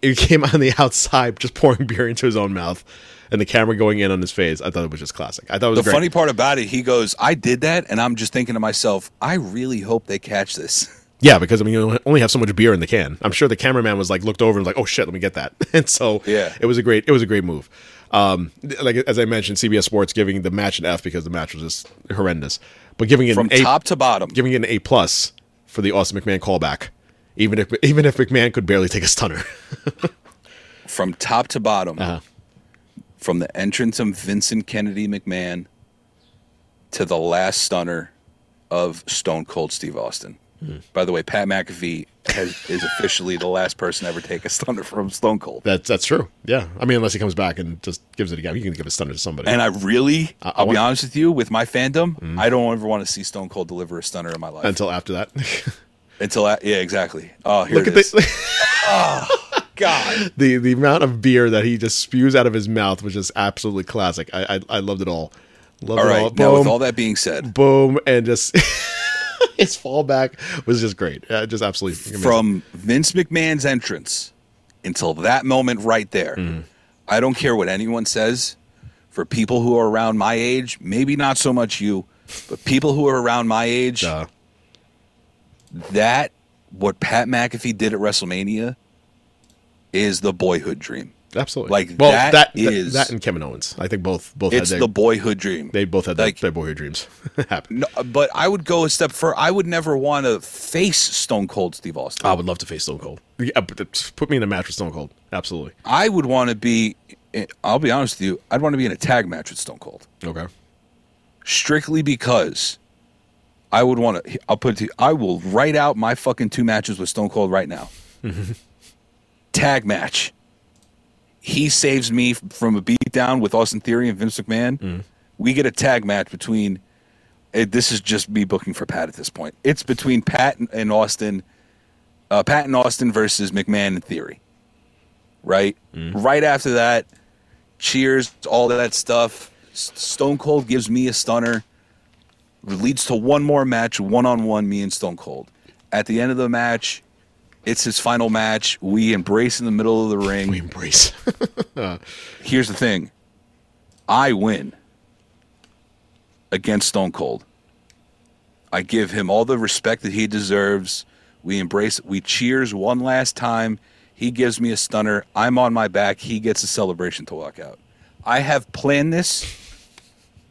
it came on the outside, just pouring beer into his own mouth, and the camera going in on his face. I thought it was just classic. I thought it was The great. funny part about it, he goes, I did that, and I'm just thinking to myself, I really hope they catch this. Yeah, because I mean, you only have so much beer in the can. I'm sure the cameraman was like looked over and was like, "Oh shit, let me get that." And so Yeah. it was a great, it was a great move. Um, like as I mentioned, CBS Sports giving the match an F because the match was just horrendous, but giving it From an A, top to bottom. giving it an A plus for the Austin McMahon callback, even if even if McMahon could barely take a stunner. From top to bottom. Uh-huh. From the entrance of Vincent Kennedy McMahon to the last stunner of Stone Cold Steve Austin. By the way, Pat McAfee has, is officially the last person to ever take a stunner from Stone Cold. That's that's true. Yeah, I mean, unless he comes back and just gives it again, he can give a stunner to somebody. And I really, I- I I'll be honest with you, with my fandom, mm-hmm. I don't ever want to see Stone Cold deliver a stunner in my life. until after that, Until, I, yeah, exactly. Oh, here look it at is. the God. the the amount of beer that he just spews out of his mouth was just absolutely classic. I I, I loved it all. Loved All it all. Now, with all that being said, boom, and just his fallback was just great. Yeah, just absolutely amazing. from Vince McMahon's entrance until that moment right there, Mm-hmm. I don't care what anyone says. For people who are around my age, maybe not so much you, but people who are around my age, Uh, that what Pat McAfee did at WrestleMania is the boyhood dream. Absolutely. like, well, that that, is- that and Kevin Owens. I think both both It's had the boyhood dream. they both had like- their, their boyhood dreams happen. No, but I would go a step further. I would never want to face Stone Cold Steve Austin. I would love to face Stone Cold. Yeah, put me in a match with Stone Cold. Absolutely. I would want to be. Eh, I'll be honest with you. I'd want to be in a tag match with Stone Cold, Okay. strictly because I would want to. I'll put it to you. I will write out my fucking two matches with Stone Cold right now. tag match. He saves me from a beatdown with Austin Theory and Vince McMahon. Mm. We get a tag match between. It, this is just me booking for Pat at this point. It's between Pat and- Austin. Uh, Pat and Austin versus McMahon and Theory. Right. Mm. Right after that, cheers, all that stuff. Stone Cold gives me a stunner. Leads to one more match, one on one, me and Stone Cold. At the end of the match, it's his final match. We embrace in the middle of the ring. We embrace. Uh, Here's the thing I win against Stone Cold. I give him all the respect that he deserves. We embrace, we cheers one last time. He gives me a stunner. I'm on my back. He gets a celebration to walk out. I have planned this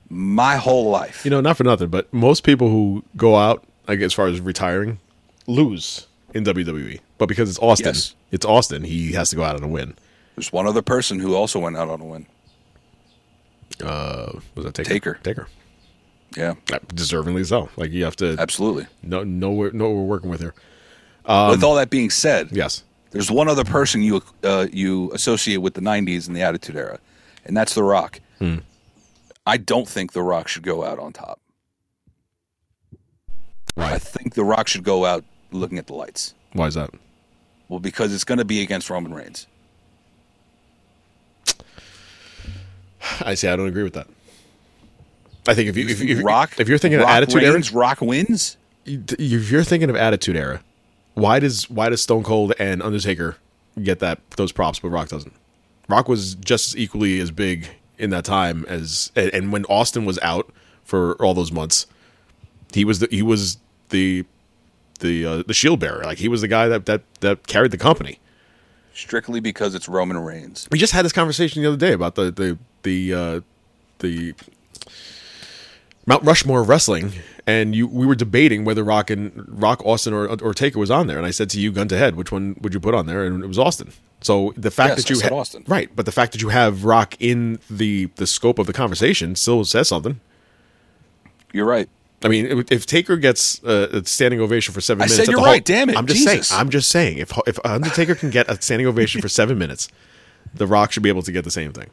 my whole life. you know, not for nothing, but most people who go out, like as far as retiring, lose in WWE. But because it's Austin, Yes. it's Austin. He has to go out on a win. There's one other person who also went out on a win. Uh, was that Taker? Taker. Taker. Yeah, Uh, Deservingly so. Like you have to absolutely. no no what we're working with here. Um, With all that being said, Yes. there's one other person you uh, you associate with the '90s and the Attitude Era, and that's The Rock. Hmm. I don't think The Rock should go out on top. I think The Rock should go out looking at the lights. Why is that? Well, because it's going to be against Roman Reigns. I see. I don't agree with that. I think if you if, you- if, Rock, if you're thinking Rock of Attitude Era, Rock wins. if you're thinking of Attitude Era, why does why does Stone Cold and Undertaker get that those props, but Rock doesn't? Rock was just as equally as big in that time as and, and when Austin was out for all those months, he was the he was the the uh, the shield bearer. Like he was the guy that that that carried the company. Strictly because it's Roman Reigns. We just had this conversation the other day about the the the uh, the Mount Rushmore of wrestling, and you we were debating whether Rock and Rock Austin or or Taker was on there, and I said to you, gun to head, which one would you put on there? And it was Austin. So the fact Yes, that you I said ha- Austin. right, but the fact that you have Rock in the the scope of the conversation still says something. You're right. I mean, if, Taker gets uh, a standing ovation for seven I minutes, said you're Hall- right, damn it, I'm just Jesus. saying. I'm just saying. If if Undertaker can get a standing ovation for seven minutes, The Rock should be able to get the same thing.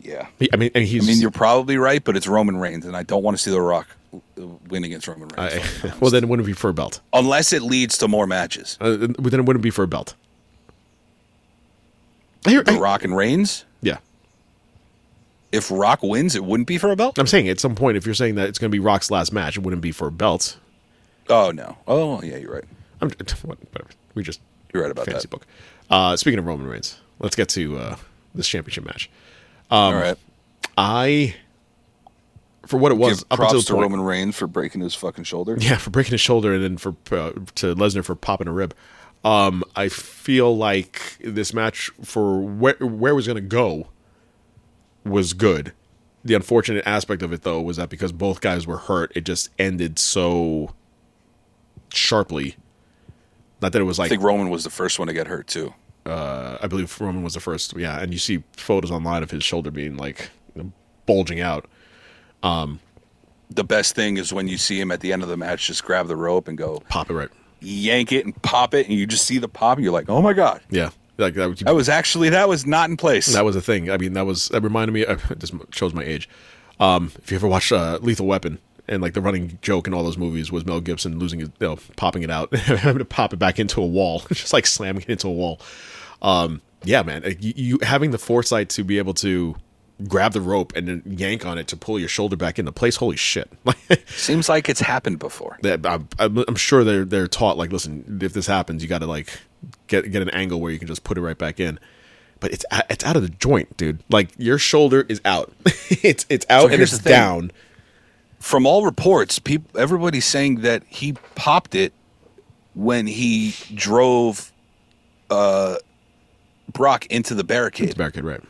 Yeah. I mean. I mean, you're probably right, but it's Roman Reigns, and I don't want to see The Rock uh, win against Roman Reigns. I, well, then it wouldn't be for a belt. Unless it leads to more matches. Uh, then it wouldn't be for a belt. The I- Rock and Reigns. If Rock wins, it wouldn't be for a belt. I'm saying at some point, if you're saying that it's going to be Rock's last match, it wouldn't be for a belt. Oh no. Oh yeah, you're right. I'm whatever. We just You're right about fantasy that. book. Uh, speaking of Roman Reigns, let's get to uh, this championship match. All right. I, for what it was, Give up props until to point, Roman Reigns for breaking his fucking shoulder. Yeah, for breaking his shoulder and then for uh, to Lesnar for popping a rib. Um, I feel like this match for where where it was going to go was good. The unfortunate aspect of it though was that because both guys were hurt, it just ended so sharply. Not that it was like. I think Roman was the first one to get hurt too. uh, I believe Roman was the first. Yeah, and you see photos online of his shoulder being like you know, bulging out. Um, The best thing is when you see him at the end of the match just grab the rope and go Pop it right. yank it and pop it, and you just see the pop, and you're like, oh my god, Yeah, like that. was- that was actually that was not in place. That was a thing. I mean, that was that reminded me. Uh, this shows my age. Um, if you ever watched uh, Lethal Weapon, and like the running joke in all those movies was Mel Gibson losing his, you know, popping it out, having to pop it back into a wall, just like slamming it into a wall. Um, yeah, man, you, you having the foresight to be able to grab the rope and then yank on it to pull your shoulder back into place. Holy shit! Seems like it's happened before. that, I'm I'm sure they're they're taught like, listen, if this happens, you got to like get get an angle where you can just put it right back in. But it's it's out of the joint, dude. Like your shoulder is out. it's it's out and here's it's down. From all reports, people, everybody's saying that he popped it when he drove uh, Brock into the barricade. It's barricade, right?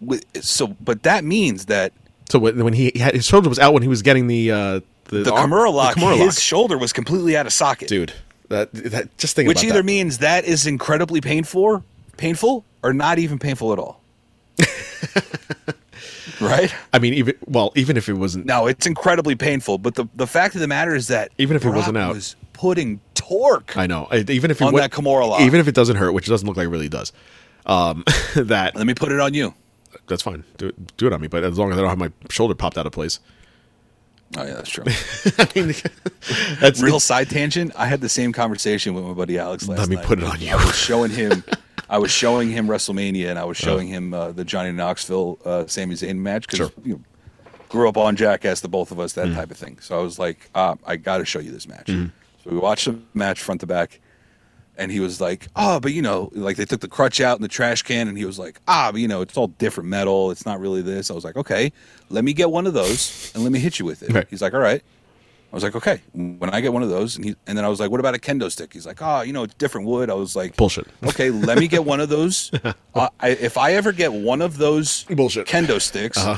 With- So, but that means that So when he, he had his shoulder was out when he was getting the uh the, the arm- Kimura lock, the Kimura his lock. shoulder was completely out of socket. dude. That that just think which either that. means that is incredibly painful, painful, or not even painful at all. right? I mean, even well, even if it wasn't, No, it's incredibly painful. But the the fact of the matter is that Even if it wasn't out. was putting torque. I know. Even if it On wa- that Kimura lock. even if it doesn't hurt, which doesn't look like it really does, um, that Let me put it on you. that's fine. Do it, do it on me, but as long as I don't have my shoulder popped out of place. Oh yeah, that's true. I mean, that's Real side tangent. I had the same conversation with my buddy Alex last night. Let me night. put it on you. I was showing him. I was showing him WrestleMania, and I was showing him uh, the Johnny Knoxville uh, Sami Zayn match because Sure. you know, grew up on Jackass, the both of us, that type of thing. So I was like, ah, I got to show you this match. So we watched the match front to back, and he was like, oh, but you know, like they took the crutch out in the trash can, and he was like, ah, but you know, it's all different metal. It's not really this. I was like, okay, let me get one of those and let me hit you with it. Right. He's like, all right. I was like, okay. When I get one of those, and he, and then I was like, what about a kendo stick? He's like, oh, you know, it's different wood. I was like, Bullshit. Okay, let me get one of those. uh, I, if I ever get one of those Bullshit. kendo sticks, Uh-huh.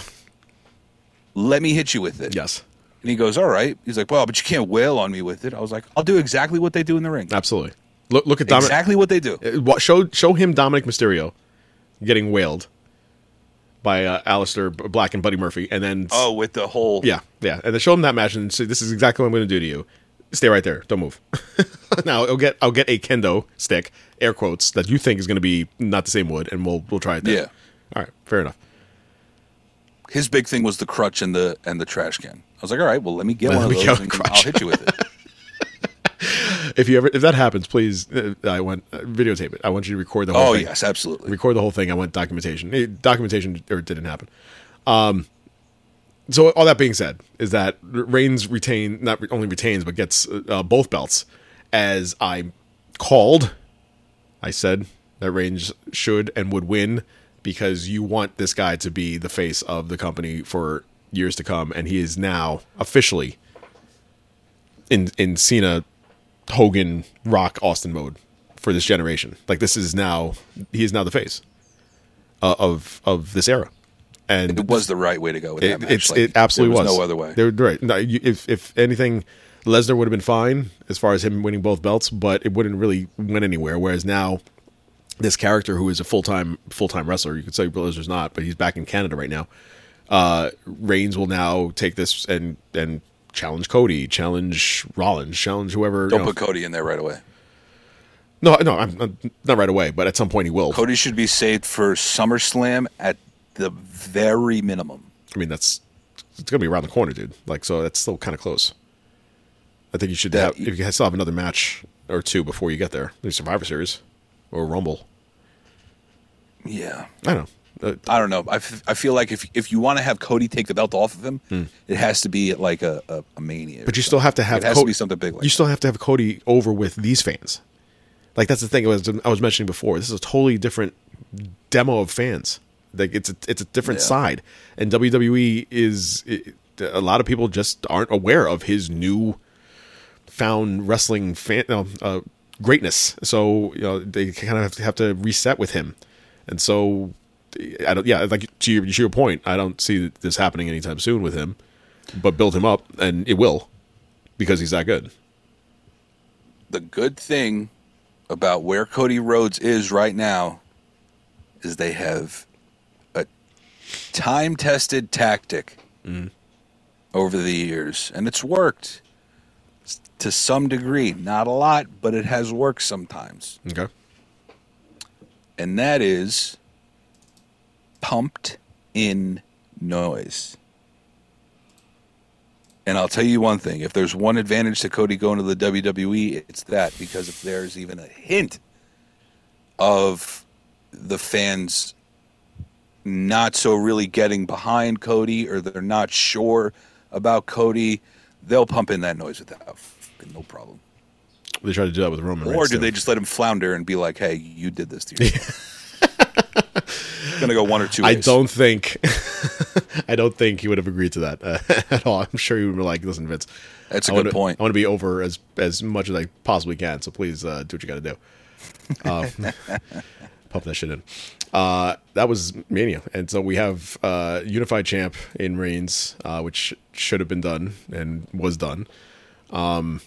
let me hit you with it. yes, And he goes, all right. He's like, well, but you can't wail on me with it. I was like, I'll do exactly what they do in the ring. absolutely. Look look at Dominic. Exactly what they do. Uh, Show show him Dominic Mysterio getting wailed, by uh, Aleister Black and Buddy Murphy, and then Oh, with the whole yeah, yeah, and they show him that match and say, "This is exactly what I'm going to do to you. Stay right there. Don't move." now I'll get I'll get a kendo stick, air quotes, that you think is going to be not the same wood, and we'll we'll try it. There. Yeah. All right. Fair enough. his big thing was the crutch and the and the trash can. I was like, all right, well, let me get Let one of those and. I'll hit you with it. If you ever if that happens, please, uh, I want uh, videotape it. I want you to record the whole. oh thing. yes, absolutely. record the whole thing. I want documentation. Eh, documentation or it didn't happen. Um, so all that being said, is that Reigns retain not only retains but gets uh, both belts. As I called, I said that Reigns should and would win because you want this guy to be the face of the company for years to come, and he is now officially in in Cena, Hogan, Rock, Austin mode for this generation. Like this is now he is now the face uh, of of this era, and it was the right way to go with that it, match. it's Like, it absolutely there was, was. No other way. They're right. No, you, if if anything, Lesnar would have been fine as far as him winning both belts, but it wouldn't really went anywhere. Whereas now, this character who is a full time full time wrestler, you could say Lesnar's not, but he's back in Canada right now. Uh, Reigns will now take this and and challenge Cody, challenge Rollins, challenge whoever. Don't know. put Cody in there right away. no, no, I'm, I'm not right away, but at some point he will. Cody should be saved for SummerSlam at the very minimum. I mean, that's it's gonna be around the corner, dude. Like, so that's still kind of close. I think you should That- have if you still have another match or two before you get there. The Survivor Series or Rumble. Yeah. I don't know. Uh, I don't know. I, f- I feel like if if you want to have Cody take the belt off of him, it has to be at like a, a, a mania. Hmm. but you still have to have It has Co- to be something big like you still have to have Cody over with these fans. Like that's the thing I was I was mentioning before. This is a totally different demo of fans. Like it's a, it's a different Yeah. side, and WWE is it, a lot of people just aren't aware of his new found wrestling fan no, uh, greatness. So you know they kind of have to, have to reset with him, and so I don't. Yeah, like to your, to your point, I don't see this happening anytime soon with him. But build him up, and it will, because he's that good. the good thing about where Cody Rhodes is right now is they have a time tested tactic mm-hmm. over the years, and it's worked to some degree. Not a lot, but it has worked sometimes. Okay. And that is pumped in noise. And I'll tell you one thing if there's one advantage to Cody going to the WWE, it's that because if there's even a hint of the fans not so really getting behind Cody or they're not sure about Cody, they'll pump in that noise without no problem. They try to do that with Roman Or do they just let him flounder and be like, hey, you did this to yourself? Gonna go one or two I don't think. I don't think he would have agreed to that uh, at all. I'm sure he would be like, "Listen, Vince, That's a I good wanna, point. I want to be over as as much as I possibly can. So please uh, do what you got to do. Um, pump that shit in. Uh, that was Mania, and so we have uh, unified champ in Reigns, uh, which should have been done and was done. Um,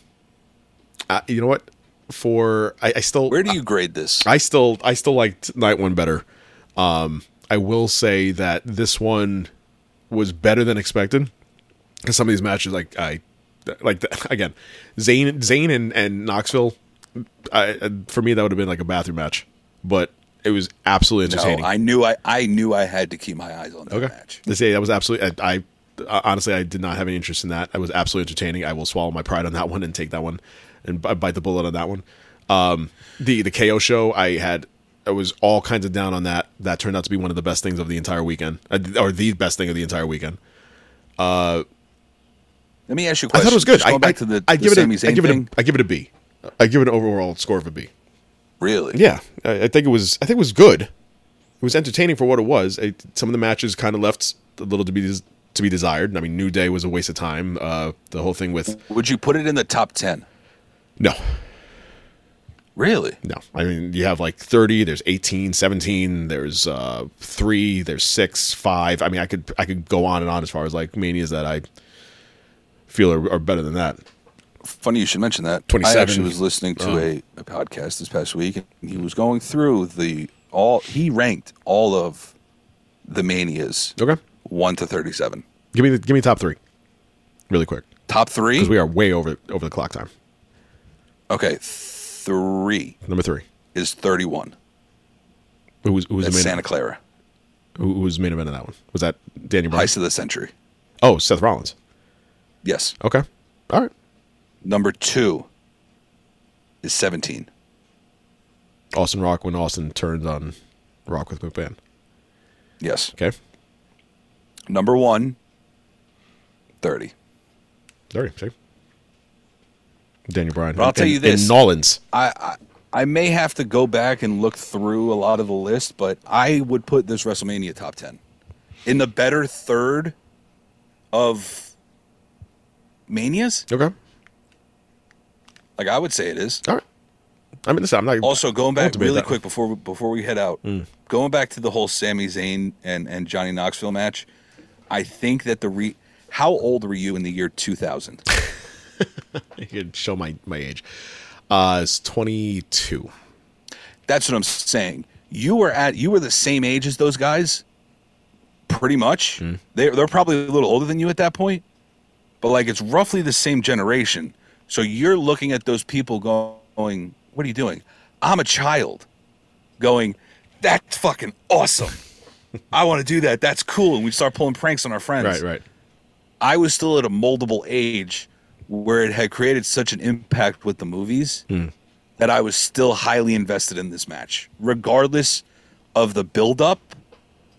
uh, you know what? For I, I still Where do you grade this? I still I still liked night one better. Um, I will say that this one was better than expected because some of these matches, like I like the, again, Zayn Zayn and, and Knoxville, I, for me that would have been like a bathroom match, but it was absolutely No, entertaining. I knew I, I knew I had to keep my eyes on that okay, match. to say that was absolutely. I, I honestly I did not have any interest in that. I was absolutely entertaining. I will swallow my pride on that one and take that one and b- bite the bullet on that one. Um, the the KO show I had I was all kinds of down on that. That turned out to be one of the best things of the entire weekend, uh, or the best thing of the entire weekend. Let me ask you a I question. I thought it was good. Just I, going back I, to the, I the give it Sami a, I give it a, I give it a B. I give it an overall score of a B. really? Yeah, I, I think it was. I think it was good. It was entertaining for what it was. It, some of the matches kind of left a little to be des- to be desired. I mean, New Day was a waste of time. Uh, the whole thing with Would you put it in the top ten? no, Really? no. I mean, you have like 30, there's 18, 17, there's uh 3, there's 6, 5. I mean, I could I could go on and on as far as like manias that I feel are, are better than that. Funny you should mention that. 27. I actually was listening to Oh. a, a podcast this past week, and he was going through the all. He ranked all of the Manias, Okay. one to thirty-seven. Give me the, give me top three, really quick, Top three. because we are way over over the clock time. okay, three Number three. is thirty-one. Who was who was the main Santa Clara. who, was the main event of that one? Was that Daniel Bryan? Heist of the century. Oh, Seth Rollins. Yes. Okay. All right. Number two is seventeen. Austin Rock when Austin turned on Rock with McMahon. Yes. Okay. Number one, 30. There see. Daniel Bryan. But I'll and- tell you this. And Nolans. I, I I may have to go back and look through a lot of the list, but I would put this WrestleMania top ten in the better third of manias. Okay. Like I would say it is. All right. I mean, listen, I'm not. Also, going back really quick before we, before we head out, Mm. going back to the whole Sami Zayn and, and Johnny Knoxville match, I think that the re. How old were you in the year 2000? You could show my my age. Uh, it's 22. That's what I'm saying. You were at you were the same age as those guys, pretty much. Mm. They they're probably a little older than you at that point, but like it's roughly the same generation. So you're looking at those people going, "What are you doing?" I'm a child, going, "That's fucking awesome. I want to do that. That's cool." And we start pulling pranks on our friends. Right, right. I was still at a moldable age where it had created such an impact with the movies Hmm. that I was still highly invested in this match, regardless of the build-up.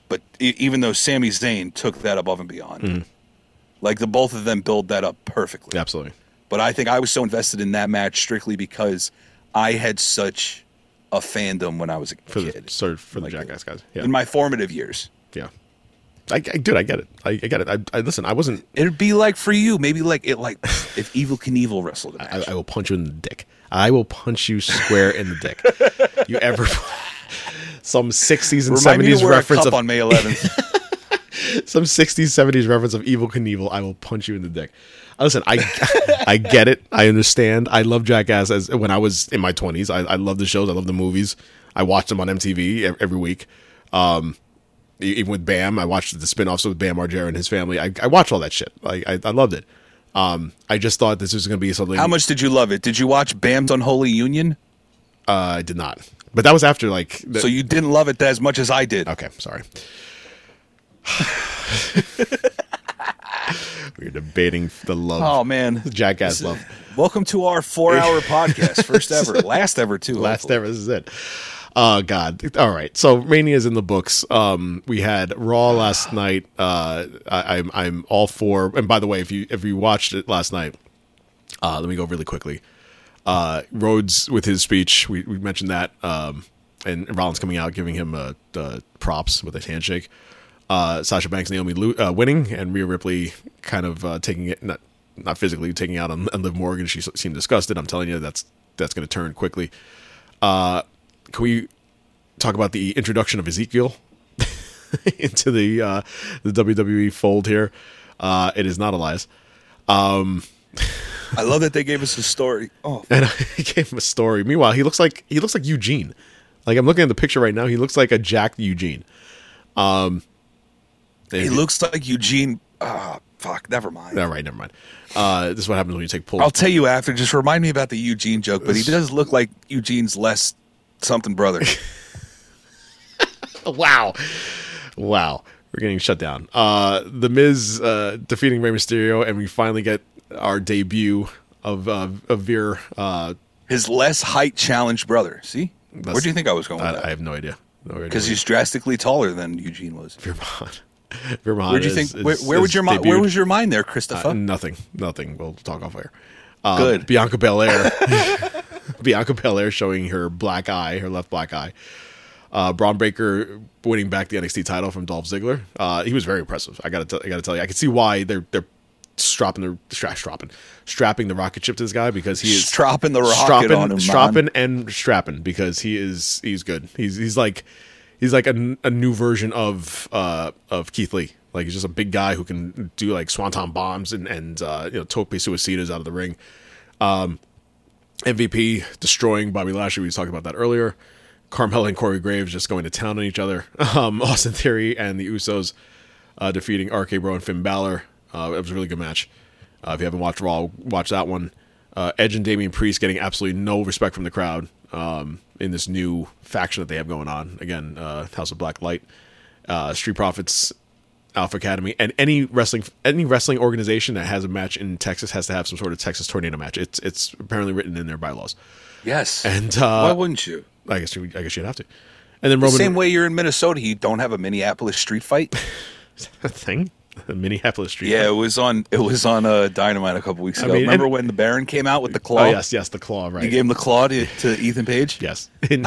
But even though Sami Zayn took that above and beyond, Hmm. like the both of them build that up perfectly. Absolutely. But I think I was so invested in that match strictly because I had such a fandom when I was a For the kid, sorry, for the Jackass guys. Yeah. in my formative years. yeah. I, I dude, I get it. I, I get it. I, I listen. I wasn't. It'd be like for you, maybe like it like if Evel Knievel wrestled. I, I will punch you in the dick. I will punch you square in the dick. You ever some 60s and 70s to a reference of on May 11th. some 60s 70s reference of Evel Knievel, I will punch you in the dick. Listen, I I get it. I understand. I love Jackass as when I was in my 20s. I, I love the shows. I love the movies. I watched them on MTV every week. Um, even with Bam, I watched the spin-offs with Bam Margera and his family. I, I watched all that shit. Like I, I loved it. Um, I just thought this was going to be something. How much did you love it? Did you watch Bam's Unholy Union? Uh, I did not. But that was after like. The, So you didn't love it as much as I did. Okay, sorry. We're debating the love. Oh man, Jackass love. Welcome to our four-hour podcast, first ever, last ever too. Last hopefully. ever. This is it. Oh God. All right. So Mania's in the books. Um, we had Raw last night. Uh, I, I'm I'm all for. And by the way, if you if you watched it last night, uh, let me go really quickly. Uh, Rhodes with his speech, we, we mentioned that. Um, and Rollins coming out giving him uh, uh, props with a handshake. Uh, Sasha Banks, Naomi lo- uh, winning, and Rhea Ripley kind of uh, taking it not not physically taking out on, on Liv Morgan. She seemed disgusted. I'm telling you, that's that's going to turn quickly. Uh, can we talk about the introduction of Ezekiel into the uh, the WWE fold here? Uh, it is not Elias. Um, I love that they gave us a story. Oh, and I gave him a story. Meanwhile, he looks like he looks like Eugene. Like I'm looking at the picture right now, he looks like a jacked Eugene. Um, he looks like Eugene. Ah, fuck. Never mind. All right, never mind. Uh, this is what happens when you take pulls. I'll tell you after. Just remind me about the Eugene joke. But he does look like Eugene's less something brother. wow, wow, we're getting shut down. Uh, the Miz uh, defeating Rey Mysterio, and we finally get our debut of uh, of Veer. Uh, His less height challenged brother. See, That's- where do you think I was going with I, that? I have no idea. No. Because he's drastically taller than Eugene was. Veer Mahaan. Veer Mahaan Where do you is- think? is- where where is would your mind? Where was your mind there, Christopher? Uh, nothing, nothing. We'll talk off air. Uh, Good. Bianca Belair. Bianca Belair showing her black eye, her left black eye. Uh, Bron Breakker winning back the NXT title from Dolph Ziggler. Uh, he was very impressive. I gotta, t- I gotta tell you, I can see why they're they're strapping the stra- strapping strapping the rocket ship to this guy because he is Strapping the rocket strapping, on him, strapping and strapping because he is he's good. He's he's like he's like a new version of uh of Keith Lee. Like he's just a big guy who can do like swanton bombs and and uh, you know tope suicidas out of the ring. Um, MVP destroying Bobby Lashley. We talking about that earlier. Carmella and Corey Graves just going to town on each other. Um, Austin Theory and the Usos uh, defeating RK Bro and Finn Balor. Uh, it was a really good match. Uh, if you haven't watched Raw, watch that one. Uh, Edge and Damian Priest getting absolutely no respect from the crowd um, in this new faction that they have going on. Again, uh, House of Black Light, uh, Street Profits, Alpha Academy, and any wrestling any wrestling organization that has a match in Texas has to have some sort of Texas tornado match. It's it's apparently written in their bylaws. Yes. And uh, why wouldn't you? I guess you, I guess you'd have to. And then The Roman same way you're in Minnesota, you don't have a Minneapolis street fight. A thing, the Minneapolis Street. yeah, it was on. It was on uh, Dynamite a couple weeks I ago. mean, Remember and- when the Baron came out with the claw? Oh yes, yes, the claw. Right. You gave him the claw to, to Ethan Page. Yes, in,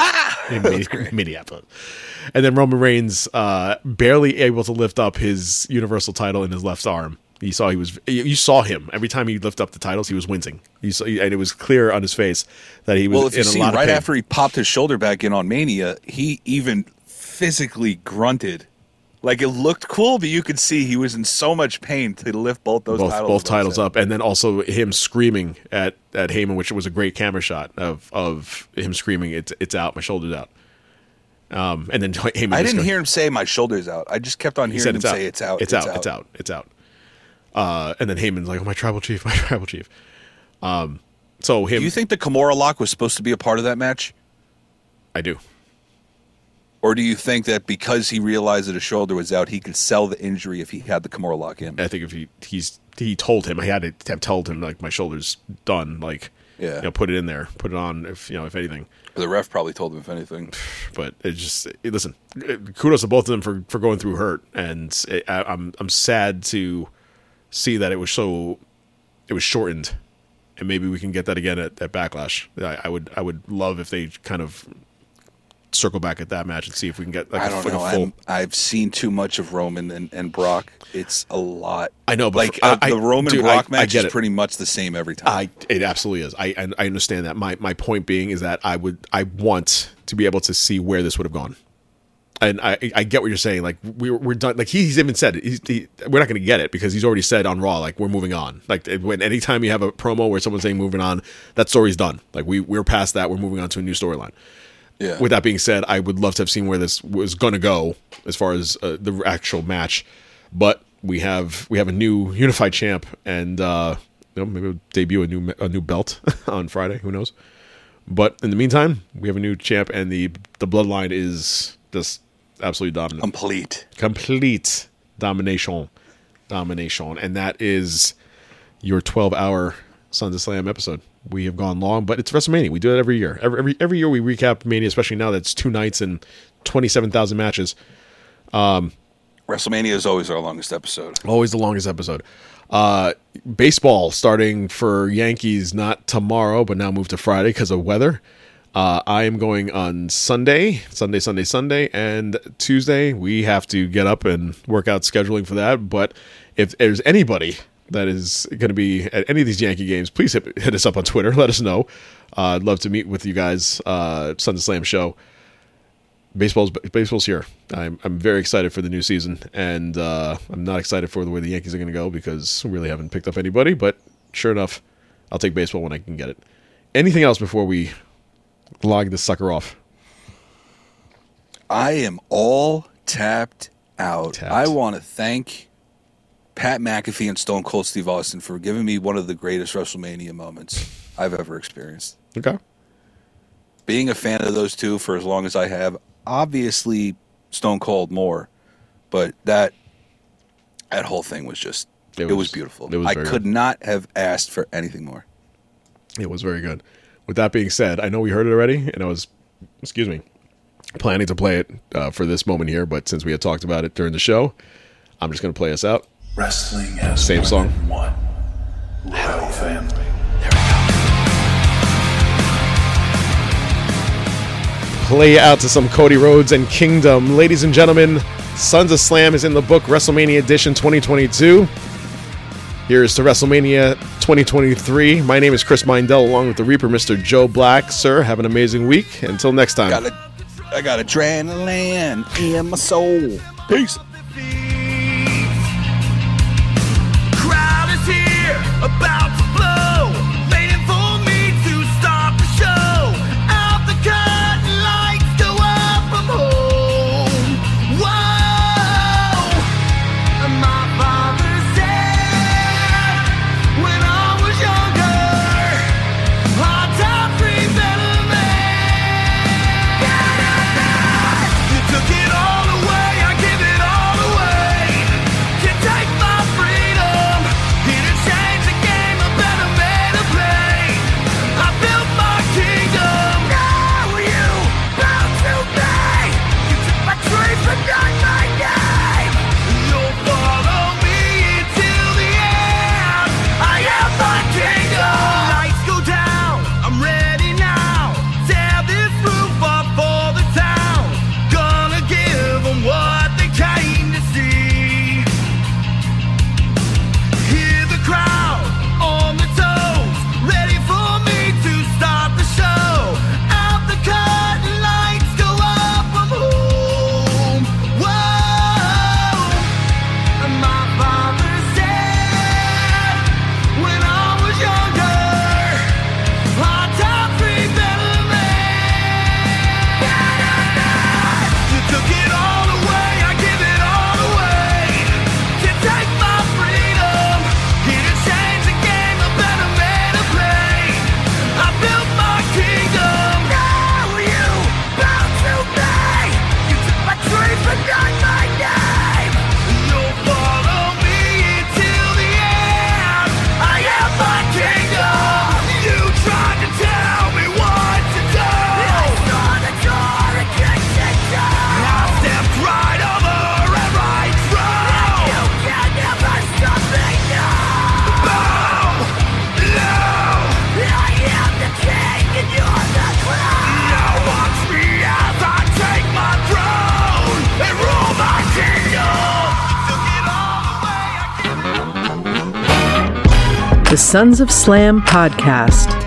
in Minne- Minneapolis. And then Roman Reigns, uh, barely able to lift up his Universal title in his left arm. You saw he was. You saw him every time he lifted up the titles. He was wincing. You saw, and it was clear on his face that he was Well, if you in a see, right after he popped his shoulder back in on Mania, he even physically grunted. Like it looked cool, but you could see he was in so much pain to lift both those both titles. both titles up, and then also him screaming at at Heyman, which was a great camera shot of of him screaming, "It's it's out, my shoulder's out." Um, and then Heyman. I didn't go- hear him say my shoulder's out. I just kept on hearing said him it's say out. it's out. It's, out. It's out. It's out. Uh, and then Heyman's like, "Oh, my tribal chief, my tribal chief." Um, so him, Do you think the Kimura lock was supposed to be a part of that match? I do. Or do you think that because he realized that his shoulder was out, he could sell the injury if he had the Kimura lock in? I think if he he's he told him, I had to have told him like my shoulder's done, like Yeah. you know, put it in there, put it on, if you know, if anything. The ref probably told him if anything. But it just it, listen, kudos to both of them for for going through hurt, and it, I, I'm I'm sad to see that it was so it was shortened, and maybe we can get that again at, at Backlash. I, I would I would love if they kind of circle back at that match and see if we can get like, I a, don't like know. a full. I'm, I've seen too much of Roman and, and Brock. It's a lot. I know, but like for- uh, I- the Roman dude, Brock I- I match get is it. pretty much the same every time. I it absolutely is. I, I I understand that. My my point being is that I would I want to be able to see where this would have gone. And I I get what you're saying. Like we're we're done. Like he's even said it. He's, he, we're not going to get it because he's already said on Raw like we're moving on. Like when anytime you have a promo where someone's saying moving on, that story's done. Like we we're past that. We're moving on to a new storyline. Yeah. With that being said, I would love to have seen where this was going to go as far as uh, the actual match, but we have we have a new unified champ, and uh, you know, maybe we'll debut a new a new belt on Friday. Who knows? But in the meantime, we have a new champ, and the the bloodline is just absolutely dominant, complete. complete domination, domination, and that is your twelve hour Sons of Slam episode. We have gone long, but it's WrestleMania. We do it every year. Every every, every year we recap Mania, especially now that's two nights and twenty seven thousand matches. Um, WrestleMania is always our longest episode. Always the longest episode. Uh, baseball starting for Yankees not tomorrow, but now moved to Friday because of weather. Uh, I am going on Sunday, Sunday, Sunday, Sunday, and Tuesday. We have to get up and work out scheduling for that. But if there's anybody that is going to be at any of these Yankee games, please hit, hit us up on Twitter. Let us know. Uh, I'd love to meet with you guys. Uh, of Slam show baseball's baseball's here. I'm I'm very excited for the new season, and uh, I'm not excited for the way the Yankees are going to go because we really haven't picked up anybody. But sure enough, I'll take baseball when I can get it. Anything else before we log this sucker off? I am all tapped out. Tapped. I want to thank Pat McAfee and Stone Cold Steve Austin for giving me one of the greatest WrestleMania moments I've ever experienced. Okay. Being a fan of those two for as long as I have, obviously Stone Cold more, but that that whole thing was just It it was, was- beautiful. it was I could good. not have asked for anything more. It was very good. With that being said, I know we heard it already, and I was, excuse me, planning to play it uh, for this moment here. But since we had talked about it during the show, I'm just going to play us out. Wrestling has Same song. one royal family. play out to some Cody Rhodes and Kingdom. Ladies and gentlemen, Sons of Slam is in the book WrestleMania Edition 2022. Here's to WrestleMania 2023. My name is Chris Mindell, along with the Reaper, Mr. Joe Black. Sir, have an amazing week. Until next time. Got a, I got adrenaline in my soul. Peace. About Sons of Slam podcast.